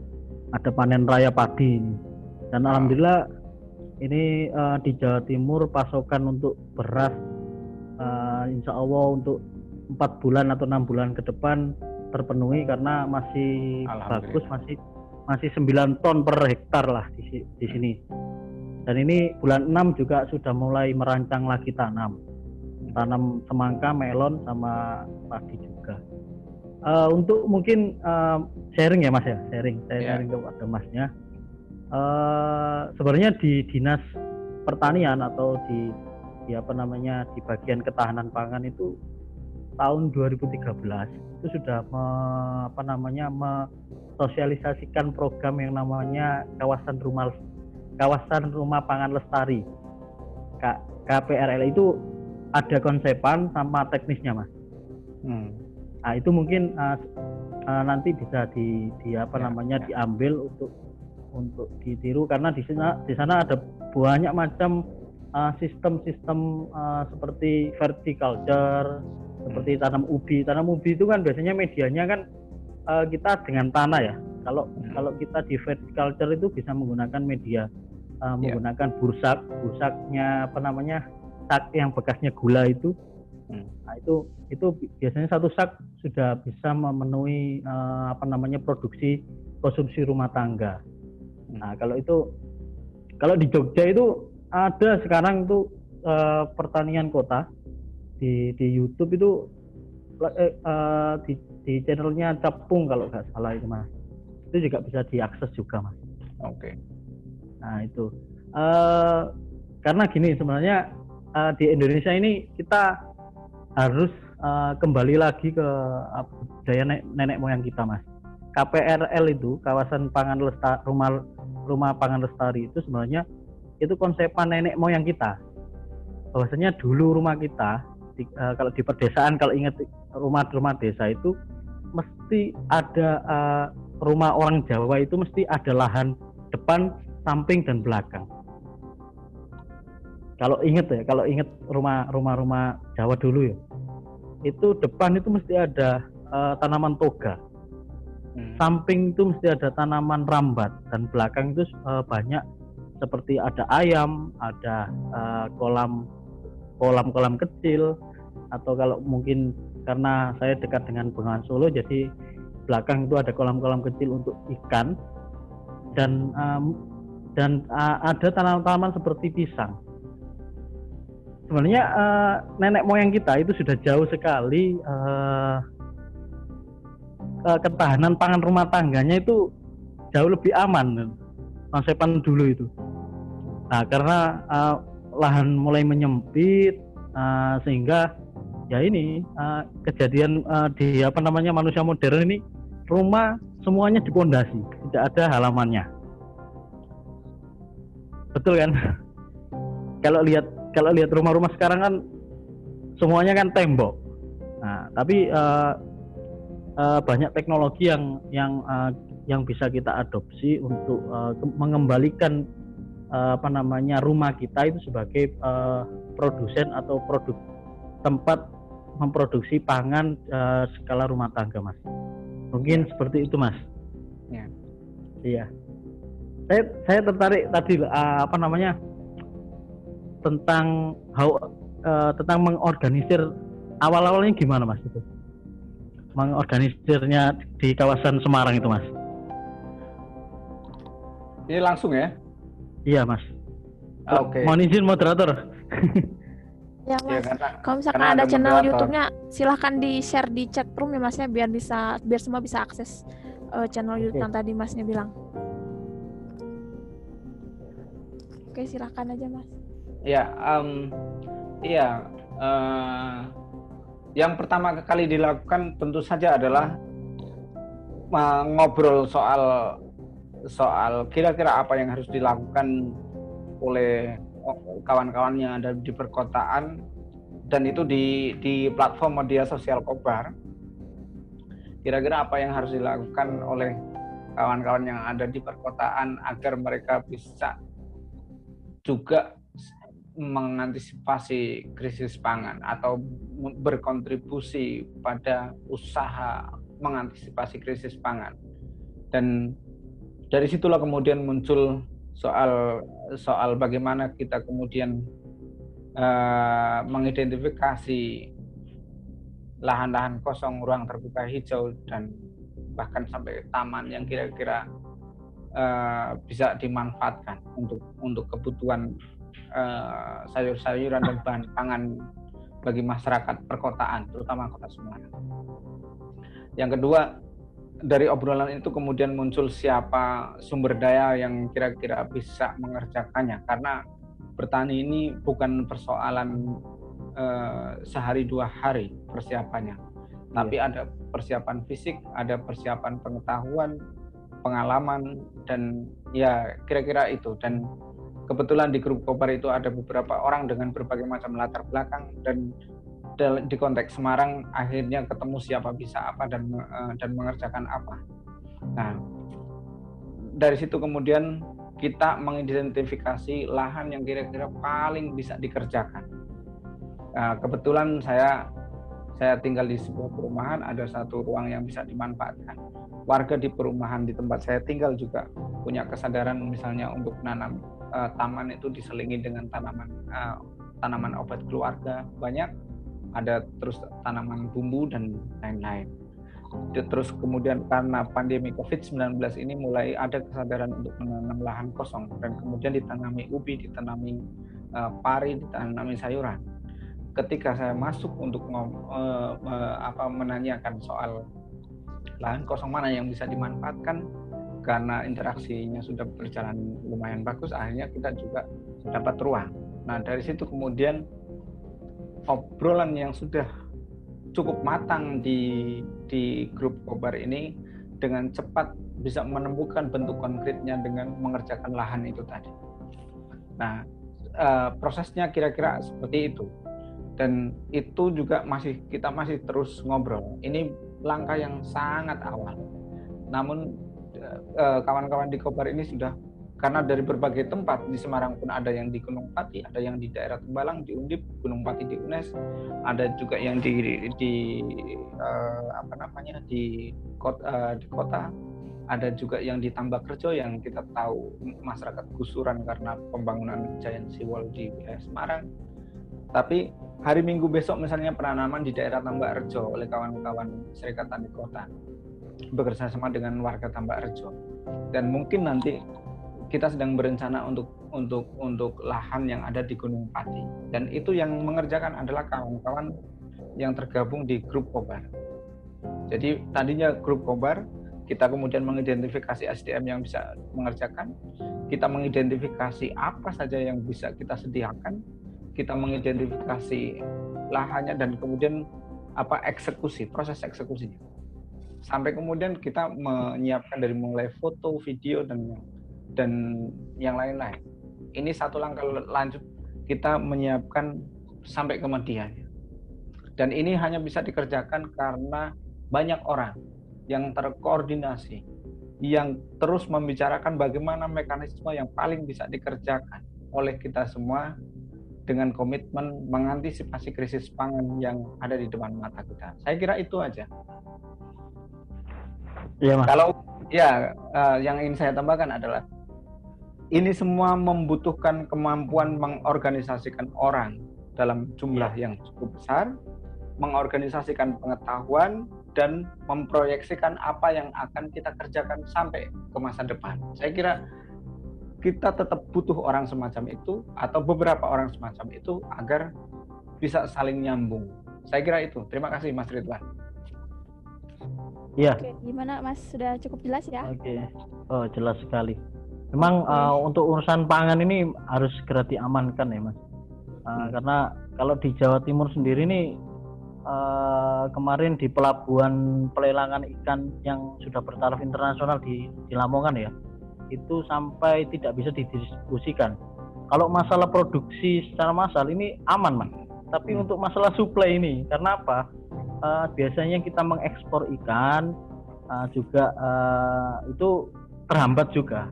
ada panen raya padi dan oh. alhamdulillah ini uh, di Jawa Timur pasokan untuk beras uh, insya Allah untuk empat bulan atau enam bulan ke depan terpenuhi karena masih bagus masih masih 9 ton per hektar lah di, di sini dan ini bulan 6 juga sudah mulai merancang lagi tanam tanam semangka melon sama padi juga. Uh, untuk mungkin uh, sharing ya mas ya? Sharing. Saya yeah. sharing kepada masnya uh, sebenarnya di dinas pertanian atau di di apa namanya di bagian ketahanan pangan itu tahun 2013 itu sudah me, apa namanya sosialisasikan program yang namanya kawasan rumah kawasan rumah pangan lestari. K, KPRL itu ada konsepan sama teknisnya mas. Hmm. Nah itu mungkin uh, uh, nanti bisa di, di apa ya, namanya ya. diambil untuk untuk ditiru karena di sana di sana ada banyak macam sistem-sistem uh, uh, seperti verticulture seperti tanam ubi tanam ubi itu kan biasanya medianya kan uh, kita dengan tanah ya kalau hmm. kalau kita di verticulture itu bisa menggunakan media uh, menggunakan yeah. bursak bursaknya apa namanya sak yang bekasnya gula itu hmm. nah itu itu biasanya satu sak sudah bisa memenuhi uh, apa namanya produksi konsumsi rumah tangga hmm. nah kalau itu kalau di Jogja itu ada sekarang itu uh, pertanian kota di di YouTube itu eh, uh, di di channelnya Capung kalau nggak salah itu mas itu juga bisa diakses juga mas. Oke. Okay. Nah itu uh, karena gini sebenarnya uh, di Indonesia ini kita harus uh, kembali lagi ke uh, budaya nenek, nenek moyang kita mas. KPRL itu kawasan pangan lestari rumah rumah pangan lestari itu sebenarnya itu konsepan nenek moyang kita bahwasanya dulu rumah kita di, uh, kalau di perdesaan kalau ingat rumah-rumah desa itu mesti ada uh, rumah orang Jawa itu mesti ada lahan depan, samping dan belakang. Kalau ingat ya, kalau ingat rumah-rumah-rumah Jawa dulu ya, itu depan itu mesti ada uh, tanaman toga, hmm. samping itu mesti ada tanaman rambat dan belakang itu uh, banyak seperti ada ayam, ada uh, kolam kolam-kolam kecil, atau kalau mungkin karena saya dekat dengan Bengawan Solo jadi belakang itu ada kolam-kolam kecil untuk ikan dan um, dan uh, ada tanaman-tanaman seperti pisang. Sebenarnya uh, nenek moyang kita itu sudah jauh sekali uh, ketahanan pangan rumah tangganya itu jauh lebih aman konsepan dulu itu. Nah karena uh, lahan mulai menyempit uh, sehingga ya ini uh, kejadian uh, di apa namanya manusia modern ini rumah semuanya dipondasi tidak ada halamannya betul kan kalau lihat kalau lihat rumah-rumah sekarang kan semuanya kan tembok nah tapi uh, uh, banyak teknologi yang yang uh, yang bisa kita adopsi untuk uh, mengembalikan uh, apa namanya rumah kita itu sebagai uh, produsen atau produk tempat memproduksi pangan uh, skala rumah tangga, Mas. Mungkin ya. seperti itu, Mas. Ya. Iya. Saya saya tertarik tadi uh, apa namanya? Tentang how uh, tentang mengorganisir awal-awalnya gimana, Mas itu? Mengorganisirnya di kawasan Semarang itu, Mas. Ini langsung ya? Iya, Mas. Oke. Okay. Mohon izin moderator. Ya, ya mas. Ya, karena, Kalau misalkan ada, ada channel YouTube-nya, silahkan di share di chat room ya masnya biar bisa biar semua bisa akses uh, channel YouTube yang tadi Masnya bilang. Oke, silahkan aja Mas. Ya, um, iya. Uh, yang pertama kali dilakukan tentu saja adalah ngobrol soal soal kira-kira apa yang harus dilakukan oleh kawan-kawan yang ada di perkotaan dan itu di di platform media sosial Kobar. Kira-kira apa yang harus dilakukan oleh kawan-kawan yang ada di perkotaan agar mereka bisa juga mengantisipasi krisis pangan atau berkontribusi pada usaha mengantisipasi krisis pangan. Dan dari situlah kemudian muncul soal soal bagaimana kita kemudian uh, mengidentifikasi lahan-lahan kosong, ruang terbuka hijau dan bahkan sampai taman yang kira-kira uh, bisa dimanfaatkan untuk untuk kebutuhan uh, sayur-sayuran dan bahan pangan bagi masyarakat perkotaan, terutama kota Semarang. Yang kedua, dari obrolan itu kemudian muncul siapa sumber daya yang kira-kira bisa mengerjakannya karena bertani ini bukan persoalan uh, sehari dua hari persiapannya iya. tapi ada persiapan fisik ada persiapan pengetahuan pengalaman dan ya kira-kira itu dan kebetulan di grup kobar itu ada beberapa orang dengan berbagai macam latar belakang dan di konteks Semarang akhirnya ketemu siapa bisa apa dan uh, dan mengerjakan apa. Nah, dari situ kemudian kita mengidentifikasi lahan yang kira-kira paling bisa dikerjakan. Nah, kebetulan saya saya tinggal di sebuah perumahan, ada satu ruang yang bisa dimanfaatkan. Warga di perumahan di tempat saya tinggal juga punya kesadaran misalnya untuk menanam uh, taman itu diselingi dengan tanaman uh, tanaman obat keluarga banyak ada terus tanaman bumbu dan lain-lain. Terus kemudian karena pandemi COVID-19 ini mulai ada kesadaran untuk menanam lahan kosong dan kemudian ditanami ubi, ditanami uh, pari, ditanami sayuran. Ketika saya masuk untuk uh, uh, apa menanyakan soal lahan kosong mana yang bisa dimanfaatkan karena interaksinya sudah berjalan lumayan bagus akhirnya kita juga dapat ruang. Nah, dari situ kemudian obrolan yang sudah cukup matang di di grup kobar ini dengan cepat bisa menemukan bentuk konkretnya dengan mengerjakan lahan itu tadi. Nah, uh, prosesnya kira-kira seperti itu. Dan itu juga masih kita masih terus ngobrol. Ini langkah yang sangat awal. Namun kawan-kawan di Kobar ini sudah karena dari berbagai tempat di Semarang pun ada yang di Gunung Pati, ada yang di daerah Tembalang, di Undip, Gunung Pati di UNES, ada juga yang di di uh, apa namanya di kota, uh, di kota, ada juga yang di Tambak Kerjo yang kita tahu masyarakat gusuran karena pembangunan Giant Seawall di wilayah Semarang. Tapi hari Minggu besok misalnya penanaman di daerah Tambak Rejo oleh kawan-kawan Serikat Tani Kota bekerja sama dengan warga Tambak Rejo dan mungkin nanti kita sedang berencana untuk untuk untuk lahan yang ada di Gunung Pati dan itu yang mengerjakan adalah kawan-kawan yang tergabung di grup Kobar. Jadi tadinya grup Kobar kita kemudian mengidentifikasi SDM yang bisa mengerjakan, kita mengidentifikasi apa saja yang bisa kita sediakan, kita mengidentifikasi lahannya dan kemudian apa eksekusi, proses eksekusinya. Sampai kemudian kita menyiapkan dari mulai foto, video dan dan yang lain-lain. Ini satu langkah lanjut kita menyiapkan sampai ke. Dan ini hanya bisa dikerjakan karena banyak orang yang terkoordinasi, yang terus membicarakan bagaimana mekanisme yang paling bisa dikerjakan oleh kita semua dengan komitmen mengantisipasi krisis pangan yang ada di depan mata kita. Saya kira itu aja. Ya, Mas. Kalau ya uh, yang ingin saya tambahkan adalah ini semua membutuhkan kemampuan mengorganisasikan orang dalam jumlah yang cukup besar, mengorganisasikan pengetahuan, dan memproyeksikan apa yang akan kita kerjakan sampai ke masa depan. Saya kira kita tetap butuh orang semacam itu atau beberapa orang semacam itu agar bisa saling nyambung. Saya kira itu. Terima kasih Mas Ridwan. Iya. Oke, gimana Mas? Sudah cukup jelas ya? Oke. Oh, jelas sekali. Memang uh, untuk urusan pangan ini harus segera diamankan ya, Mas. Uh, Karena kalau di Jawa Timur sendiri nih uh, kemarin di pelabuhan pelelangan ikan yang sudah bertaraf internasional di, di Lamongan ya, itu sampai tidak bisa didistribusikan. Kalau masalah produksi secara massal ini aman, Mas. Tapi untuk masalah supply ini, karena apa? Uh, biasanya kita mengekspor ikan uh, juga uh, itu terhambat juga.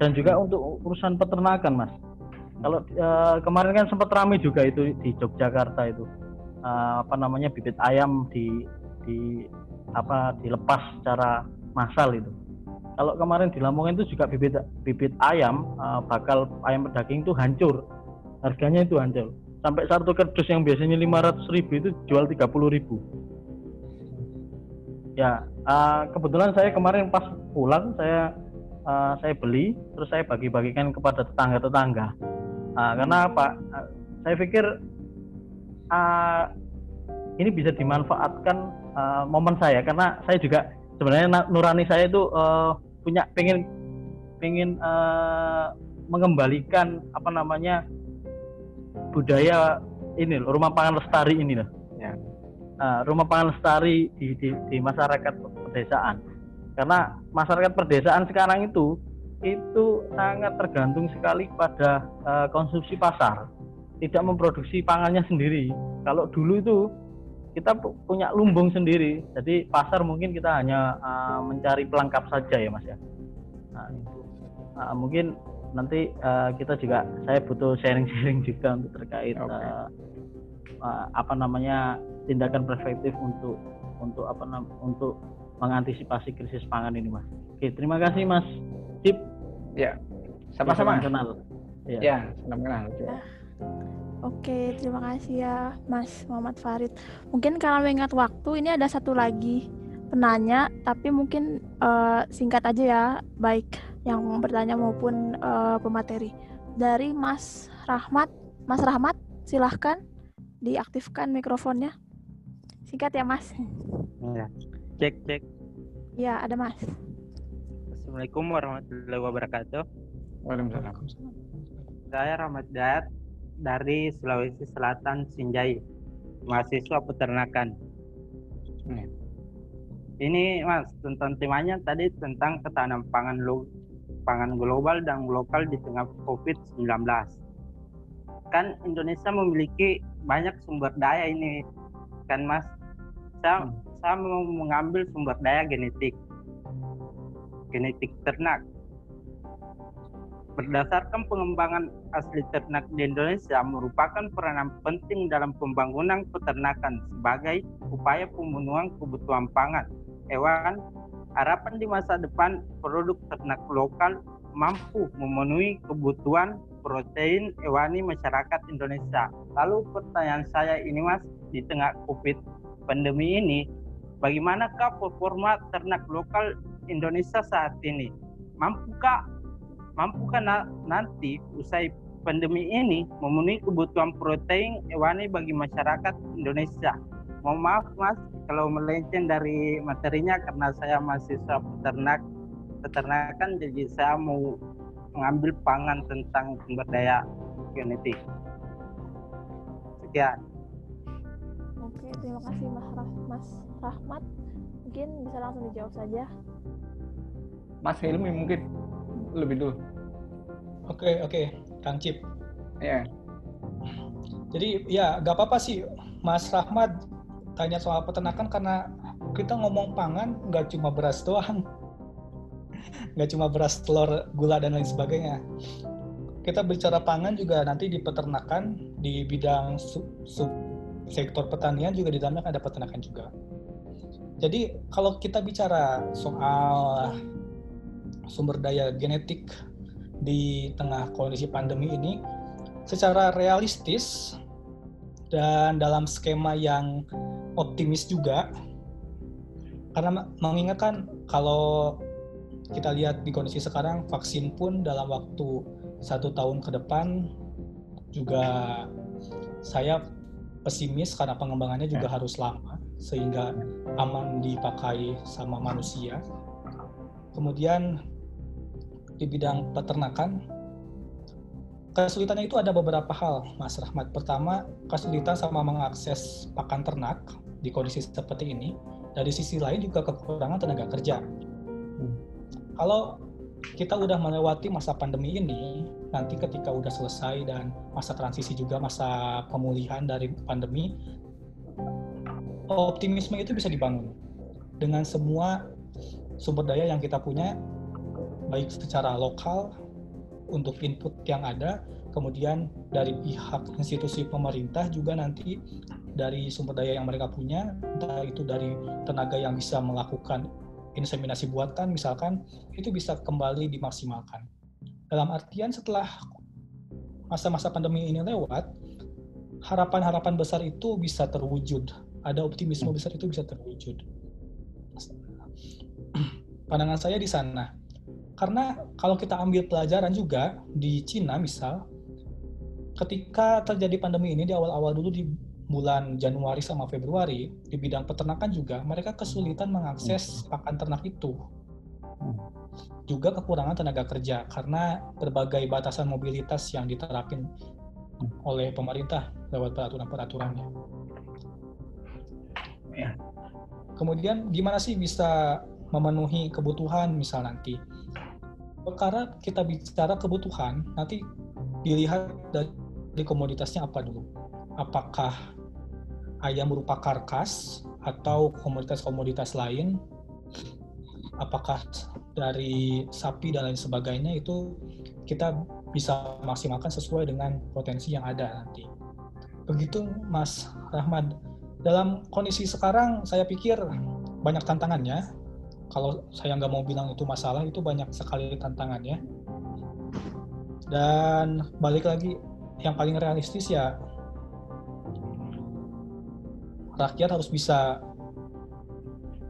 Dan juga untuk urusan peternakan mas. Kalau uh, kemarin kan sempat ramai juga itu di Yogyakarta itu. Uh, apa namanya bibit ayam di di apa dilepas secara massal itu. Kalau kemarin di Lamongan itu juga bibit bibit ayam uh, bakal ayam pedaging itu hancur. Harganya itu hancur. Sampai satu kerdus yang biasanya 500 ribu itu jual 30 ribu ya uh, kebetulan saya kemarin pas pulang saya uh, saya beli terus saya bagi-bagikan kepada tetangga-tetangga. Uh, karena apa? Uh, saya pikir uh, ini bisa dimanfaatkan uh, momen saya. Karena saya juga sebenarnya nurani saya itu uh, punya pengen pengen uh, mengembalikan apa namanya budaya ini loh, rumah pangan lestari ini loh. Ya uh, rumah pangan lestari di, di, di masyarakat pedesaan. Karena masyarakat pedesaan sekarang itu itu sangat tergantung sekali pada uh, konsumsi pasar. Tidak memproduksi pangannya sendiri. Kalau dulu itu kita punya lumbung sendiri. Jadi pasar mungkin kita hanya uh, mencari pelengkap saja ya mas ya. Nah, itu. Uh, mungkin nanti uh, kita juga saya butuh sharing-sharing juga untuk terkait okay. uh, uh, apa namanya tindakan preventif untuk untuk apa untuk mengantisipasi krisis pangan ini mas. Oke terima kasih mas Cip. Ya sama-sama. Kenal. Ya, ya salam kenal. Ya. Oke, terima kasih ya Mas Muhammad Farid. Mungkin karena mengingat waktu, ini ada satu lagi penanya, tapi mungkin uh, singkat aja ya, baik yang bertanya maupun uh, pemateri. Dari Mas Rahmat, Mas Rahmat, silahkan diaktifkan mikrofonnya. Singkat ya, Mas. Ya. Cek, cek. Ya, ada Mas. Assalamualaikum warahmatullahi wabarakatuh. Waalaikumsalam. Saya Rahmat Dayat dari Sulawesi Selatan, Sinjai. Mahasiswa peternakan. Hmm. Ini Mas, tentang temanya tadi tentang ketahanan pangan lo, pangan global dan lokal di tengah COVID-19. Kan Indonesia memiliki banyak sumber daya ini kan Mas? Saya hmm. saya mau mengambil sumber daya genetik. Genetik ternak. Berdasarkan pengembangan asli ternak di Indonesia merupakan peranan penting dalam pembangunan peternakan sebagai upaya pemenuhan kebutuhan pangan hewan. Harapan di masa depan produk ternak lokal mampu memenuhi kebutuhan protein hewani masyarakat Indonesia. Lalu pertanyaan saya ini Mas, di tengah COVID pandemi ini, bagaimanakah performa ternak lokal Indonesia saat ini? Mampukah mampukah na nanti usai pandemi ini memenuhi kebutuhan protein hewani bagi masyarakat Indonesia? Mohon maaf Mas kalau melenceng dari materinya karena saya mahasiswa peternak peternakan jadi saya mau mengambil pangan tentang sumber daya genetik. Sekian. Oke, terima kasih Mas, Rah Mas Rahmat. Mungkin bisa langsung dijawab saja. Mas Hilmi mungkin lebih dulu. Oke, oke, Kang Cip. Ya. Jadi ya gak apa-apa sih Mas Rahmat tanya soal peternakan karena kita ngomong pangan nggak cuma beras doang. Nggak cuma beras, telur, gula, dan lain sebagainya. Kita bicara pangan juga nanti di peternakan, di bidang sub, sub sektor pertanian juga di dalamnya ada peternakan juga. Jadi kalau kita bicara soal sumber daya genetik di tengah kondisi pandemi ini, secara realistis dan dalam skema yang optimis juga, karena mengingatkan kalau kita lihat di kondisi sekarang vaksin pun dalam waktu satu tahun ke depan juga saya pesimis karena pengembangannya juga ya. harus lama. sehingga aman dipakai sama manusia. Kemudian di bidang peternakan kesulitannya itu ada beberapa hal, Mas Rahmat. Pertama, kesulitan sama mengakses pakan ternak di kondisi seperti ini. Dari sisi lain juga kekurangan tenaga kerja. Kalau kita udah melewati masa pandemi ini, nanti ketika udah selesai dan masa transisi juga masa pemulihan dari pandemi, optimisme itu bisa dibangun dengan semua sumber daya yang kita punya, baik secara lokal untuk input yang ada, kemudian dari pihak institusi pemerintah juga nanti dari sumber daya yang mereka punya, entah itu dari tenaga yang bisa melakukan inseminasi buatan misalkan, itu bisa kembali dimaksimalkan. Dalam artian setelah masa-masa pandemi ini lewat, harapan-harapan besar itu bisa terwujud. Ada optimisme besar itu bisa terwujud. Pandangan saya di sana karena kalau kita ambil pelajaran juga di Cina misal, ketika terjadi pandemi ini di awal-awal dulu di bulan Januari sama Februari, di bidang peternakan juga, mereka kesulitan mengakses pakan ternak itu. Juga kekurangan tenaga kerja karena berbagai batasan mobilitas yang diterapin oleh pemerintah lewat peraturan-peraturannya. Ya. Kemudian gimana sih bisa memenuhi kebutuhan misal nanti karena kita bicara kebutuhan, nanti dilihat dari komoditasnya apa dulu. Apakah ayam berupa karkas atau komoditas-komoditas lain? Apakah dari sapi dan lain sebagainya itu kita bisa maksimalkan sesuai dengan potensi yang ada nanti. Begitu Mas Rahmat. Dalam kondisi sekarang saya pikir banyak tantangannya, kalau saya nggak mau bilang itu masalah itu banyak sekali tantangannya dan balik lagi yang paling realistis ya rakyat harus bisa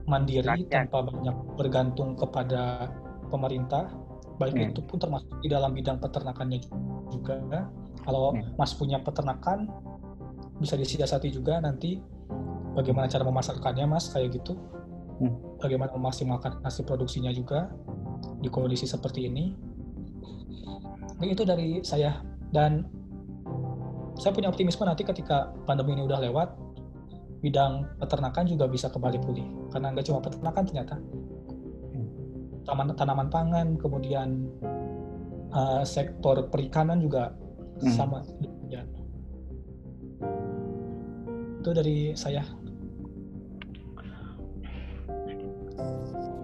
mandiri rakyat. tanpa banyak bergantung kepada pemerintah baik hmm. itu pun termasuk di dalam bidang peternakannya juga kalau hmm. mas punya peternakan bisa disiasati juga nanti bagaimana cara memasarkannya mas kayak gitu hmm. bagaimana memaksimalkan hasil produksinya juga di kondisi seperti ini. Ini itu dari saya dan saya punya optimisme nanti ketika pandemi ini udah lewat, bidang peternakan juga bisa kembali pulih karena nggak cuma peternakan ternyata taman tanaman pangan kemudian uh, sektor perikanan juga hmm. sama ya. itu dari saya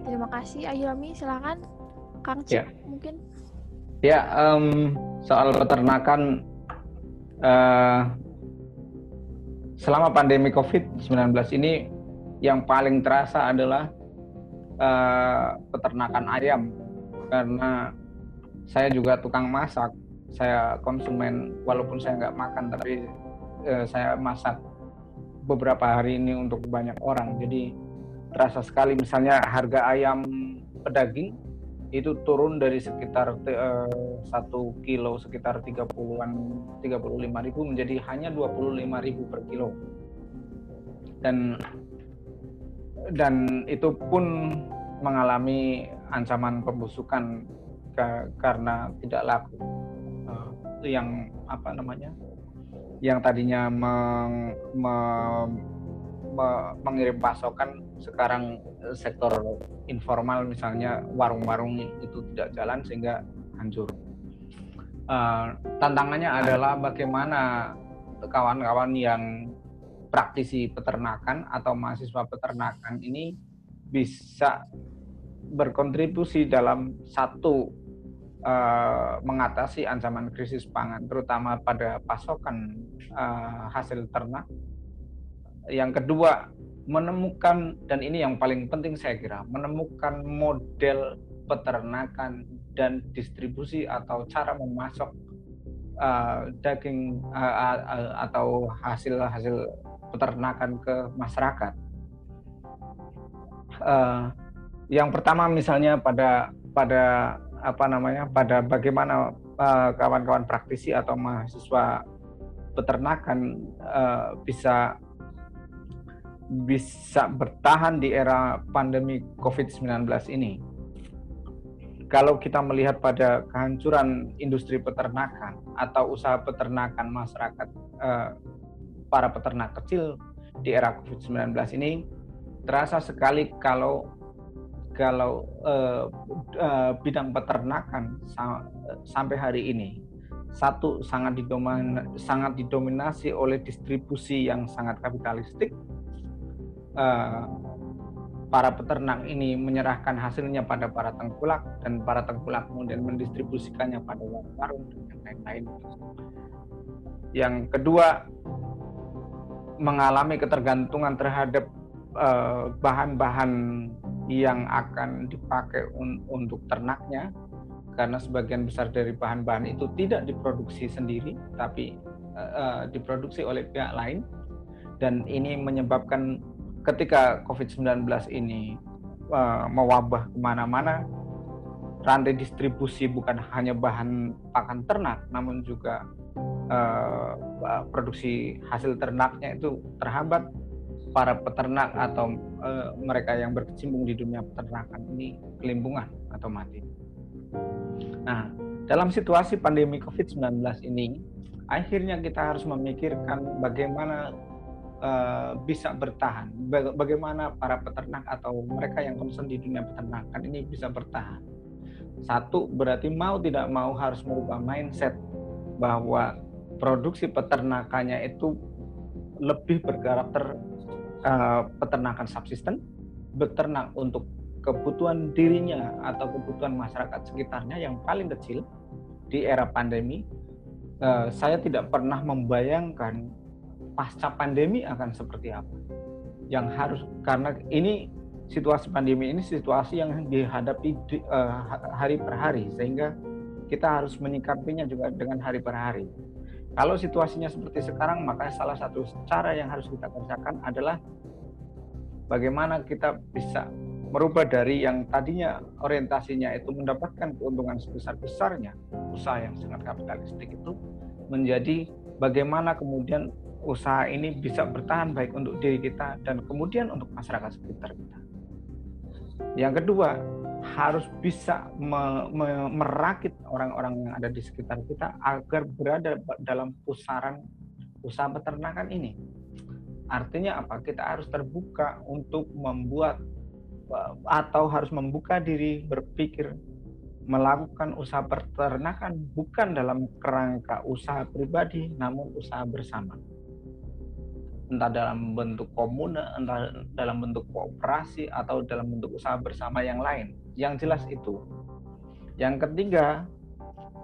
Terima kasih Ayumi, silakan Kang Cip ya. mungkin. Ya, um, soal peternakan uh, selama pandemi COVID-19 ini yang paling terasa adalah uh, peternakan ayam karena saya juga tukang masak, saya konsumen walaupun saya nggak makan tapi uh, saya masak beberapa hari ini untuk banyak orang. Jadi terasa sekali misalnya harga ayam pedaging itu turun dari sekitar uh, satu kilo sekitar 30-an 35 ribu menjadi hanya 25 ribu per kilo. Dan dan itu pun mengalami ancaman pembusukan ke, karena tidak laku. Uh, yang apa namanya yang tadinya meng, meng mengirim pasokan sekarang eh, sektor informal misalnya warung-warung itu tidak jalan sehingga hancur. Uh, tantangannya adalah bagaimana kawan-kawan yang praktisi peternakan atau mahasiswa peternakan ini bisa berkontribusi dalam satu uh, mengatasi ancaman krisis pangan, terutama pada pasokan uh, hasil ternak yang kedua, menemukan dan ini yang paling penting saya kira, menemukan model peternakan dan distribusi atau cara memasok uh, daging uh, uh, atau hasil-hasil peternakan ke masyarakat. Uh, yang pertama misalnya pada pada apa namanya pada bagaimana kawan-kawan uh, praktisi atau mahasiswa peternakan uh, bisa bisa bertahan di era pandemi COVID-19 ini. Kalau kita melihat pada kehancuran industri peternakan atau usaha peternakan masyarakat eh, para peternak kecil di era COVID-19 ini terasa sekali kalau kalau eh, eh, bidang peternakan sa sampai hari ini satu sangat didominasi oleh distribusi yang sangat kapitalistik uh, para peternak ini menyerahkan hasilnya pada para tengkulak dan para tengkulak kemudian mendistribusikannya pada warung-warung dan lain-lain. Yang kedua, mengalami ketergantungan terhadap eh, bahan-bahan uh, yang akan dipakai un untuk ternaknya karena sebagian besar dari bahan-bahan itu tidak diproduksi sendiri tapi uh, diproduksi oleh pihak lain dan ini menyebabkan ketika COVID-19 ini uh, mewabah ke mana-mana, rantai distribusi bukan hanya bahan pakan ternak, namun juga uh, produksi hasil ternaknya itu terhambat. Para peternak atau uh, mereka yang berkecimpung di dunia peternakan ini kelimpungan atau mati. Nah, dalam situasi pandemi COVID-19 ini, akhirnya kita harus memikirkan bagaimana uh, bisa bertahan. Bagaimana para peternak atau mereka yang concern di dunia peternakan ini bisa bertahan. Satu berarti mau tidak mau harus merubah mindset bahwa produksi peternakannya itu lebih berkarakter uh, peternakan subsisten, beternak untuk kebutuhan dirinya atau kebutuhan masyarakat sekitarnya yang paling kecil di era pandemi. Uh, saya tidak pernah membayangkan pasca pandemi akan seperti apa yang harus karena ini situasi pandemi ini situasi yang dihadapi di, uh, hari per hari sehingga kita harus menyikapinya juga dengan hari per hari. Kalau situasinya seperti sekarang maka salah satu cara yang harus kita kerjakan adalah bagaimana kita bisa merubah dari yang tadinya orientasinya itu mendapatkan keuntungan sebesar-besarnya usaha yang sangat kapitalistik itu menjadi bagaimana kemudian usaha ini bisa bertahan baik untuk diri kita dan kemudian untuk masyarakat sekitar kita. Yang kedua, harus bisa me, me, merakit orang-orang yang ada di sekitar kita agar berada dalam pusaran usaha peternakan ini. Artinya apa? Kita harus terbuka untuk membuat atau harus membuka diri berpikir melakukan usaha peternakan bukan dalam kerangka usaha pribadi namun usaha bersama entah dalam bentuk komune, entah dalam bentuk kooperasi atau dalam bentuk usaha bersama yang lain. Yang jelas itu. Yang ketiga,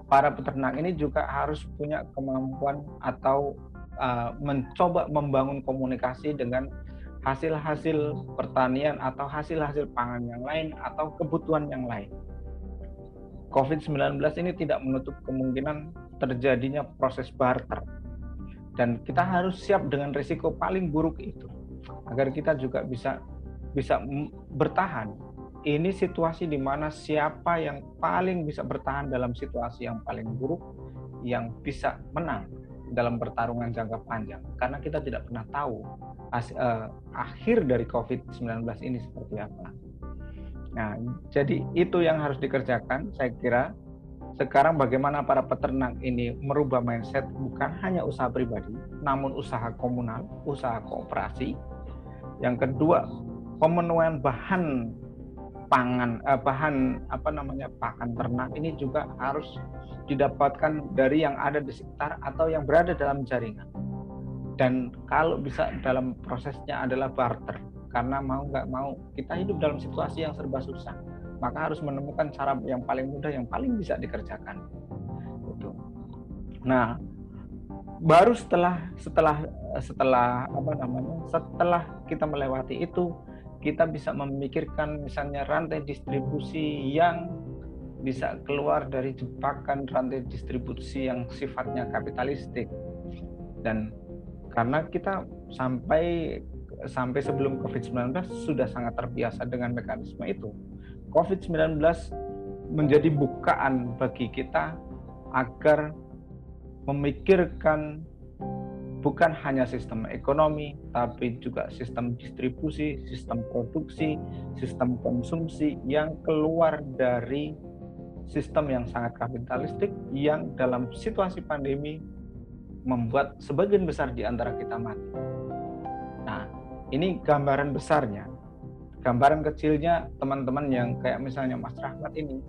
para peternak ini juga harus punya kemampuan atau uh, mencoba membangun komunikasi dengan hasil-hasil pertanian atau hasil-hasil pangan yang lain atau kebutuhan yang lain. COVID-19 ini tidak menutup kemungkinan terjadinya proses barter dan kita harus siap dengan risiko paling buruk itu agar kita juga bisa bisa bertahan. Ini situasi di mana siapa yang paling bisa bertahan dalam situasi yang paling buruk yang bisa menang dalam pertarungan jangka panjang karena kita tidak pernah tahu as, uh, akhir dari COVID-19 ini seperti apa. Nah, jadi itu yang harus dikerjakan saya kira sekarang bagaimana para peternak ini merubah mindset bukan hanya usaha pribadi, namun usaha komunal, usaha kooperasi. Yang kedua, pemenuhan bahan pangan, eh, bahan apa namanya pakan ternak ini juga harus didapatkan dari yang ada di sekitar atau yang berada dalam jaringan. Dan kalau bisa dalam prosesnya adalah barter, karena mau nggak mau kita hidup dalam situasi yang serba susah maka harus menemukan cara yang paling mudah yang paling bisa dikerjakan. Itu nah baru setelah setelah setelah apa namanya setelah kita melewati itu kita bisa memikirkan misalnya rantai distribusi yang bisa keluar dari jebakan rantai distribusi yang sifatnya kapitalistik. Dan karena kita sampai sampai sebelum COVID-19 sudah sangat terbiasa dengan mekanisme itu COVID-19 menjadi bukaan bagi kita agar memikirkan bukan hanya sistem ekonomi, tapi juga sistem distribusi, sistem produksi, sistem konsumsi yang keluar dari sistem yang sangat kapitalistik yang dalam situasi pandemi membuat sebagian besar di antara kita mati. Nah, ini gambaran besarnya. Gambaran kecilnya teman-teman yang kayak misalnya Mas Rahmat ini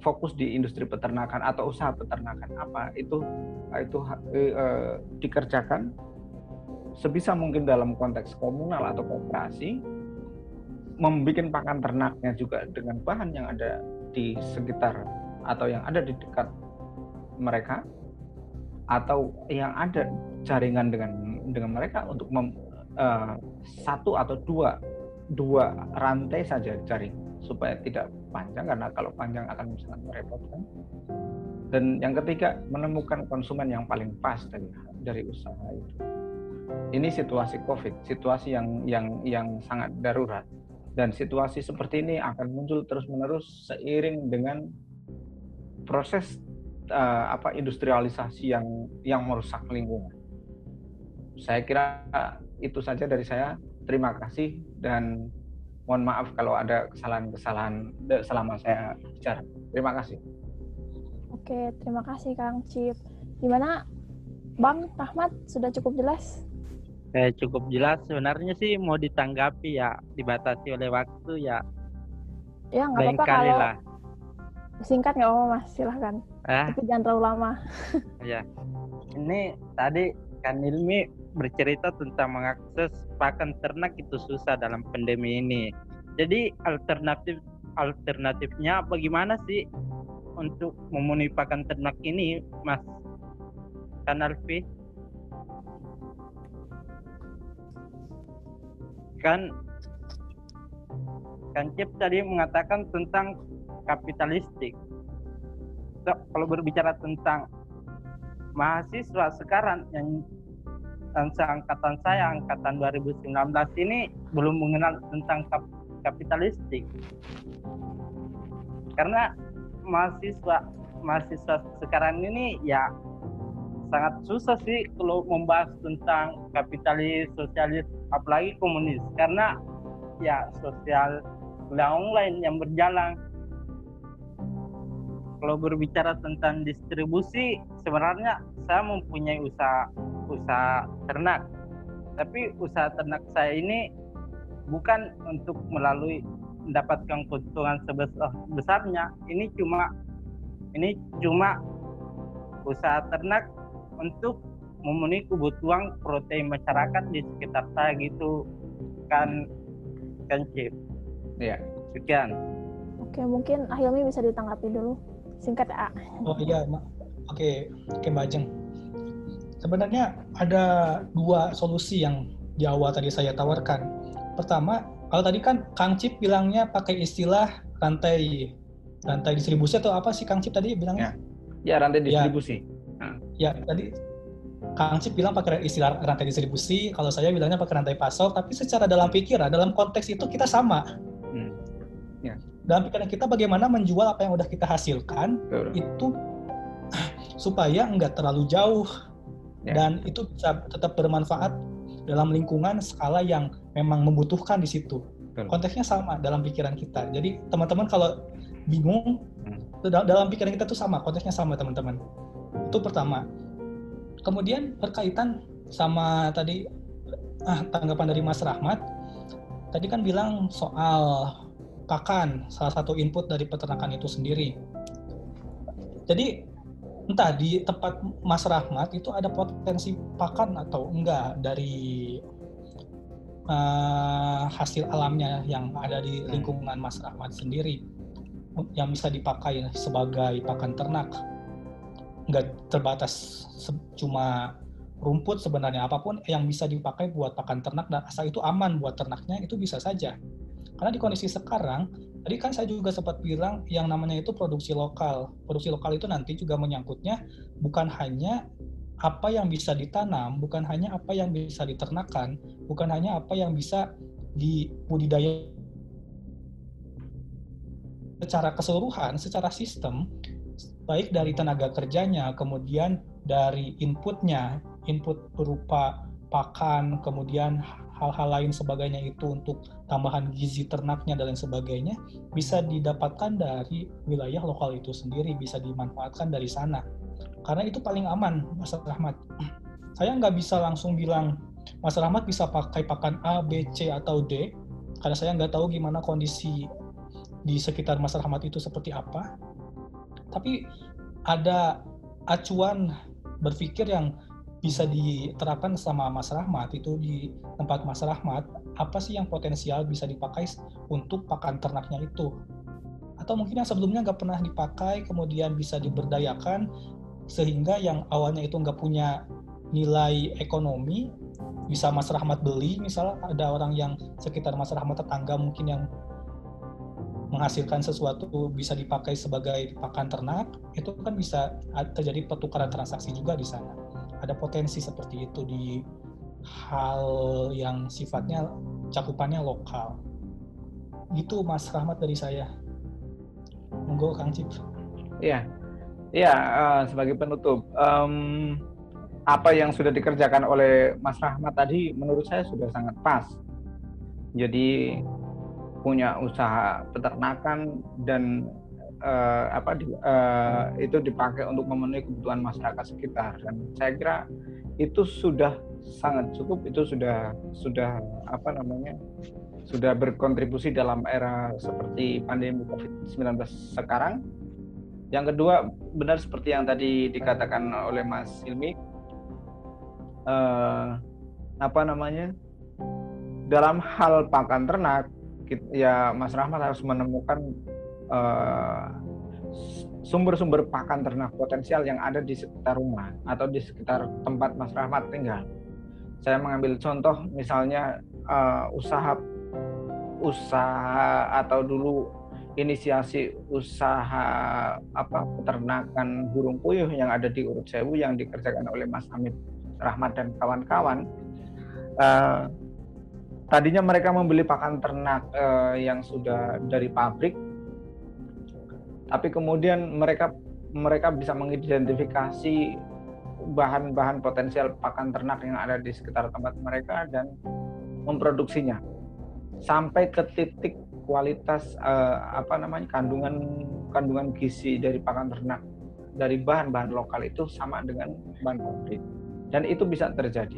fokus di industri peternakan atau usaha peternakan apa itu itu eh, dikerjakan sebisa mungkin dalam konteks komunal atau kooperasi membuat pakan ternaknya juga dengan bahan yang ada di sekitar atau yang ada di dekat mereka atau yang ada jaringan dengan dengan mereka untuk mem, uh, satu atau dua dua rantai saja jaring supaya tidak panjang karena kalau panjang akan sangat merepotkan. Dan yang ketiga menemukan konsumen yang paling pas dari dari usaha itu. Ini situasi COVID, situasi yang yang yang sangat darurat dan situasi seperti ini akan muncul terus-menerus seiring dengan proses uh, apa industrialisasi yang yang merusak lingkungan. Saya kira itu saja dari saya. Terima kasih dan mohon maaf kalau ada kesalahan-kesalahan selama saya bicara. Terima kasih. Oke, terima kasih Kang Cip. Gimana Bang Rahmat sudah cukup jelas? eh, cukup jelas sebenarnya sih mau ditanggapi ya dibatasi oleh waktu ya ya nggak apa-apa kalau lah. singkat nggak apa mas silahkan ah. tapi jangan terlalu lama ya ini tadi kan Ilmi bercerita tentang mengakses pakan ternak itu susah dalam pandemi ini. Jadi alternatif alternatifnya bagaimana sih untuk memenuhi pakan ternak ini mas? Kanalfi kan kan Cip tadi mengatakan tentang kapitalistik. So, kalau berbicara tentang mahasiswa sekarang yang seangkatan saya angkatan 2019 ini belum mengenal tentang kap kapitalistik karena mahasiswa mahasiswa sekarang ini ya sangat susah sih kalau membahas tentang kapitalis, sosialis, apalagi komunis karena ya sosial online yang berjalan. Kalau berbicara tentang distribusi, sebenarnya saya mempunyai usaha usaha ternak, tapi usaha ternak saya ini bukan untuk melalui mendapatkan keuntungan sebesar besarnya. Ini cuma ini cuma usaha ternak untuk memenuhi kebutuhan protein masyarakat di sekitar saya gitu kan kan Chief. Iya. Sekian. Oke, mungkin Ahilmi bisa ditanggapi dulu. Singkat ya. Oh iya, oke, oke Mbak Jeng. Sebenarnya ada dua solusi yang di awal tadi saya tawarkan. Pertama, kalau tadi kan Kang Cip bilangnya pakai istilah rantai rantai distribusi atau apa sih Kang Cip tadi bilangnya? Ya, ya rantai ya. distribusi. Ya ya tadi Kang Cip bilang pakai istilah rantai distribusi, kalau saya bilangnya pakai rantai pasok, tapi secara dalam pikiran, dalam konteks itu kita sama. Hmm. Ya. Dalam pikiran kita bagaimana menjual apa yang udah kita hasilkan, Betul. itu supaya nggak terlalu jauh ya. dan itu bisa tetap bermanfaat dalam lingkungan skala yang memang membutuhkan di situ. Betul. Konteksnya sama dalam pikiran kita. Jadi teman-teman kalau bingung, hmm. dalam pikiran kita tuh sama, konteksnya sama teman-teman. Itu pertama. Kemudian berkaitan sama tadi ah, tanggapan dari Mas Rahmat, tadi kan bilang soal pakan, salah satu input dari peternakan itu sendiri. Jadi entah di tempat Mas Rahmat itu ada potensi pakan atau enggak dari uh, hasil alamnya yang ada di lingkungan Mas Rahmat sendiri yang bisa dipakai sebagai pakan ternak. Nggak terbatas cuma rumput sebenarnya apa pun yang bisa dipakai buat pakan ternak dan asal itu aman buat ternaknya itu bisa saja. Karena di kondisi sekarang tadi kan saya juga sempat bilang yang namanya itu produksi lokal. Produksi lokal itu nanti juga menyangkutnya bukan hanya apa yang bisa ditanam bukan hanya apa yang bisa diternakan bukan hanya apa yang bisa dibudidaya secara keseluruhan secara sistem baik dari tenaga kerjanya, kemudian dari inputnya, input berupa pakan, kemudian hal-hal lain sebagainya itu untuk tambahan gizi ternaknya dan lain sebagainya bisa didapatkan dari wilayah lokal itu sendiri, bisa dimanfaatkan dari sana. Karena itu paling aman, Mas Rahmat. Saya nggak bisa langsung bilang, Mas Rahmat bisa pakai pakan A, B, C, atau D, karena saya nggak tahu gimana kondisi di sekitar Mas Rahmat itu seperti apa. Tapi ada acuan berpikir yang bisa diterapkan sama Mas Rahmat itu di tempat Mas Rahmat apa sih yang potensial bisa dipakai untuk pakan ternaknya itu? Atau mungkin yang sebelumnya nggak pernah dipakai kemudian bisa diberdayakan sehingga yang awalnya itu nggak punya nilai ekonomi bisa Mas Rahmat beli misalnya ada orang yang sekitar Mas Rahmat tetangga mungkin yang menghasilkan sesuatu bisa dipakai sebagai pakan ternak itu kan bisa terjadi pertukaran transaksi juga di sana ada potensi seperti itu di hal yang sifatnya cakupannya lokal. Itu Mas Rahmat dari saya. Monggo Kang Cip. Iya, iya uh, sebagai penutup, um, apa yang sudah dikerjakan oleh Mas Rahmat tadi menurut saya sudah sangat pas. Jadi punya usaha peternakan dan uh, apa di, uh, itu dipakai untuk memenuhi kebutuhan masyarakat sekitar dan saya kira itu sudah sangat cukup itu sudah sudah apa namanya sudah berkontribusi dalam era seperti pandemi Covid-19 sekarang. Yang kedua, benar seperti yang tadi dikatakan oleh Mas Ilmi, uh, apa namanya, dalam hal pakan ternak, ya Mas Rahmat harus menemukan Eh, sumber-sumber pakan ternak potensial yang ada di sekitar rumah atau di sekitar tempat Mas Rahmat tinggal. Saya mengambil contoh misalnya uh, usaha usaha atau dulu inisiasi usaha apa peternakan burung puyuh yang ada di Urut Sewu yang dikerjakan oleh Mas Hamid Rahmat dan kawan-kawan. Uh, tadinya mereka membeli pakan ternak uh, yang sudah dari pabrik tapi kemudian mereka mereka bisa mengidentifikasi bahan-bahan potensial pakan ternak yang ada di sekitar tempat mereka dan memproduksinya. Sampai ke titik kualitas uh, apa namanya kandungan kandungan gizi dari pakan ternak dari bahan-bahan lokal itu sama dengan bahan pabrik. Dan itu bisa terjadi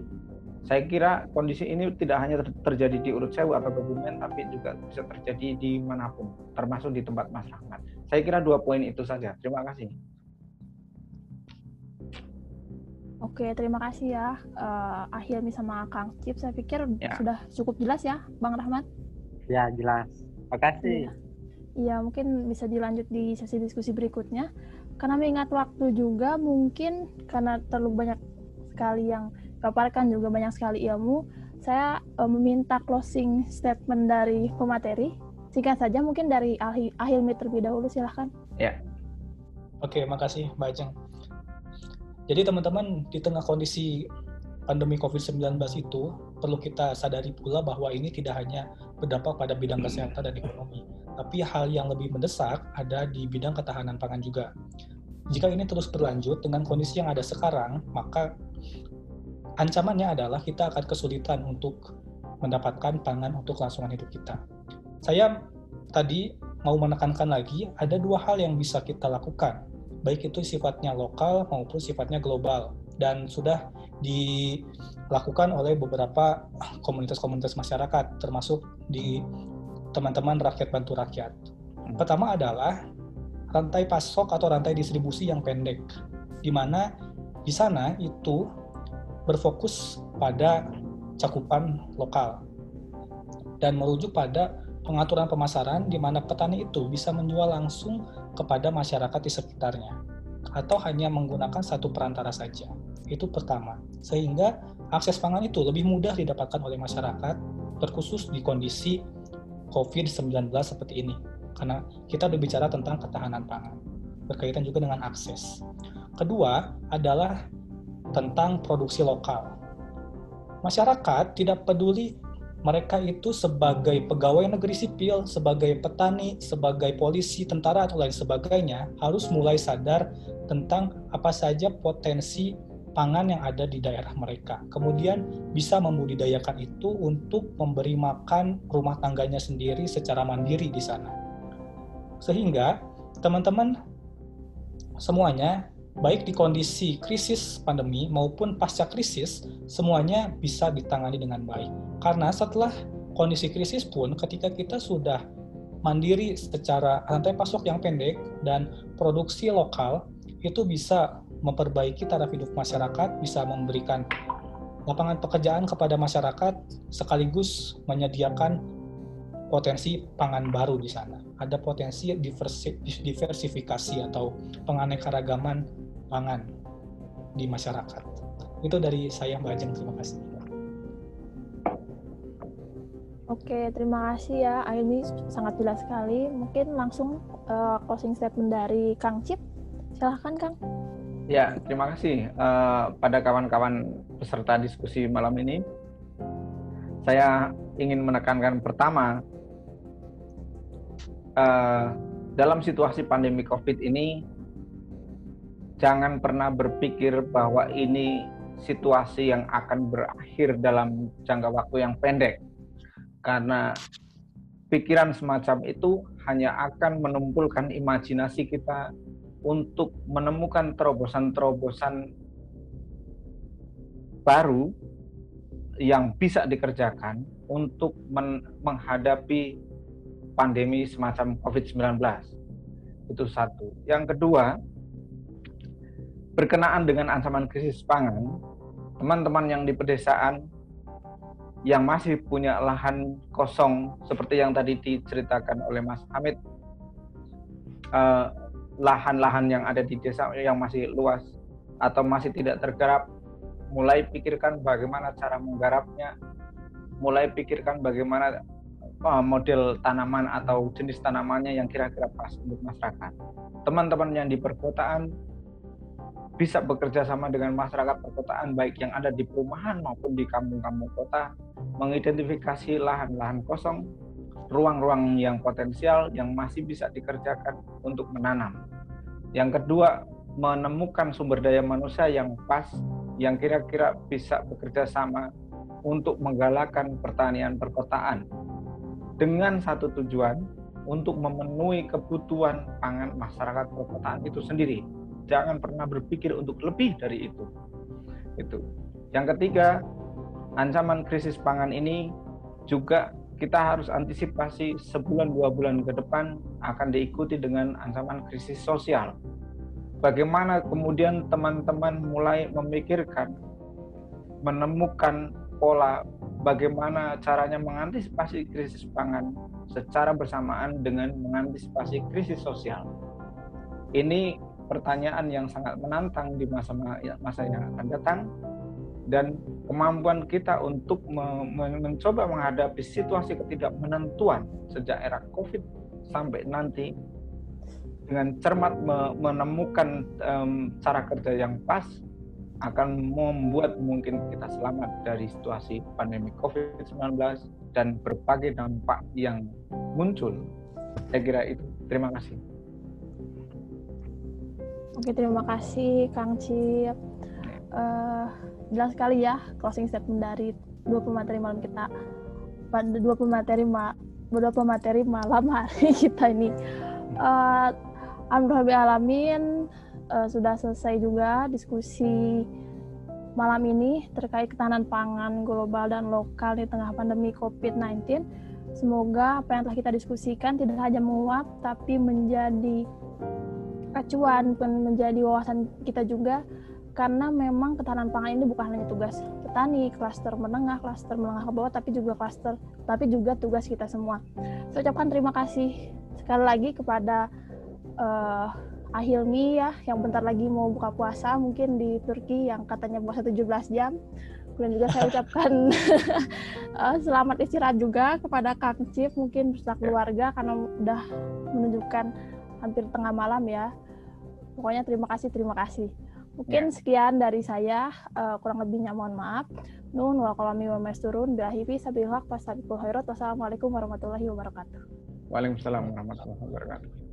saya kira kondisi ini tidak hanya terjadi di Urut Sewu atau Kebumen, tapi juga bisa terjadi di mana pun, termasuk di tempat Mas Rahmat. Saya kira dua poin itu saja. Terima kasih. Oke, terima kasih ya uh, Ahilmi sama Kang Cip. Saya pikir ya. sudah cukup jelas ya, Bang Rahmat. Ya, jelas. Terima kasih. Iya, ya, mungkin bisa dilanjut di sesi diskusi berikutnya. Karena mengingat waktu juga, mungkin karena terlalu banyak sekali yang paparkan juga banyak sekali ilmu. Saya uh, meminta closing statement dari pemateri. Singkat saja mungkin dari Ahilmi terlebih dahulu silahkan. Ya. Oke, makasih Mbak Ajeng. Jadi teman-teman di tengah kondisi pandemi COVID-19 itu perlu kita sadari pula bahwa ini tidak hanya berdampak pada bidang kesehatan dan ekonomi, tapi hal yang lebih mendesak ada di bidang ketahanan pangan juga. Jika ini terus berlanjut dengan kondisi yang ada sekarang, maka ancamannya adalah kita akan kesulitan untuk mendapatkan pangan untuk kelangsungan hidup kita. Saya tadi mau menekankan lagi ada dua hal yang bisa kita lakukan, baik itu sifatnya lokal maupun sifatnya global dan sudah dilakukan oleh beberapa komunitas-komunitas masyarakat termasuk di teman-teman rakyat bantu rakyat. Pertama adalah rantai pasok atau rantai distribusi yang pendek, di mana di sana itu berfokus pada cakupan lokal dan merujuk pada pengaturan pemasaran di mana petani itu bisa menjual langsung kepada masyarakat di sekitarnya atau hanya menggunakan satu perantara saja. Itu pertama. Sehingga akses pangan itu lebih mudah didapatkan oleh masyarakat terkhusus di kondisi COVID-19 seperti ini. Karena kita berbicara tentang ketahanan pangan. Berkaitan juga dengan akses. Kedua adalah tentang produksi lokal. Masyarakat tidak peduli mereka itu sebagai pegawai negeri sipil, sebagai petani, sebagai polisi, tentara, atau lain sebagainya, harus mulai sadar tentang apa saja potensi pangan yang ada di daerah mereka. Kemudian bisa membudidayakan itu untuk memberi makan rumah tangganya sendiri secara mandiri di sana. Sehingga teman-teman semuanya baik di kondisi krisis pandemi maupun pasca krisis semuanya bisa ditangani dengan baik. Karena setelah kondisi krisis pun ketika kita sudah mandiri secara rantai pasok yang pendek dan produksi lokal itu bisa memperbaiki taraf hidup masyarakat, bisa memberikan lapangan pekerjaan kepada masyarakat, sekaligus menyediakan potensi pangan baru di sana. Ada potensi diversi, diversifikasi atau penganekaragaman pangan di masyarakat. Itu dari saya Mbak Ajeng, terima kasih. Oke, terima kasih ya. Ini sangat jelas sekali. Mungkin langsung uh, closing statement dari Kang Cip. Silahkan Kang. Ya, terima kasih uh, pada kawan-kawan peserta diskusi malam ini. Saya ingin menekankan pertama, uh, dalam situasi pandemi COVID ini, jangan pernah berpikir bahwa ini situasi yang akan berakhir dalam jangka waktu yang pendek, karena pikiran semacam itu hanya akan menumpulkan imajinasi kita untuk menemukan terobosan-terobosan baru yang bisa dikerjakan untuk men menghadapi pandemi semacam COVID-19. Itu satu. Yang kedua, berkenaan dengan ancaman krisis pangan, teman-teman yang di pedesaan yang masih punya lahan kosong seperti yang tadi diceritakan oleh Mas Hamid, uh, lahan-lahan yang ada di desa yang masih luas atau masih tidak tergarap, mulai pikirkan bagaimana cara menggarapnya, mulai pikirkan bagaimana model tanaman atau jenis tanamannya yang kira-kira pas untuk masyarakat. Teman-teman yang di perkotaan bisa bekerja sama dengan masyarakat perkotaan baik yang ada di perumahan maupun di kampung-kampung kota mengidentifikasi lahan-lahan kosong ruang-ruang yang potensial yang masih bisa dikerjakan untuk menanam. Yang kedua, menemukan sumber daya manusia yang pas, yang kira-kira bisa bekerja sama untuk menggalakkan pertanian perkotaan dengan satu tujuan untuk memenuhi kebutuhan pangan masyarakat perkotaan itu sendiri. Jangan pernah berpikir untuk lebih dari itu. Itu. Yang ketiga, ancaman krisis pangan ini juga kita harus antisipasi sebulan dua bulan ke depan akan diikuti dengan ancaman krisis sosial. Bagaimana kemudian teman-teman mulai memikirkan, menemukan pola bagaimana caranya mengantisipasi krisis pangan secara bersamaan dengan mengantisipasi krisis sosial. Ini pertanyaan yang sangat menantang di masa masa yang akan datang dan kemampuan kita untuk mencoba menghadapi situasi ketidakmenentuan sejak era COVID sampai nanti dengan cermat menemukan cara kerja yang pas akan membuat mungkin kita selamat dari situasi pandemi COVID-19 dan berbagai dampak yang muncul. Saya kira itu. Terima kasih. Oke, terima kasih Kang Cip. Uh, jelas sekali ya closing statement dari dua pemateri malam kita dua pemateri ma beberapa materi malam hari kita ini. Uh, Alhamdulillah alamin uh, sudah selesai juga diskusi malam ini terkait ketahanan pangan global dan lokal di tengah pandemi COVID-19. Semoga apa yang telah kita diskusikan tidak hanya menguap tapi menjadi acuan menjadi wawasan kita juga karena memang ketahanan pangan ini bukan hanya tugas petani, klaster menengah, klaster menengah ke bawah, tapi juga klaster, tapi juga tugas kita semua. Saya ucapkan terima kasih sekali lagi kepada uh, Ahilmi ya, yang bentar lagi mau buka puasa mungkin di Turki yang katanya puasa 17 jam. Kemudian juga saya ucapkan uh, selamat istirahat juga kepada Kang Cip mungkin beserta keluarga karena udah menunjukkan hampir tengah malam ya. Pokoknya terima kasih, terima kasih. Mungkin ya. sekian dari saya, uh, kurang lebihnya mohon maaf. Nun wa kalami wa masturun bilahifi sabil haq Wassalamualaikum warahmatullahi wabarakatuh. Waalaikumsalam warahmatullahi wabarakatuh.